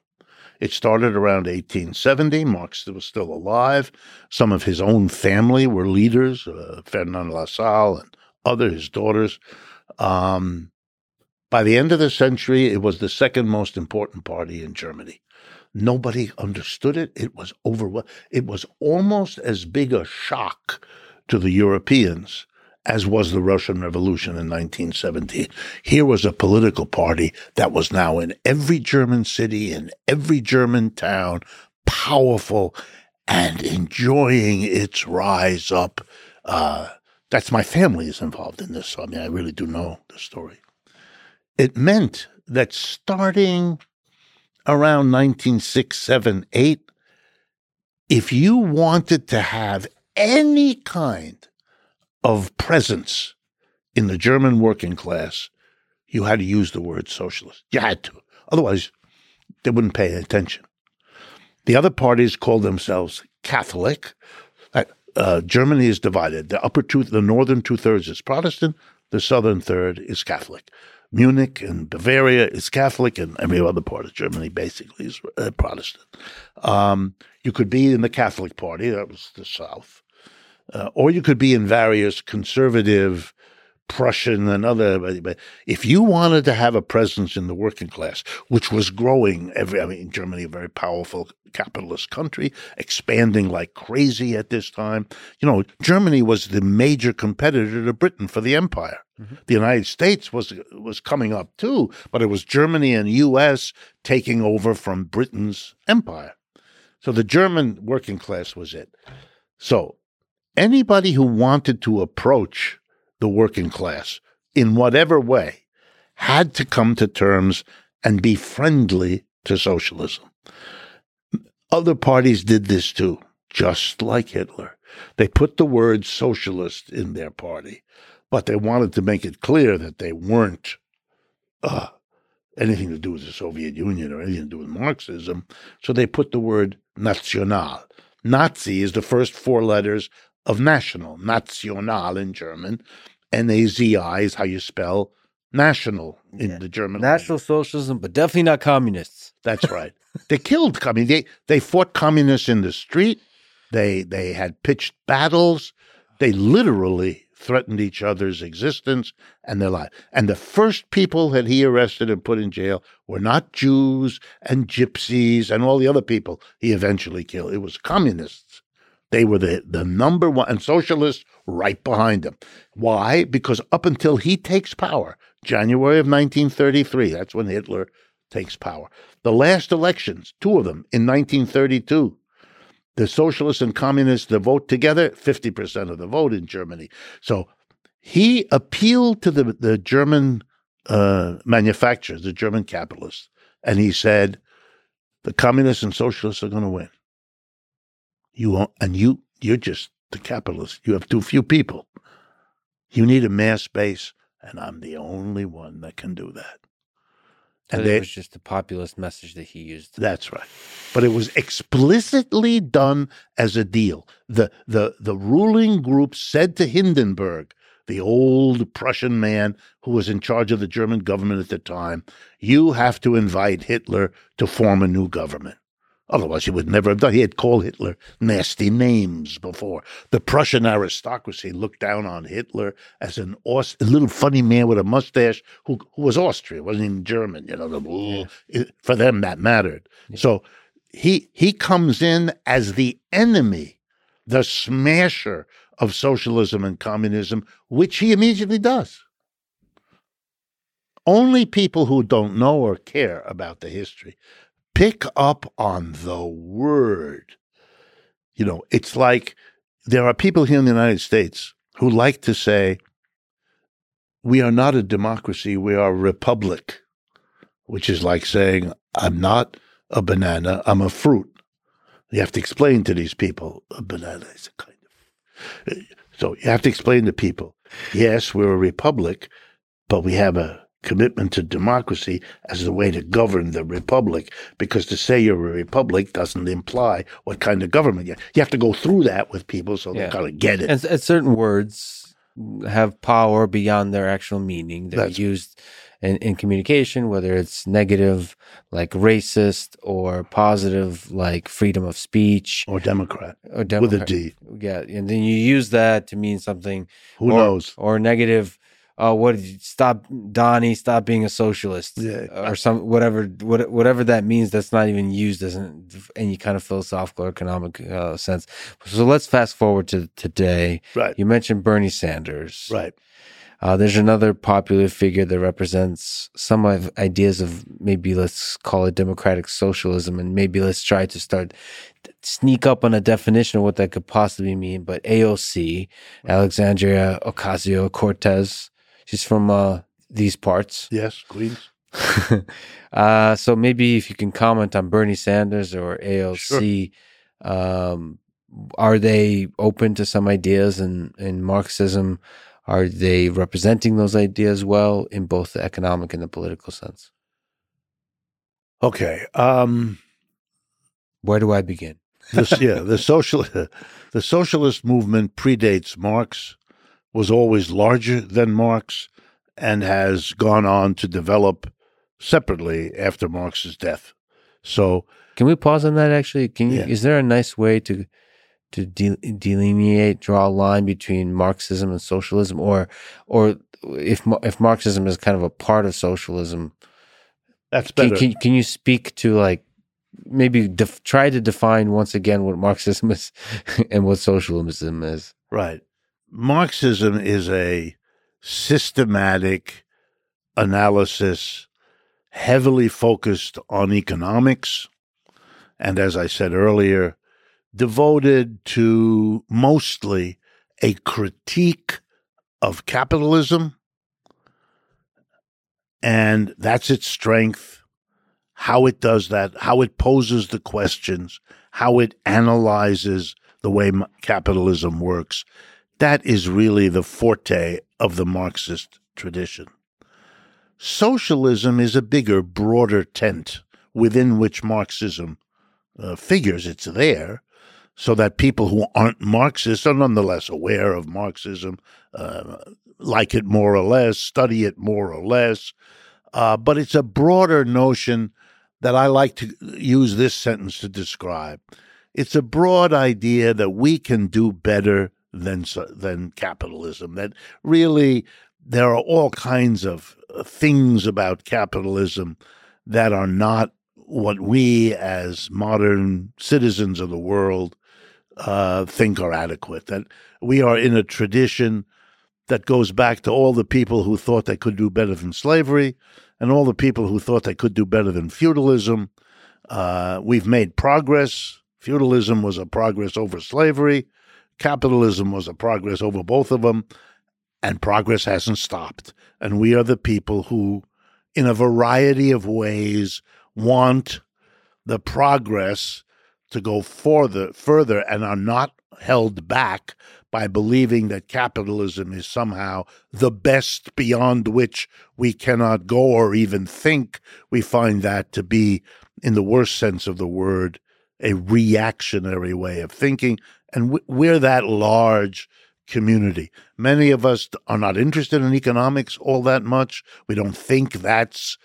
Speaker 2: It started around 1870. Marx was still alive. Some of his own family were leaders, uh, Ferdinand Lassalle and other, his daughters. Um, by the end of the century, it was the second most important party in Germany. Nobody understood it. It was over. It was almost as big a shock to the Europeans as was the Russian Revolution in 1917. Here was a political party that was now in every German city, in every German town, powerful and enjoying its rise up. Uh, that's my family is involved in this. So, I mean, I really do know the story. It meant that starting around 1906, 7, 8, if you wanted to have any kind of presence in the German working class, you had to use the word socialist. You had to. Otherwise, they wouldn't pay attention. The other parties called themselves Catholic. Uh, uh, Germany is divided. The upper two, the northern two thirds is Protestant. The southern third is Catholic. Munich and Bavaria is Catholic, and every other part of Germany basically is uh, Protestant. Um, you could be in the Catholic Party, that was the South, uh, or you could be in various conservative Prussian and other. But if you wanted to have a presence in the working class, which was growing every, I mean, Germany, a very powerful capitalist country, expanding like crazy at this time. You know, Germany was the major competitor to Britain for the empire. Mm-hmm. The United States was was coming up too, but it was Germany and U.S. taking over from Britain's empire. So the German working class was it. So anybody who wanted to approach the working class in whatever way had to come to terms and be friendly to socialism. Other parties did this too, just like Hitler. They put the word socialist in their party, but they wanted to make it clear that they weren't uh, anything to do with the Soviet Union or anything to do with Marxism. So they put the word national. Nazi is the first four letters of national, national in German. N A Z I is how you spell national in yeah. the German
Speaker 1: national language. socialism, but definitely not communists.
Speaker 2: That's right. they killed communists. They they fought communists in the street. They they had pitched battles. They literally threatened each other's existence and their life. And the first people that he arrested and put in jail were not Jews and gypsies and all the other people he eventually killed. It was communists. They were the, the number one, and socialists right behind him. Why? Because up until he takes power, January of 1933, that's when Hitler takes power. The last elections, two of them in 1932, the socialists and communists, the vote together, 50% of the vote in Germany. So he appealed to the, the German uh, manufacturers, the German capitalists, and he said, the communists and socialists are going to win. You won't, and you you're just the capitalist. You have too few people. You need a mass base, and I'm the only one that can do that.
Speaker 1: And it was just a populist message that he used.
Speaker 2: That's right. But it was explicitly done as a deal. The the the ruling group said to Hindenburg, the old Prussian man who was in charge of the German government at the time, you have to invite Hitler to form a new government. Otherwise, he would never have done. He had called Hitler nasty names before. The Prussian aristocracy looked down on Hitler as an Aust- a little funny man with a mustache who, who was Austrian, wasn't even German. You know, the, yeah. for them that mattered. Yeah. So he he comes in as the enemy, the smasher of socialism and communism, which he immediately does. Only people who don't know or care about the history pick up on the word. You know, it's like there are people here in the United States who like to say, we are not a democracy, we are a republic, which is like saying, I'm not a banana, I'm a fruit. You have to explain to these people a banana is a kind of. So you have to explain to people, yes, we're a republic, but we have a commitment to democracy as the way to govern the republic, because to say you're a republic doesn't imply what kind of government you You have to go through that with people so yeah. they kind of get it.
Speaker 1: And, and certain words have power beyond their actual meaning. They're
Speaker 2: That's-
Speaker 1: used in, in communication, whether it's negative, like racist, or positive, like freedom of speech,
Speaker 2: or Democrat
Speaker 1: or
Speaker 2: with a D.
Speaker 1: Yeah, and then you use that to mean something
Speaker 2: Who
Speaker 1: or,
Speaker 2: knows?
Speaker 1: or negative. Oh, what? did you- Stop, Donnie! Stop being a socialist,
Speaker 2: Yeah.
Speaker 1: or some whatever, what, whatever that means. That's not even used as an, any kind of philosophical or economic uh, sense. So let's fast forward to today.
Speaker 2: Right.
Speaker 1: You mentioned Bernie Sanders.
Speaker 2: Right.
Speaker 1: Uh, there's another popular figure that represents some of ideas of maybe let's call it democratic socialism, and maybe let's try to start sneak up on a definition of what that could possibly mean. But AOC, Alexandria Ocasio Cortez, she's from uh, these parts.
Speaker 2: Yes. Queens.
Speaker 1: uh, so maybe if you can comment on Bernie Sanders or AOC, um, are they open to some ideas in, in Marxism? Are they representing those ideas well in both the economic and the political sense?
Speaker 2: Okay. Um,
Speaker 1: Where do I begin?
Speaker 2: this, yeah, the social, the socialist movement predates Marx, was always larger than Marx, and has gone on to develop separately after Marx's death. So,
Speaker 1: Can we pause on that? Actually, can you?
Speaker 2: Yeah.
Speaker 1: Is there a nice way to to de- delineate, draw a line between Marxism and socialism, or or if if Marxism is kind of a part of socialism,
Speaker 2: that's
Speaker 1: Can,
Speaker 2: better.
Speaker 1: can, can you speak to like maybe def- try to define once again what Marxism is and what socialism is?
Speaker 2: Right. Marxism is a systematic analysis heavily focused on economics. And as I said earlier, devoted to mostly a critique of capitalism. And that's its strength, how it does that, how it poses the questions, how it analyzes the way capitalism works. That is really the forte of the Marxist tradition. Socialism is a bigger, broader tent within which Marxism uh, figures. It's there so that people who aren't Marxists are nonetheless aware of Marxism, uh, like it more or less, study it more or less. Uh, but it's a broader notion that I like to use this sentence to describe. It's a broad idea that we can do better than than capitalism. That really there are all kinds of uh, things about capitalism that are not what we as modern citizens of the world uh, think are adequate. That we are in a tradition that goes back to all the people who thought they could do better than slavery and all the people who thought they could do better than feudalism. Uh, we've made progress. Feudalism was a progress over slavery. Capitalism was a progress over both of them. And progress hasn't stopped. And we are the people who, in a variety of ways, want the progress to go further, further and are not held back by believing that capitalism is somehow the best beyond which we cannot go or even think. We find that to be, in the worst sense of the word, a reactionary way of thinking. And we- we're that large community. Many of us are not interested in economics all that much. We don't think that's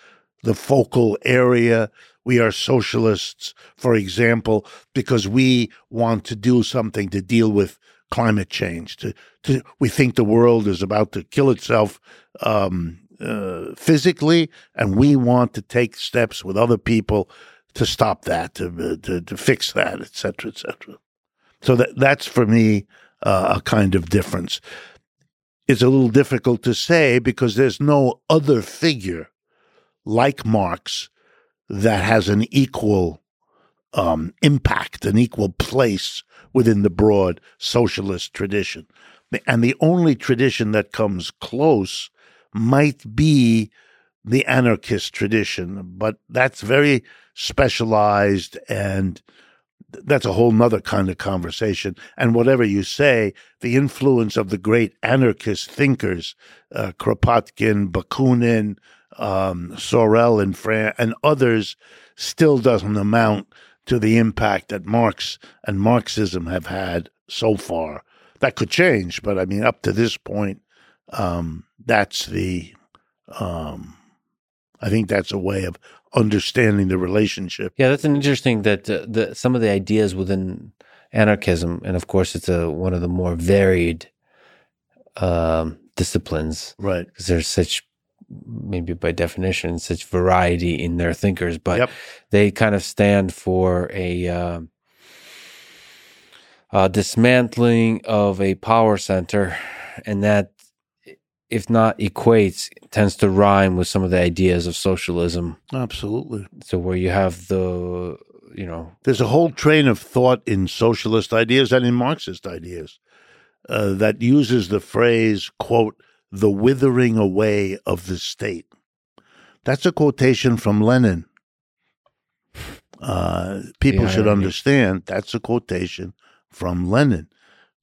Speaker 2: the focal area. We are socialists, for example, because we want to do something to deal with climate change. To, to we think the world is about to kill itself um, uh, physically, and we want to take steps with other people to stop that, to to, to fix that, et cetera, et cetera. So that that's for me uh, a kind of difference. It's a little difficult to say because there's no other figure like Marx that has an equal um, impact, an equal place within the broad socialist tradition. And the only tradition that comes close might be the anarchist tradition, but that's very specialized and that's a whole nother kind of conversation. And whatever you say, the influence of the great anarchist thinkers, uh, Kropotkin, Bakunin, um, Sorel in France, and others, still doesn't amount to the impact that Marx and Marxism have had so far. That could change, but I mean, up to this point, Um, that's the, um, I think that's a way of understanding the relationship.
Speaker 1: Yeah, that's an interesting that uh, the some of the ideas within anarchism, and of course, it's a one of the more varied um, disciplines,
Speaker 2: Right.
Speaker 1: Because there's such maybe by definition such variety in their thinkers, but
Speaker 2: Yep.
Speaker 1: they kind of stand for a. Uh, uh, dismantling of a power center, and that, if not equates, tends to rhyme with some of the ideas of socialism.
Speaker 2: Absolutely.
Speaker 1: So where you have the, you know,
Speaker 2: There's a whole train of thought in socialist ideas and in Marxist ideas uh, that uses the phrase, quote, the withering away of the state. That's a quotation from Lenin. Uh, people should understand that's a quotation from Lenin.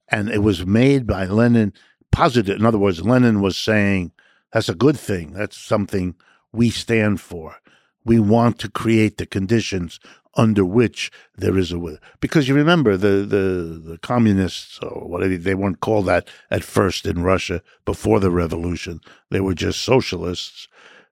Speaker 2: And it was made by Lenin positive. In other words, Lenin was saying, that's a good thing. That's something we stand for. We want to create the conditions under which there is a wi- because you remember the the the communists or whatever they weren't called that at first in Russia before the revolution they were just socialists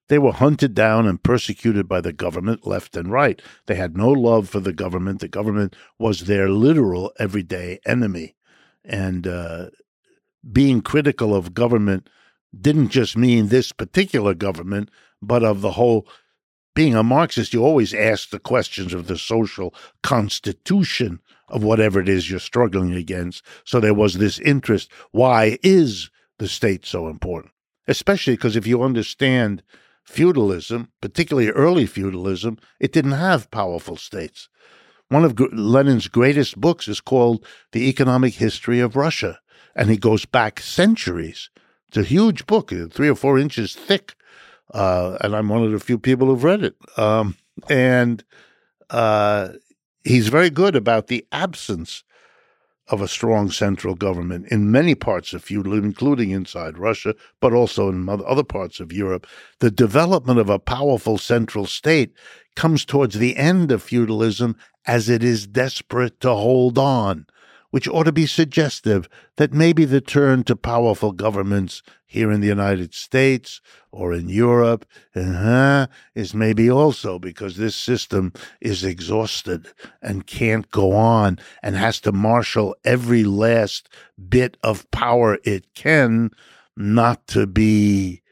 Speaker 2: they were hunted down and persecuted by the government left and right they had no love for the government the government was their literal everyday enemy and uh, being critical of government didn't just mean this particular government but of the whole being a Marxist, you always ask the questions of the social constitution of whatever it is you're struggling against. So there was this interest. Why is the state so important? Especially because if you understand feudalism, particularly early feudalism, it didn't have powerful states. One of Lenin's greatest books is called The Economic History of Russia, and he goes back centuries. It's a huge book, uh, three or four inches thick uh, and I'm one of the few people who've read it. Um, and uh, he's very good about the absence of a strong central government in many parts of feudalism, including inside Russia, but also in other parts of Europe. The development of a powerful central state comes towards the end of feudalism as it is desperate to hold on, which ought to be suggestive that maybe the turn to powerful governments here in the United States or in Europe uh is maybe also because this system is exhausted and can't go on and has to marshal every last bit of power it can not to be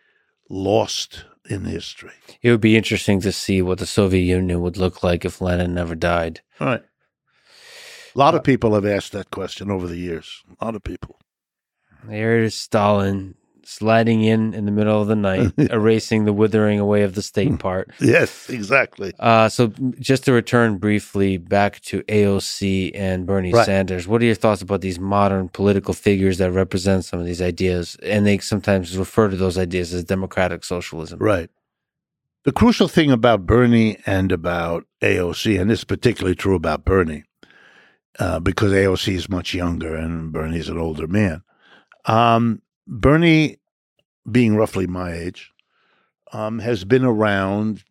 Speaker 2: lost in history.
Speaker 1: it would be interesting to see what the Soviet Union would look like if Lenin never died.
Speaker 2: All right. A lot of people have asked that question over the years. A lot of people.
Speaker 1: There is Stalin sliding in in the middle of the night, erasing the withering away of the state part.
Speaker 2: Yes, exactly.
Speaker 1: Uh, so just to return briefly back to AOC and Bernie
Speaker 2: Right.
Speaker 1: Sanders, what are your thoughts about these modern political figures that represent some of these ideas? And they sometimes refer to those ideas as democratic socialism.
Speaker 2: Right. The crucial thing about Bernie and about AOC, and this is particularly true about Bernie, uh, because AOC is much younger and Bernie's an older man. Um, Bernie, being roughly my age, um, has been around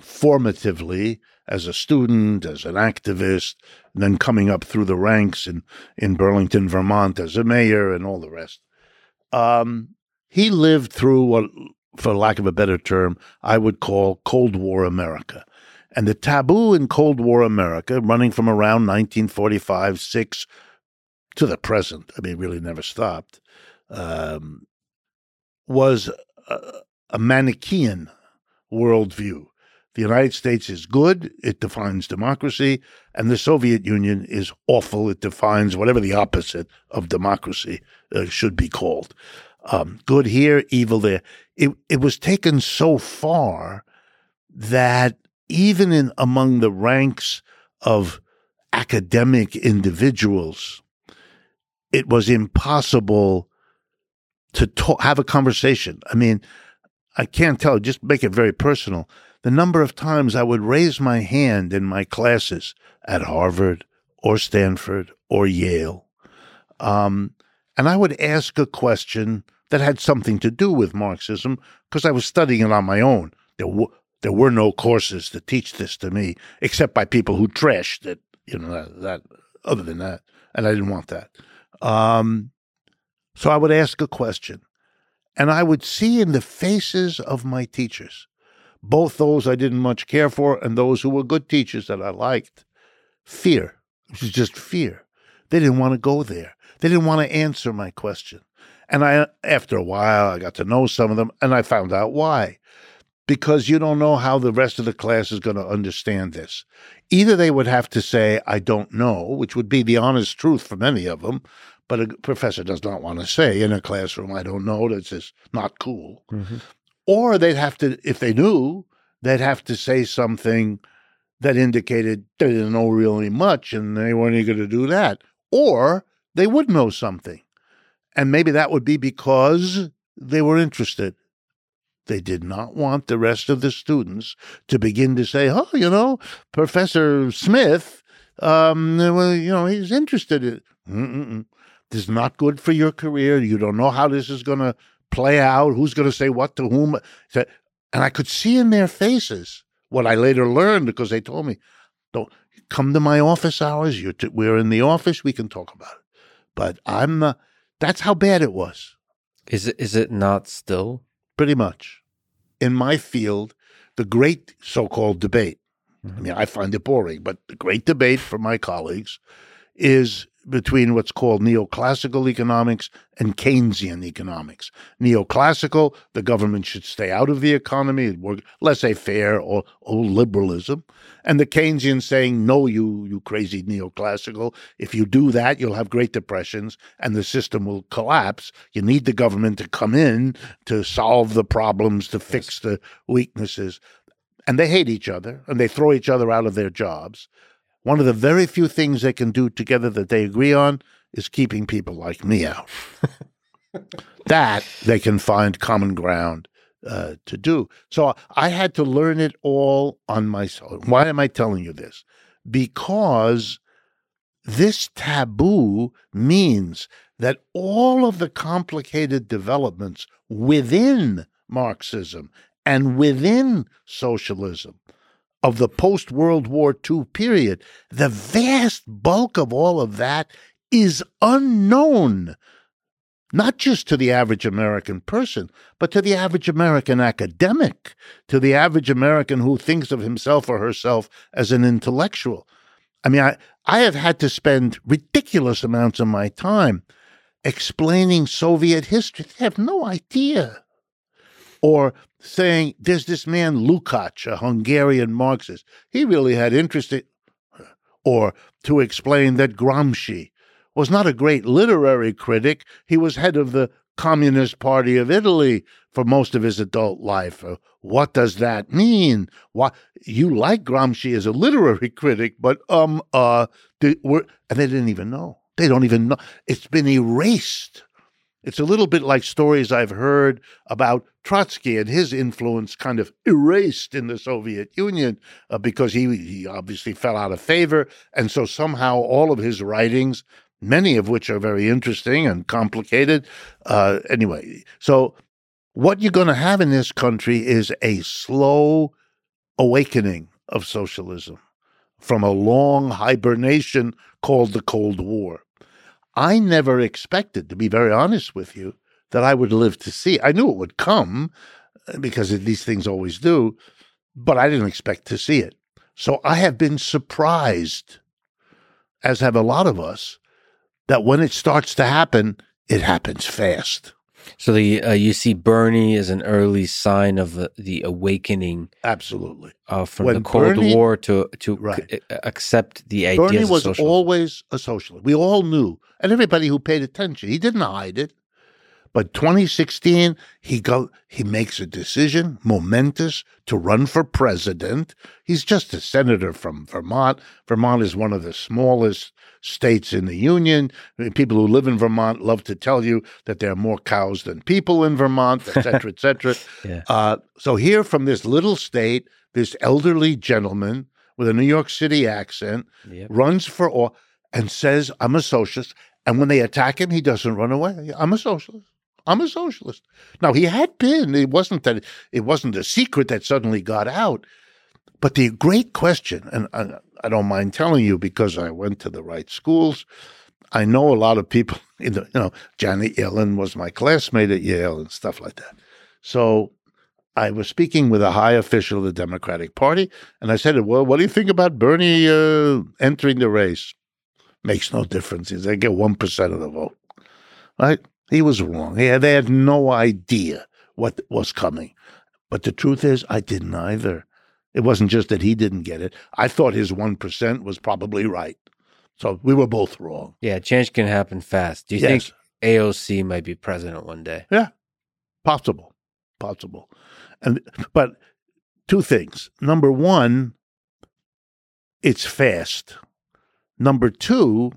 Speaker 2: formatively as a student, as an activist, and then coming up through the ranks in, in Burlington, Vermont as a mayor and all the rest. Um, he lived through what, for lack of a better term, I would call Cold War America. And the taboo in Cold War America, running from around 1945 6 to the present, I mean, really never stopped, um, was a, a Manichaean worldview. The United States is good, it defines democracy, and the Soviet Union is awful, it defines whatever the opposite of democracy uh, should be called. Um, good here, evil there. It, it was taken so far that even in among the ranks of academic individuals, it was impossible to talk, have a conversation. I mean, I can't tell, just make it very personal. The number of times I would raise my hand in my classes at Harvard or Stanford or Yale, um, and I would ask a question that had something to do with Marxism because I was studying it on my own. There, w- there were no courses to teach this to me except by people who trashed it. You know that, that other than that, and I didn't want that. Um, so I would ask a question, And I would see in the faces of my teachers, both those I didn't much care for and those who were good teachers that I liked, fear. It was just fear. They didn't want to go there. They didn't want to answer my question. And I, after a while, I got to know some of them and I found out why. Because you don't know how the rest of the class is going to understand this. Either they would have to say, I don't know, which would be the honest truth for many of them, but a professor does not want to say in a classroom, I don't know, that's just not cool. Mm-hmm. Or they'd have to, if they knew, they'd have to say something that indicated they didn't know really much and they weren't going to do that. Or they would know something. And maybe that would be because they were interested. They did not want the rest of the students to begin to say, oh, you know, Professor Smith, um, well, you know, he's interested in. Mm-mm. This is not good for your career. You don't know how this is going to play out, who's going to say what to whom. And I could see in their faces what I later learned because they told me, don't come to my office hours. You're t- we're in the office. We can talk about it. But I'm not. That's how bad it was.
Speaker 1: Is it? Is it not still?
Speaker 2: Pretty much. In my field, the great so-called debate. Mm-hmm. I mean, I find it boring, but the great debate for my colleagues is between what's called neoclassical economics and Keynesian economics. Neoclassical, the government should stay out of the economy, laissez faire or, or liberalism. And the Keynesian saying, no, you, you crazy neoclassical. If you do that, you'll have Great Depressions and the system will collapse. You need the government to come in to solve the problems, to fix the weaknesses. And they hate each other and they throw each other out of their jobs. One of the very few things they can do together that they agree on is keeping people like me out. that they can find common ground uh, to do. So I had to learn it all on myself. Why am I telling you this? Because this taboo means that all of the complicated developments within Marxism and within socialism of the post World War II period, the vast bulk of all of that is unknown, not just to the average American person, but to the average American academic, to the average American who thinks of himself or herself as an intellectual. I mean, I, I have had to spend ridiculous amounts of my time explaining Soviet history. They have no idea. Or saying there's this man Lukács, a Hungarian Marxist. He really had interest in, or to explain that Gramsci was not a great literary critic. He was head of the Communist Party of Italy for most of his adult life. Uh, what does that mean? Why you like Gramsci as a literary critic, but um uh, and they didn't even know. They don't even know. It's been erased it's a little bit like stories I've heard about Trotsky and his influence kind of erased in the Soviet Union uh, because he, he obviously fell out of favor. And so somehow all of his writings, many of which are very interesting and complicated, uh, anyway. So what you're going to have in this country is a slow awakening of socialism from a long hibernation called the Cold War. I never expected, to be very honest with you, that I would live to see. I knew it would come uh, because these things always do, but I didn't expect to see it. So I have been surprised, as have a lot of us, that when it starts to happen, it happens fast.
Speaker 1: So the uh, you see Bernie as an early sign of uh, the awakening.
Speaker 2: Absolutely.
Speaker 1: Uh, from when the Cold Bernie, War to to right. c- accept the idea.
Speaker 2: Bernie was always a socialist. We all knew, and everybody who paid attention, he didn't hide it. But 2016, he go he makes a decision, momentous, to run for president. He's just a senator from Vermont. Vermont is one of the smallest states in the union. People who live in Vermont love to tell you that there are more cows than people in Vermont, et cetera, et cetera. yeah. uh, so here from this little state, this elderly gentleman with a New York City accent yep. runs for all and says, "I'm a socialist." And when they attack him, he doesn't run away. I'm a socialist. I'm a socialist. Now he had been. It wasn't that it wasn't a secret that suddenly got out. But the great question, and I don't mind telling you because I went to the right schools, I know a lot of people. In the, you know, Janet Yellen was my classmate at Yale and stuff like that. So I was speaking with a high official of the Democratic Party, and I said, "Well, what do you think about Bernie uh, entering the race?" Makes no difference. They get one percent of the vote, right? He was wrong. He had, they had no idea what was coming. But the truth is, I didn't either. It wasn't just that he didn't get it. I thought his 1% was probably right. So we were both wrong.
Speaker 1: Yeah, change can happen fast. Do you
Speaker 2: Yes.
Speaker 1: think AOC might be president one day?
Speaker 2: Yeah, possible, possible. And but two things. Number one, it's fast. Number two,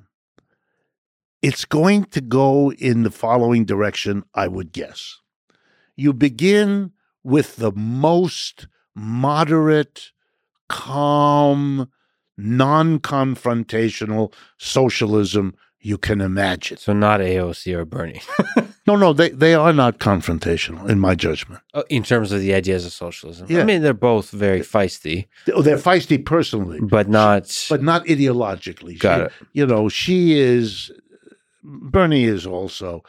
Speaker 2: it's going to go in the following direction, I would guess. You begin with the most moderate, calm, non confrontational socialism you can imagine.
Speaker 1: So not AOC or Bernie.
Speaker 2: No, no, they, they are not confrontational, in my judgment.
Speaker 1: Oh, in terms of the ideas of socialism.
Speaker 2: Yeah.
Speaker 1: I mean, they're both very feisty,
Speaker 2: Oh, They're feisty personally,
Speaker 1: but not.
Speaker 2: but not ideologically.
Speaker 1: Got
Speaker 2: She-
Speaker 1: it.
Speaker 2: You know, she is, Bernie is also,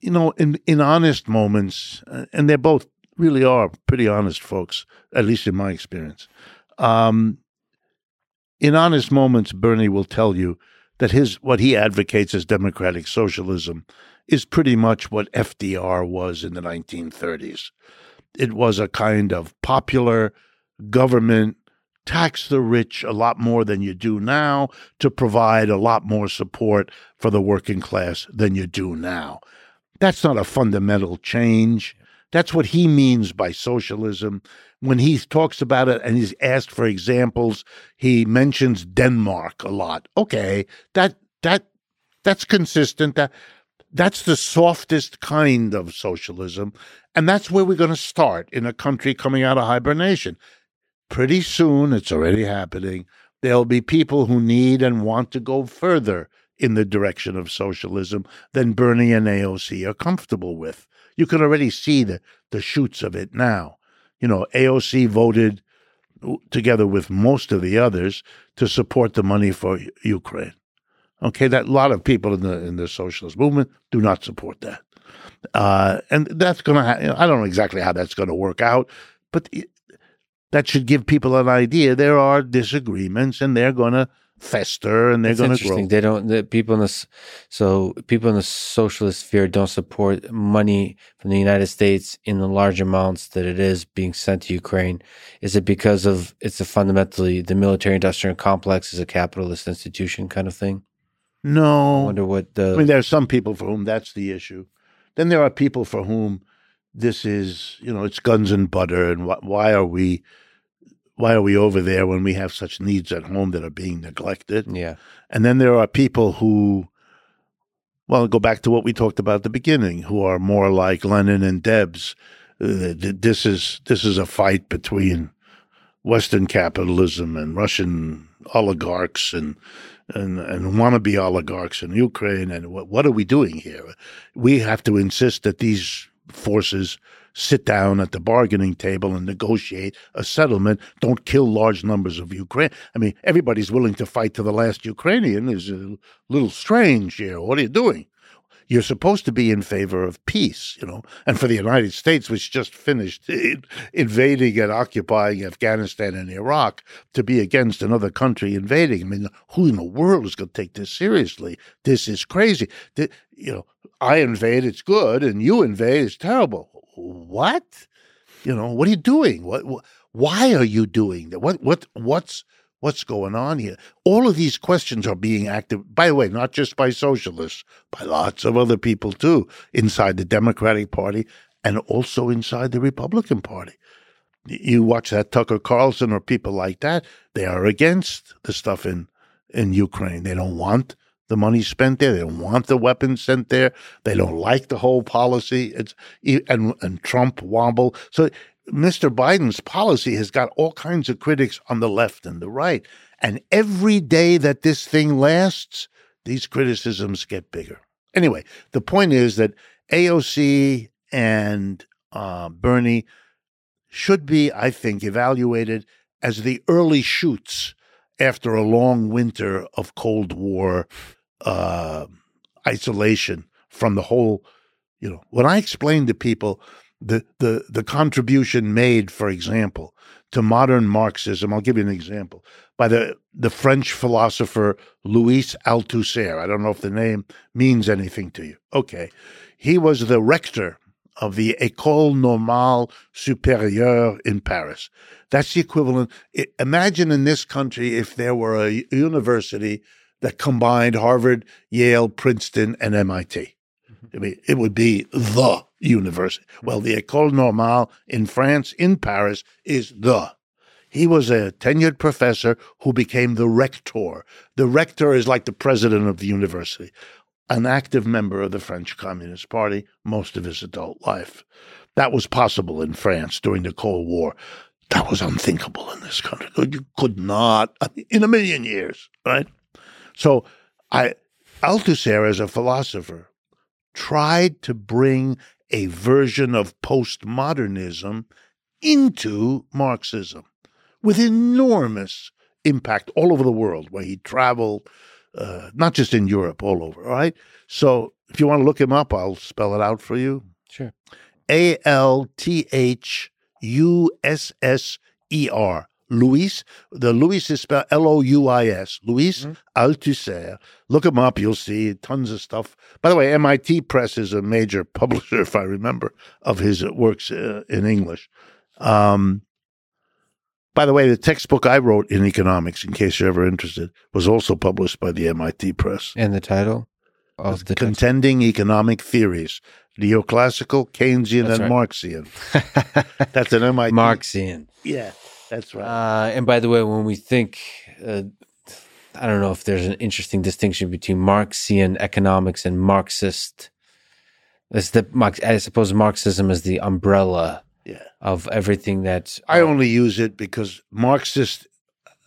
Speaker 2: you know, in, in honest moments, uh, and they both really are pretty honest folks, at least in my experience. Um, in honest moments, Bernie will tell you that his what he advocates as democratic socialism is pretty much what FDR was in the 1930s. It was a kind of popular government tax the rich a lot more than you do now to provide a lot more support for the working class than you do now. That's not a fundamental change. That's what he means by socialism. When he talks about it and he's asked for examples, he mentions Denmark a lot. Okay, that that that's consistent. That that's the softest kind of socialism, and that's where we're going to start in a country coming out of hibernation. Pretty soon, it's already happening. There'll be people who need and want to go further in the direction of socialism than Bernie and AOC are comfortable with. You can already see the, the shoots of it now. You know, AOC voted together with most of the others to support the money for Ukraine. Okay, that a lot of people in the in the socialist movement do not support that, uh, and that's going to. Ha- I don't know exactly how that's going to work out, but that should give people an idea. There are disagreements, and they're going to fester, and they're going to grow.
Speaker 1: They don't. The people in this. So people in the socialist sphere don't support money from the United States in the large amounts that it is being sent to Ukraine. Is it because of it's a fundamentally the military-industrial complex is a capitalist institution kind of thing?
Speaker 2: No, I
Speaker 1: wonder what the.
Speaker 2: I mean, there are some people for whom that's the issue. Then there are people for whom this is, you know, it's guns and butter, and wh- why are we, why are we over there when we have such needs at home that are being neglected?
Speaker 1: yeah.
Speaker 2: And then there are people who, well, go back to what we talked about at the beginning, who are more like Lenin and Debs. Uh, this is this is a fight between Western capitalism and Russian oligarchs and and, and wannabe oligarchs in Ukraine. And what, what are we doing here? We have to insist that these forces sit down at the bargaining table and negotiate a settlement. Don't kill large numbers of Ukraine. I mean, everybody's willing to fight to the last Ukrainian. Is a little strange here. What are you doing? You're supposed to be in favor of peace, you know. And for the United States, which just finished invading and occupying Afghanistan and Iraq, to be against another country invading, I mean, who in the world is going to take this seriously? This is crazy. You know, I invade, it's good, and you invade, it's terrible. What? You know, what are you doing? What? why are you doing that? What? What? What's what's going on here? All of these questions are being acted. By the way, not just by socialists, by lots of other people too, inside the Democratic Party and also inside the Republican Party. You watch that Tucker Carlson or people like that; they are against the stuff in in Ukraine. They don't want the money spent there. They don't want the weapons sent there. They don't like the whole policy. It's and and Trump wobble. So Mr. Biden's policy has got all kinds of critics on the left and the right. And every day that this thing lasts, these criticisms get bigger. Anyway, the point is that AOC and uh, Bernie should be, I think, evaluated as the early shoots after a long winter of Cold War uh, isolation from the whole. You know, when I explain to people the the the contribution made, for example, to modern Marxism, I'll give you an example by the the French philosopher Louis Althusser. I don't know if the name means anything to you. Okay, he was the rector of the École Normale Supérieure in Paris. That's the equivalent. Imagine in this country if there were a university that combined Harvard, Yale, Princeton, and MIT. Mm-hmm. I mean, it would be the university. Mm-hmm. Well, the École Normale in France, in Paris, is the. He was a tenured professor who became the rector. The rector is like the president of the university, an active member of the French Communist Party most of his adult life. That was possible in France during the Cold War. That was unthinkable in this country. You could not, in a million years, right? So, I, Althusser, as a philosopher, tried to bring a version of postmodernism into Marxism with enormous impact all over the world where he traveled, uh, not just in Europe, all over. All right. So if you want to look him up, I'll spell it out for you.
Speaker 1: Sure.
Speaker 2: A L T H U S S E R. Louis. The Louis is spelled L O U I S. Louis mm-hmm. Althusser. Look him up. You'll see tons of stuff. By the way, MIT Press is a major publisher, if I remember, of his works uh, in English. Um, by the way, the textbook I wrote in economics, in case you're ever interested, was also published by the MIT Press.
Speaker 1: And the title of the
Speaker 2: Contending text? Economic Theories, Neoclassical, Keynesian, That's and right. Marxian. That's an MIT.
Speaker 1: Marxian.
Speaker 2: Yeah. That's right.
Speaker 1: Uh, and by the way, when we think, uh, I don't know if there's an interesting distinction between Marxian economics and Marxist. It's the I suppose Marxism is the umbrella
Speaker 2: yeah.
Speaker 1: of everything that
Speaker 2: uh, I only use it because Marxist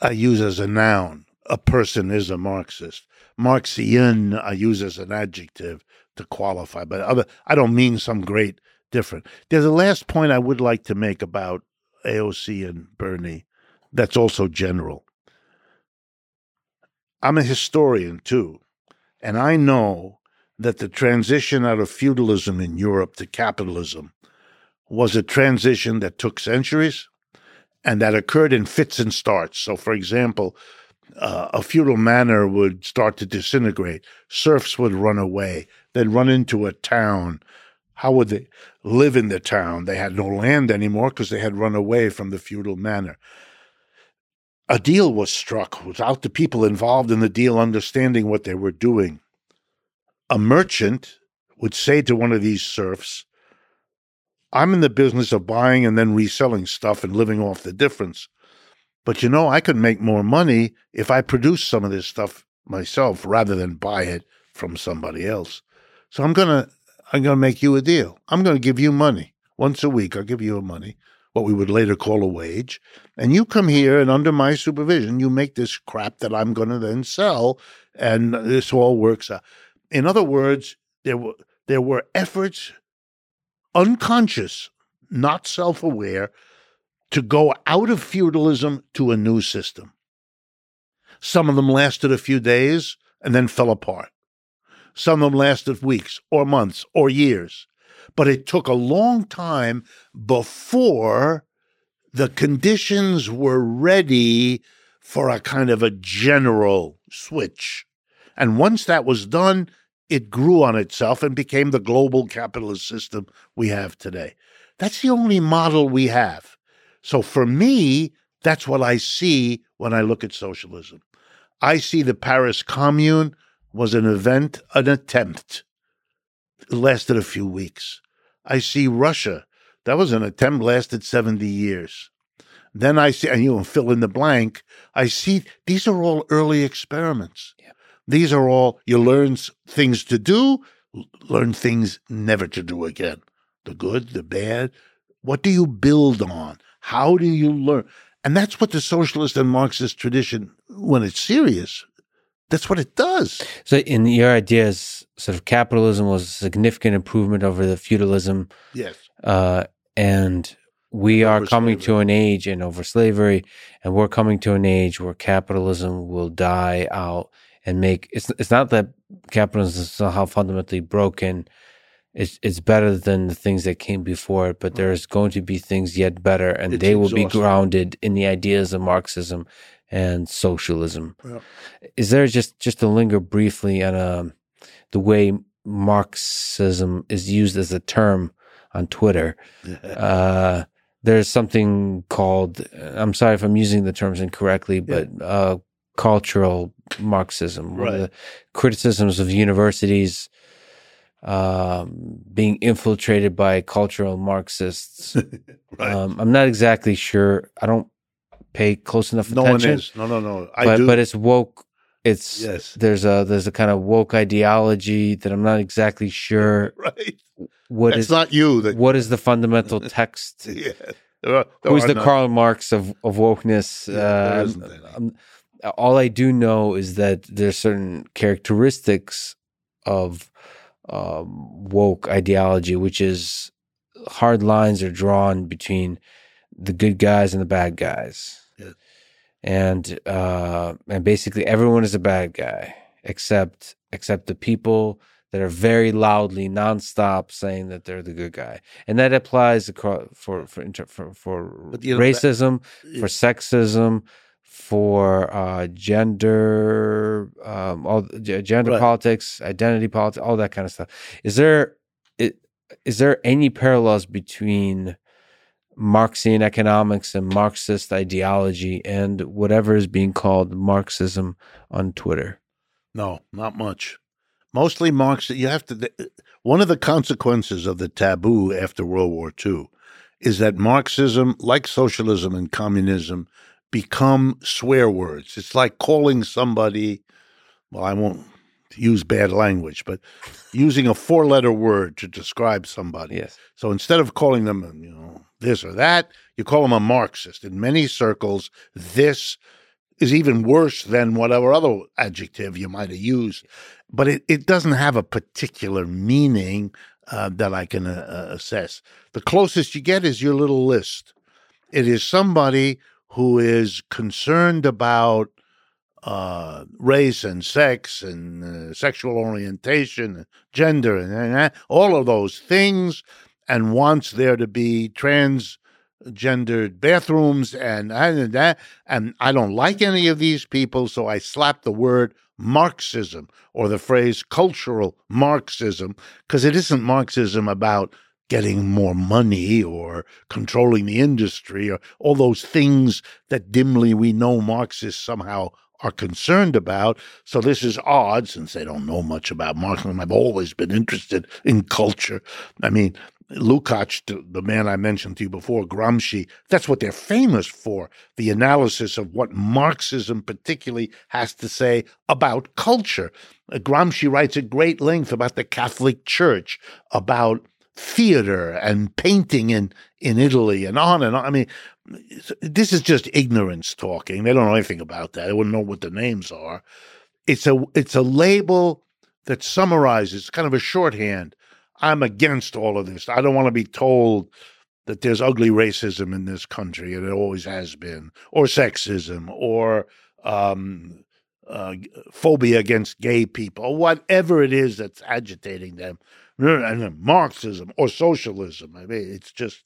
Speaker 2: I use as a noun. A person is a Marxist. Marxian I use as an adjective to qualify, but other I don't mean some great different. There's a last point I would like to make about AOC and Bernie that's also general. I'm a historian too, and I know that the transition out of feudalism in Europe to capitalism was a transition that took centuries and that occurred in fits and starts. So, for example, uh, a feudal manor would start to disintegrate, serfs would run away, they'd run into a town, how would they live in the town? They had no land anymore because they had run away from the feudal manor. A deal was struck without the people involved in the deal understanding what they were doing. A merchant would say to one of these serfs, I'm in the business of buying and then reselling stuff and living off the difference. But you know, I could make more money if I produce some of this stuff myself rather than buy it from somebody else. So I'm going to I'm going to make you a deal. I'm going to give you money once a week. I'll give you money, what we would later call a wage. And you come here and under my supervision, you make this crap that I'm going to then sell. And this all works out. In other words, there were, there were efforts, unconscious, not self aware, to go out of feudalism to a new system. Some of them lasted a few days and then fell apart. Some of them lasted weeks or months or years. But it took a long time before the conditions were ready for a kind of a general switch. And once that was done, it grew on itself and became the global capitalist system we have today. That's the only model we have. So for me, that's what I see when I look at socialism. I see the Paris Commune was an event, an attempt. It lasted a few weeks. I see Russia. That was an attempt, lasted 70 years. Then I see, and you fill in the blank. I see these are all early experiments. Yeah. These are all, you learn things to do, learn things never to do again. The good, the bad. What do you build on? How do you learn? And that's what the socialist and Marxist tradition, when it's serious, that's what it does.
Speaker 1: So, in your ideas, sort of capitalism was a significant improvement over the feudalism.
Speaker 2: Yes.
Speaker 1: Uh, and we over are coming slavery. to an age and over slavery, and we're coming to an age where capitalism will die out and make it's it's not that capitalism is somehow fundamentally broken. It's it's better than the things that came before it, but there's going to be things yet better, and
Speaker 2: It's
Speaker 1: they will be grounded in the ideas of Marxism and socialism.
Speaker 2: Yeah.
Speaker 1: Is there just just to linger briefly on um, the way Marxism is used as a term on Twitter? uh, there's something called I'm sorry if I'm using the terms incorrectly, but uh, cultural Marxism. One
Speaker 2: Right.
Speaker 1: the criticisms of universities um, being infiltrated by cultural Marxists.
Speaker 2: right.
Speaker 1: um, I'm not exactly sure. I don't pay close enough
Speaker 2: no one
Speaker 1: attention,
Speaker 2: is. No, no, no. I
Speaker 1: but
Speaker 2: do.
Speaker 1: but it's woke. It's
Speaker 2: yes.
Speaker 1: there's a there's a kind of woke ideology that I'm not exactly sure
Speaker 2: Right.
Speaker 1: what
Speaker 2: It's
Speaker 1: is
Speaker 2: not you that.
Speaker 1: what is the fundamental text
Speaker 2: Yeah. There are- there
Speaker 1: Who's the
Speaker 2: none.
Speaker 1: Karl Marx of, of wokeness?
Speaker 2: Yeah,
Speaker 1: uh, all I do know is that there's certain characteristics of um, woke ideology, which is hard lines are drawn between the good guys and the bad guys,
Speaker 2: Yes.
Speaker 1: and uh, and basically everyone is a bad guy except except the people that are very loudly, nonstop saying that they're the good guy, and that applies across for for for, for
Speaker 2: But, you know, that-
Speaker 1: racism, for sexism, for uh, gender, um, all gender
Speaker 2: Right.
Speaker 1: politics, identity politics, all that kind of stuff. Is there is there any parallels between Marxian economics and Marxist ideology and whatever is being called Marxism on Twitter?
Speaker 2: No, not much. Mostly Marx. You have to. One of the consequences of the taboo after World War II is that Marxism, like socialism and communism, become swear words. It's like calling somebody. Well, I won't use bad language, but using a four-letter word to describe somebody.
Speaker 1: Yes.
Speaker 2: So instead of calling them, you know, this or that, you call them a Marxist. In many circles, this is even worse than whatever other adjective you might have used. But it, it doesn't have a particular meaning uh, that I can uh, uh, assess. The closest you get is your little list. It is somebody who is concerned about uh, race and sex and uh, sexual orientation, gender, and, and all of those things, and wants there to be transgendered bathrooms and and that. And I don't like any of these people, so I slap the word Marxism or the phrase cultural Marxism because it isn't Marxism about getting more money or controlling the industry or all those things that dimly we know Marxists somehow are concerned about. So this is odd since they don't know much about Marxism. I've always been interested in culture. I mean, Lukács, the- man I mentioned to you before, Gramsci, that's what they're famous for the analysis of what Marxism particularly has to say about culture. Uh, Gramsci writes at great length about the Catholic Church, about theater and painting in, in Italy, and on and on. I mean, this is just ignorance talking. They don't know anything about that. They wouldn't know what the names are. It's a it's a label that summarizes kind of a shorthand. I'm against all of this. I don't want to be told that there's ugly racism in this country, and it always has been, or sexism, or um, uh, phobia against gay people, whatever it is that's agitating them, and Marxism or socialism. I mean, it's just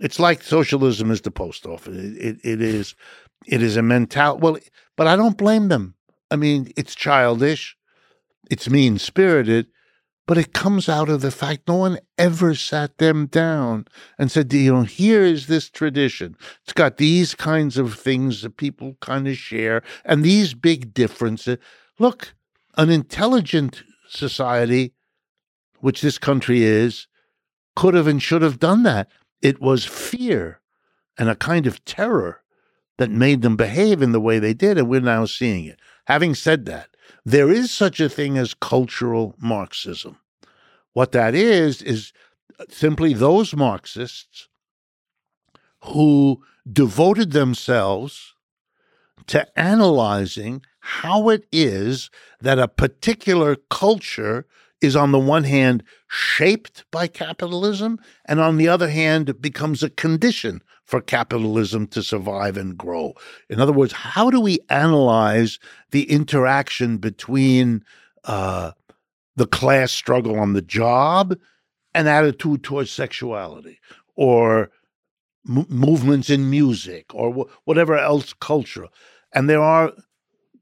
Speaker 2: it's like socialism is the post office. It, it, it is it is a mental. Well, but I don't blame them. I mean, it's childish, it's mean spirited, but it comes out of the fact no one ever sat them down and said, you know, here is this tradition. It's got these kinds of things that people kind of share and these big differences. Look, an intelligent society, which this country is, could have and should have done that. It was fear and a kind of terror that made them behave in the way they did, and we're now seeing it. Having said that, there is such a thing as cultural Marxism. What that is, is simply those Marxists who devoted themselves to analyzing how it is that a particular culture is on the one hand shaped by capitalism, and on the other hand becomes a condition for capitalism to survive and grow. In other words, how do we analyze the interaction between uh, the class struggle on the job and attitude towards sexuality, or m- movements in music, or wh- whatever else culture? And there are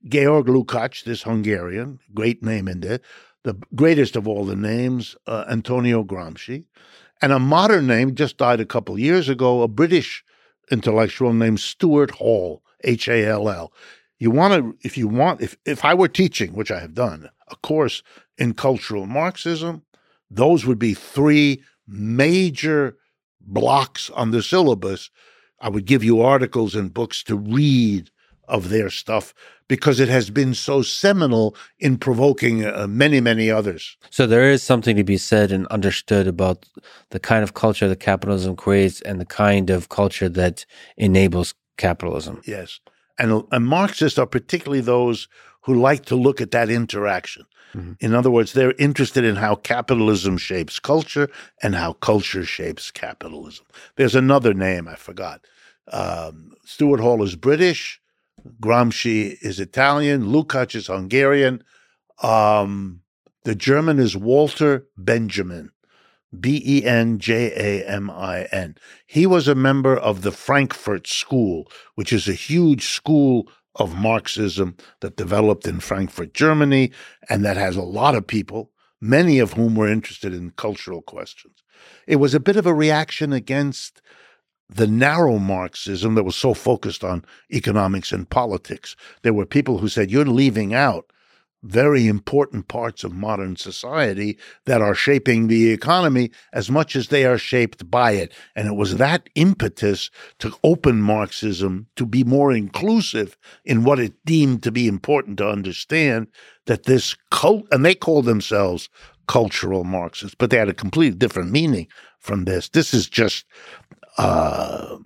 Speaker 2: Georg Lukács, this Hungarian, great name in there, the greatest of all the names, uh, Antonio Gramsci, and a modern name just died a couple years ago, a British intellectual named Stuart Hall, H A L L. You want to, if you want, if, if I were teaching, which I have done, a course in cultural Marxism, those would be three major blocks on the syllabus. I would give you articles and books to read of their stuff because it has been so seminal in provoking uh, many, many others.
Speaker 1: So there is something to be said and understood about the kind of culture that capitalism creates and the kind of culture that enables capitalism.
Speaker 2: Yes. And, and Marxists are particularly those who like to look at that interaction. Mm-hmm. In other words, they're interested in how capitalism shapes culture and how culture shapes capitalism. There's another name I forgot. Um, Stuart Hall is British. Gramsci is Italian. Lukács is Hungarian. Um, the German is Walter Benjamin, B E N J A M I N. He was a member of the Frankfurt School, which is a huge school of Marxism that developed in Frankfurt, Germany, and that has a lot of people, many of whom were interested in cultural questions. It was a bit of a reaction against the narrow Marxism that was so focused on economics and politics. There were people who said, You're leaving out very important parts of modern society that are shaping the economy as much as they are shaped by it. And it was that impetus to open Marxism to be more inclusive in what it deemed to be important to understand that this cult, and they call themselves cultural Marxists, but they had a completely different meaning from this. This is just uh,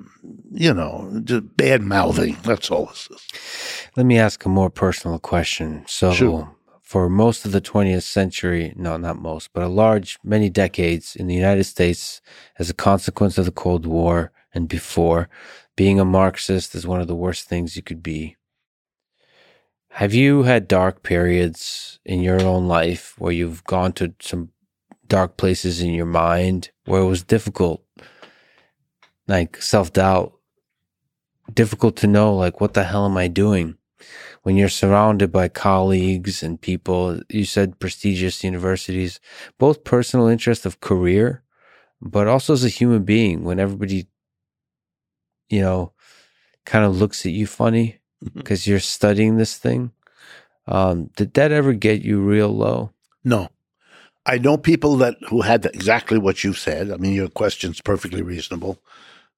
Speaker 2: you know, just bad mouthing. That's all this is.
Speaker 1: Let me ask a more personal question. So, sure. for most of the 20th century, no, not most, but a large, many decades in the United States, as a consequence of the Cold War and before, being a Marxist is one of the worst things you could be. Have you had dark periods in your own life where you've gone to some dark places in your mind where it was difficult like self doubt, difficult to know, like, what the hell am I doing? When you're surrounded by colleagues and people, you said prestigious universities, both personal interest of career, but also as a human being, when everybody, you know, kind of looks at you funny because mm-hmm. you're studying this thing. Um, did that ever get you real low?
Speaker 2: No. I know people that who had exactly what you said. I mean, your question's perfectly reasonable.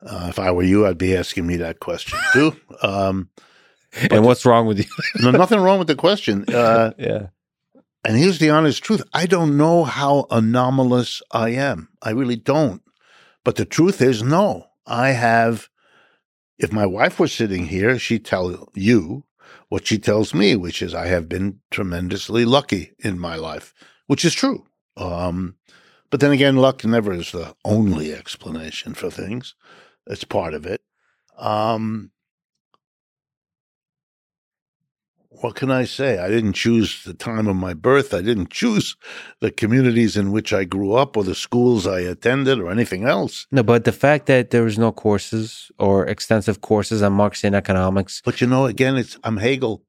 Speaker 2: Uh, if I were you, I'd be asking me that question too. Um,
Speaker 1: and what's wrong with you?
Speaker 2: no, nothing wrong with the question. Uh,
Speaker 1: yeah.
Speaker 2: And here's the honest truth I don't know how anomalous I am. I really don't. But the truth is, no. I have, if my wife was sitting here, she'd tell you what she tells me, which is I have been tremendously lucky in my life, which is true. Um, but then again, luck never is the only explanation for things. It's part of it. Um, what can I say? I didn't choose the time of my birth. I didn't choose the communities in which I grew up or the schools I attended or anything else.
Speaker 1: No, but the fact that there was no courses or extensive courses on Marxian economics.
Speaker 2: But you know, again, it's I'm Hegel.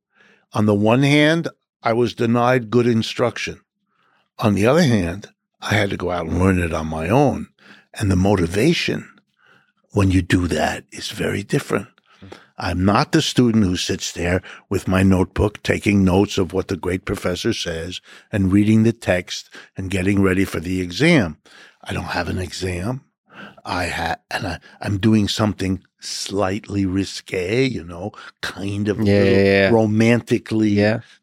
Speaker 2: On the one hand, I was denied good instruction. On the other hand, I had to go out and learn it on my own. And the motivation when you do that is very different. I'm not the student who sits there with my notebook taking notes of what the great professor says and reading the text and getting ready for the exam. I don't have an exam. I have, and I, am doing something slightly risque, you know, kind of
Speaker 1: yeah, yeah, yeah.
Speaker 2: romantically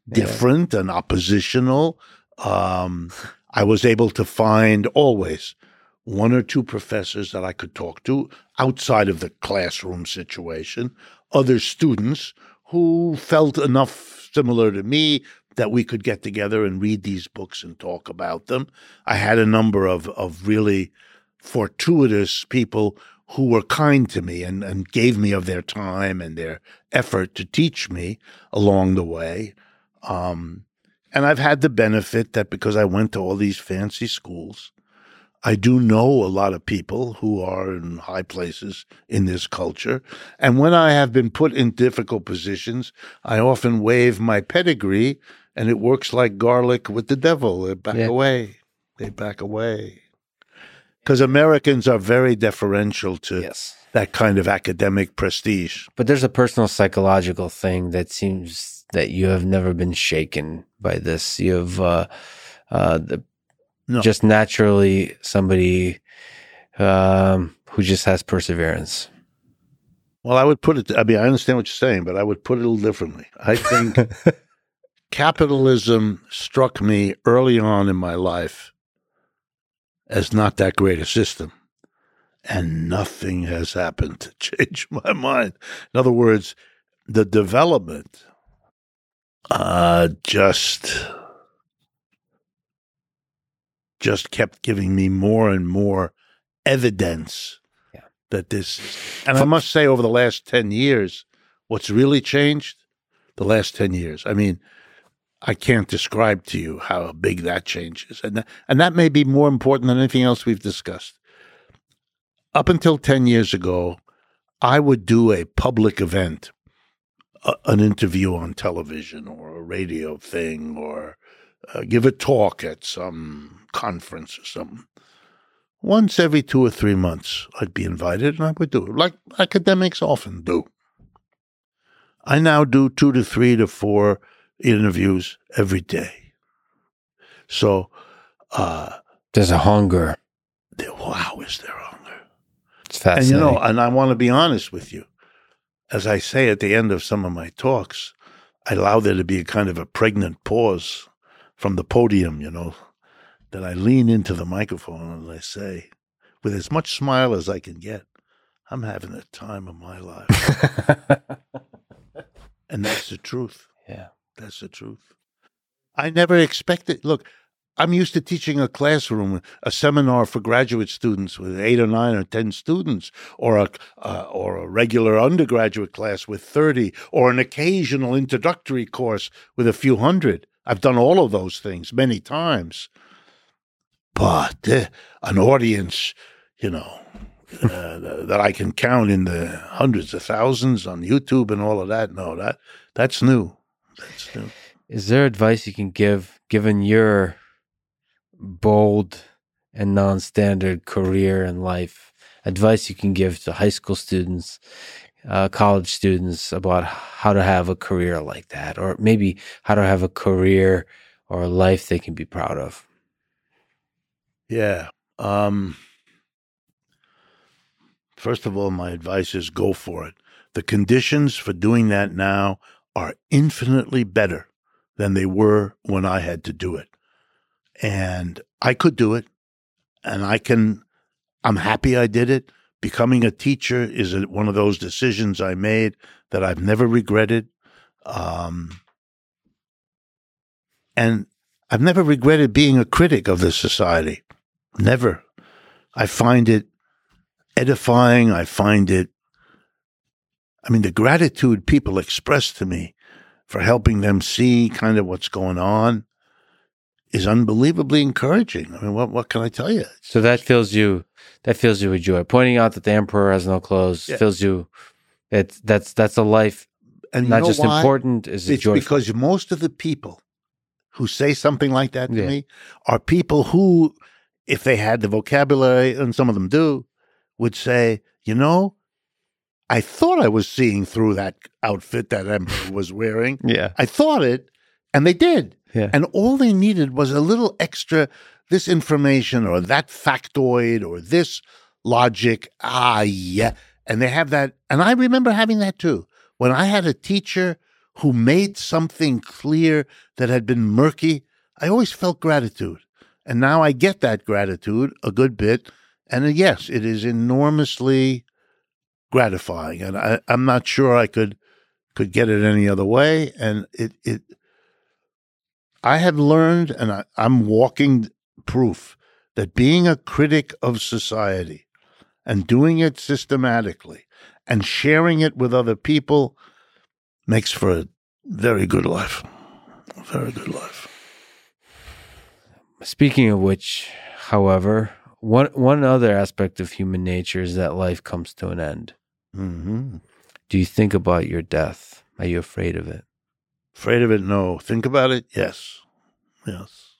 Speaker 2: different and oppositional. Um, I was able to find always one or two professors that I could talk to outside of the classroom situation, other students who felt enough similar to me that we could get together and read these books and talk about them. I had a number of, of really fortuitous people who were kind to me and, and gave me of their time and their effort to teach me along the way. Um, and I've had the benefit that because I went to all these fancy schools, I do know a lot of people who are in high places in this culture. And when I have been put in difficult positions, I often wave my pedigree and it works like garlic with the devil. They back
Speaker 1: Yeah.
Speaker 2: away. They back away. Because Americans are very deferential to
Speaker 1: Yes.
Speaker 2: that kind of academic prestige.
Speaker 1: But there's a personal psychological thing that seems that you have never been shaken by this. You have uh, uh, the,
Speaker 2: No.
Speaker 1: just naturally somebody um, who just has perseverance.
Speaker 2: Well, I would put it, I mean, I understand what you're saying, but I would put it a little differently. I think capitalism struck me early on in my life as not that great a system. And nothing has happened to change my mind. In other words, the development uh, just just kept giving me more and more evidence
Speaker 1: Yeah.
Speaker 2: that this and I must say over the last 10 years what's really changed? The last 10 years. I mean I can't describe to you how big that change is and that, and that may be more important than anything else we've discussed. Up until 10 years ago I would do a public event a, an interview on television or a radio thing or uh, give a talk at some conference or something. Once every two or three months, I'd be invited and I would do it, like academics often do. I now do two to three to four interviews every day. So, uh,
Speaker 1: There's a hunger.
Speaker 2: there- wow, is there hunger?
Speaker 1: It's fascinating.
Speaker 2: And you know, and I want to be honest with you. As I say at the end of some of my talks, I allow there to be a kind of a pregnant pause from the podium, you know, that I lean into the microphone and I say, with as much smile as I can get, I'm having the time of my life. and that's the truth.
Speaker 1: yeah.
Speaker 2: That's the truth. I never expected. Look, I'm used to teaching a classroom, a seminar for graduate students with eight or nine or ten students, or a uh, or a regular undergraduate class with thirty, or an occasional introductory course with a few hundred. I've done all of those things many times, but uh, an audience, you know. Uh, that I can count in the hundreds of thousands on YouTube and all of that. No, that that's new. That's new.
Speaker 1: Is there advice you can give, given your bold and non-standard career in life? Advice you can give to high school students, uh, college students about how to have a career like that, or maybe how to have a career or a life they can be proud of.
Speaker 2: Yeah. Um, first of all, my advice is go for it. The conditions for doing that now are infinitely better than they were when I had to do it. And I could do it. And I can, I'm happy I did it. Becoming a teacher is a, one of those decisions I made that I've never regretted. Um, and I've never regretted being a critic of the society. Never. I find it edifying. I find it, I mean, the gratitude people express to me for helping them see kind of what's going on is unbelievably encouraging. I mean, what, what can I tell you?
Speaker 1: So that fills you. That fills you with joy. Pointing out that the emperor has no clothes
Speaker 2: Yeah.
Speaker 1: fills you. It's that's that's a life
Speaker 2: And
Speaker 1: not just
Speaker 2: why?
Speaker 1: important. Is it
Speaker 2: It's
Speaker 1: joyful?
Speaker 2: because most of the people who say something like that to
Speaker 1: Yeah.
Speaker 2: me are people who, if they had the vocabulary, and some of them do, would say, you know, I thought I was seeing through that outfit that emperor was wearing.
Speaker 1: yeah,
Speaker 2: I thought it, and they did.
Speaker 1: Yeah.
Speaker 2: And all they needed was a little extra this information or that factoid or this logic. Ah, yeah. And they have that. And I remember having that too. When I had a teacher who made something clear that had been murky, I always felt gratitude. And now I get that gratitude a good bit. And uh, yes, it is enormously gratifying. And I, I'm not sure I could could get it any other way. And it it I have learned, and I, I'm walking proof that being a critic of society and doing it systematically and sharing it with other people makes for a very good life. A very good life.
Speaker 1: Speaking of which, however, one one other aspect of human nature is that life comes to an end.
Speaker 2: hmm
Speaker 1: Do you think about your death? Are you afraid of it?
Speaker 2: Afraid of it? No. Think about it? Yes. Yes.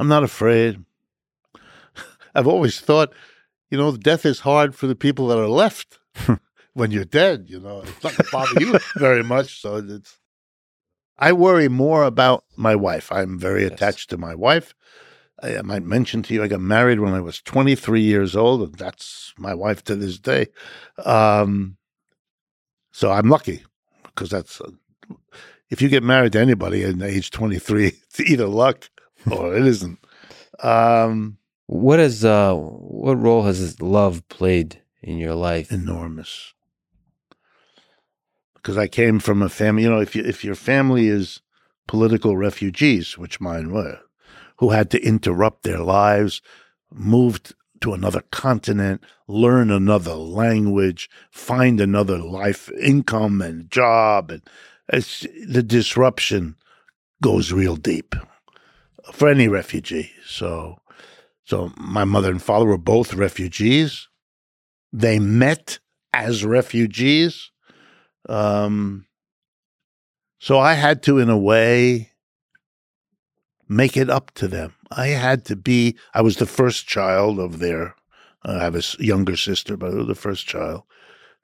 Speaker 2: I'm not afraid. I've always thought, you know, death is hard for the people that are left when you're dead. You know, it's not going to bother you very much. So it's. I worry more about my wife. I'm very
Speaker 1: Yes.
Speaker 2: attached to my wife. I, I might mention to you, I got married when I was 23 years old, and that's my wife to this day. Um, so I'm lucky because that's uh, if you get married to anybody at age 23, it's either luck or it isn't. Um,
Speaker 1: What has uh what role has love played in your life?
Speaker 2: enormous. Because I came from a family, you know, if you, if your family is political refugees, which mine were, who had to interrupt their lives, moved to another continent, learn another language, find another life income and job, and it's, the disruption goes real deep for any refugee. So, so my mother and father were both refugees. They met as refugees. Um, so I had to, in a way, make it up to them. I had to be, I was the first child of their, I have a younger sister, but I was the first child.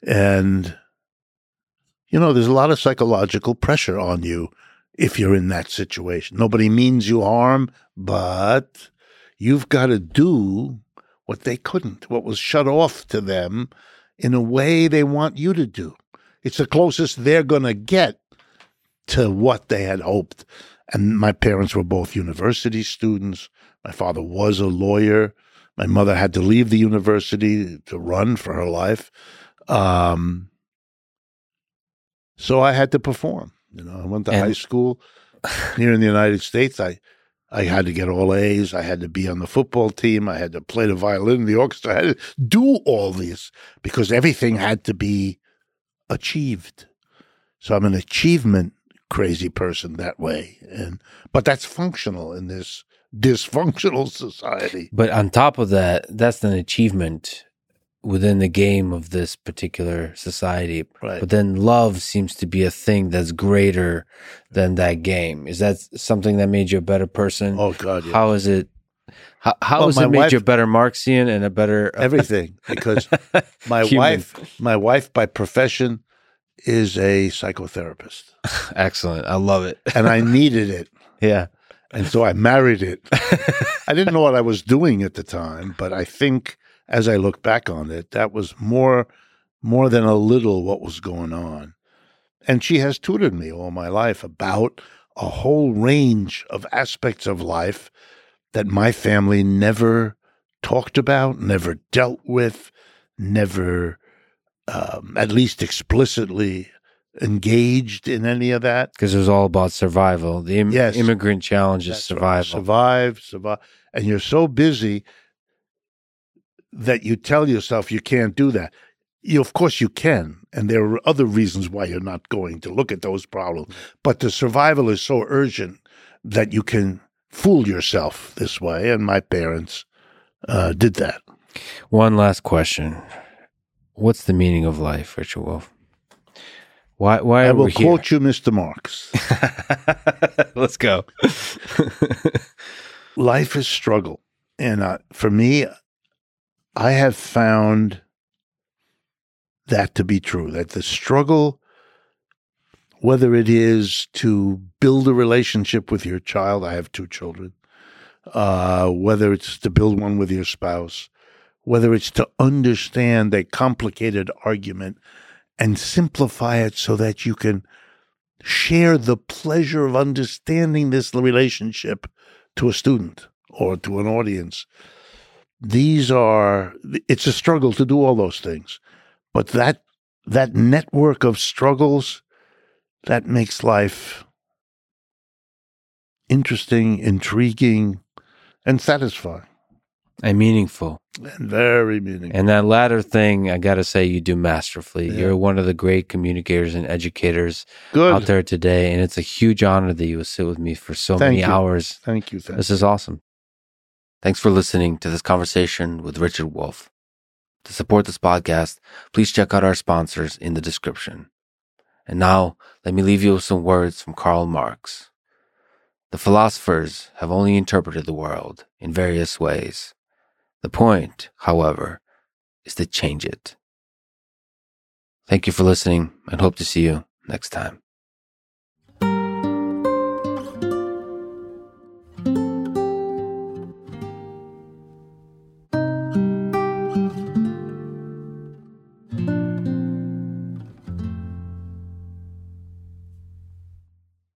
Speaker 2: And, you know, there's a lot of psychological pressure on you if you're in that situation. Nobody means you harm, but you've got to do what they couldn't, what was shut off to them in a way they want you to do. It's the closest they're going to get to what they had hoped. And my parents were both university students. My father was a lawyer. My mother had to leave the university to run for her life. Um, so I had to perform. You know, I went to
Speaker 1: And-
Speaker 2: high school here in the United States. I I had to get all A's. I had to be on the football team. I had to play the violin, in the orchestra. I had to do all this because everything had to be achieved. So I'm an achievement crazy person that way. And but that's functional in this dysfunctional society.
Speaker 1: But on top of that, that's an achievement within the game of this particular society.
Speaker 2: Right.
Speaker 1: But then love seems to be a thing that's greater than that game. Is that something that made you a better person?
Speaker 2: Oh God, yeah.
Speaker 1: How is it? How, how
Speaker 2: Well,
Speaker 1: has it made
Speaker 2: wife-
Speaker 1: you a better Marxian and a better uh,
Speaker 2: everything because my wife, my wife by profession is a psychotherapist,
Speaker 1: Excellent. I love it.
Speaker 2: and I needed it,
Speaker 1: yeah.
Speaker 2: and so I married it. I didn't know what I was doing at the time, but I think as I look back on it, that was more more than a little what was going on. And she has tutored me all my life about a whole range of aspects of life that my family never talked about, never dealt with, never um, at least explicitly engaged in any of that.
Speaker 1: Because it was all about survival. The Im-
Speaker 2: Yes.
Speaker 1: immigrant challenge is
Speaker 2: That's right.
Speaker 1: survival.
Speaker 2: Survive, survive. And you're so busy that you tell yourself you can't do that. You, of course, you can. And there are other reasons why you're not going to look at those problems. But the survival is so urgent that you can fool yourself this way. And my parents uh, did that.
Speaker 1: One last question. What's the meaning of life, Richard Wolff? Why why
Speaker 2: I
Speaker 1: are
Speaker 2: will
Speaker 1: we here?
Speaker 2: I will quote you, Mr. Marx.
Speaker 1: Let's go.
Speaker 2: life is struggle. And uh, for me, I have found that to be true that the struggle, whether it is to build a relationship with your child, I have two children, uh, whether it's to build one with your spouse, whether it's to understand a complicated argument and simplify it so that you can share the pleasure of understanding this relationship to a student or to an audience. These are it's a struggle to do all those things. But that that network of struggles that makes life interesting, intriguing, and satisfying.
Speaker 1: And meaningful.
Speaker 2: And very meaningful.
Speaker 1: And that latter thing, I got to say, you do masterfully.
Speaker 2: Yeah.
Speaker 1: You're one of the great communicators and educators
Speaker 2: Good.
Speaker 1: out there today. And it's a huge honor that you will sit with me for so
Speaker 2: Thank
Speaker 1: many
Speaker 2: you.
Speaker 1: hours.
Speaker 2: Thank you. Thank
Speaker 1: This is awesome. Thanks for listening to this conversation with Richard Wolff. To support this podcast, please check out our sponsors in the description. And now, let me leave you with some words from Karl Marx. The philosophers have only interpreted the world in various ways. The point, however, is to change it. Thank you for listening and hope to see you next time.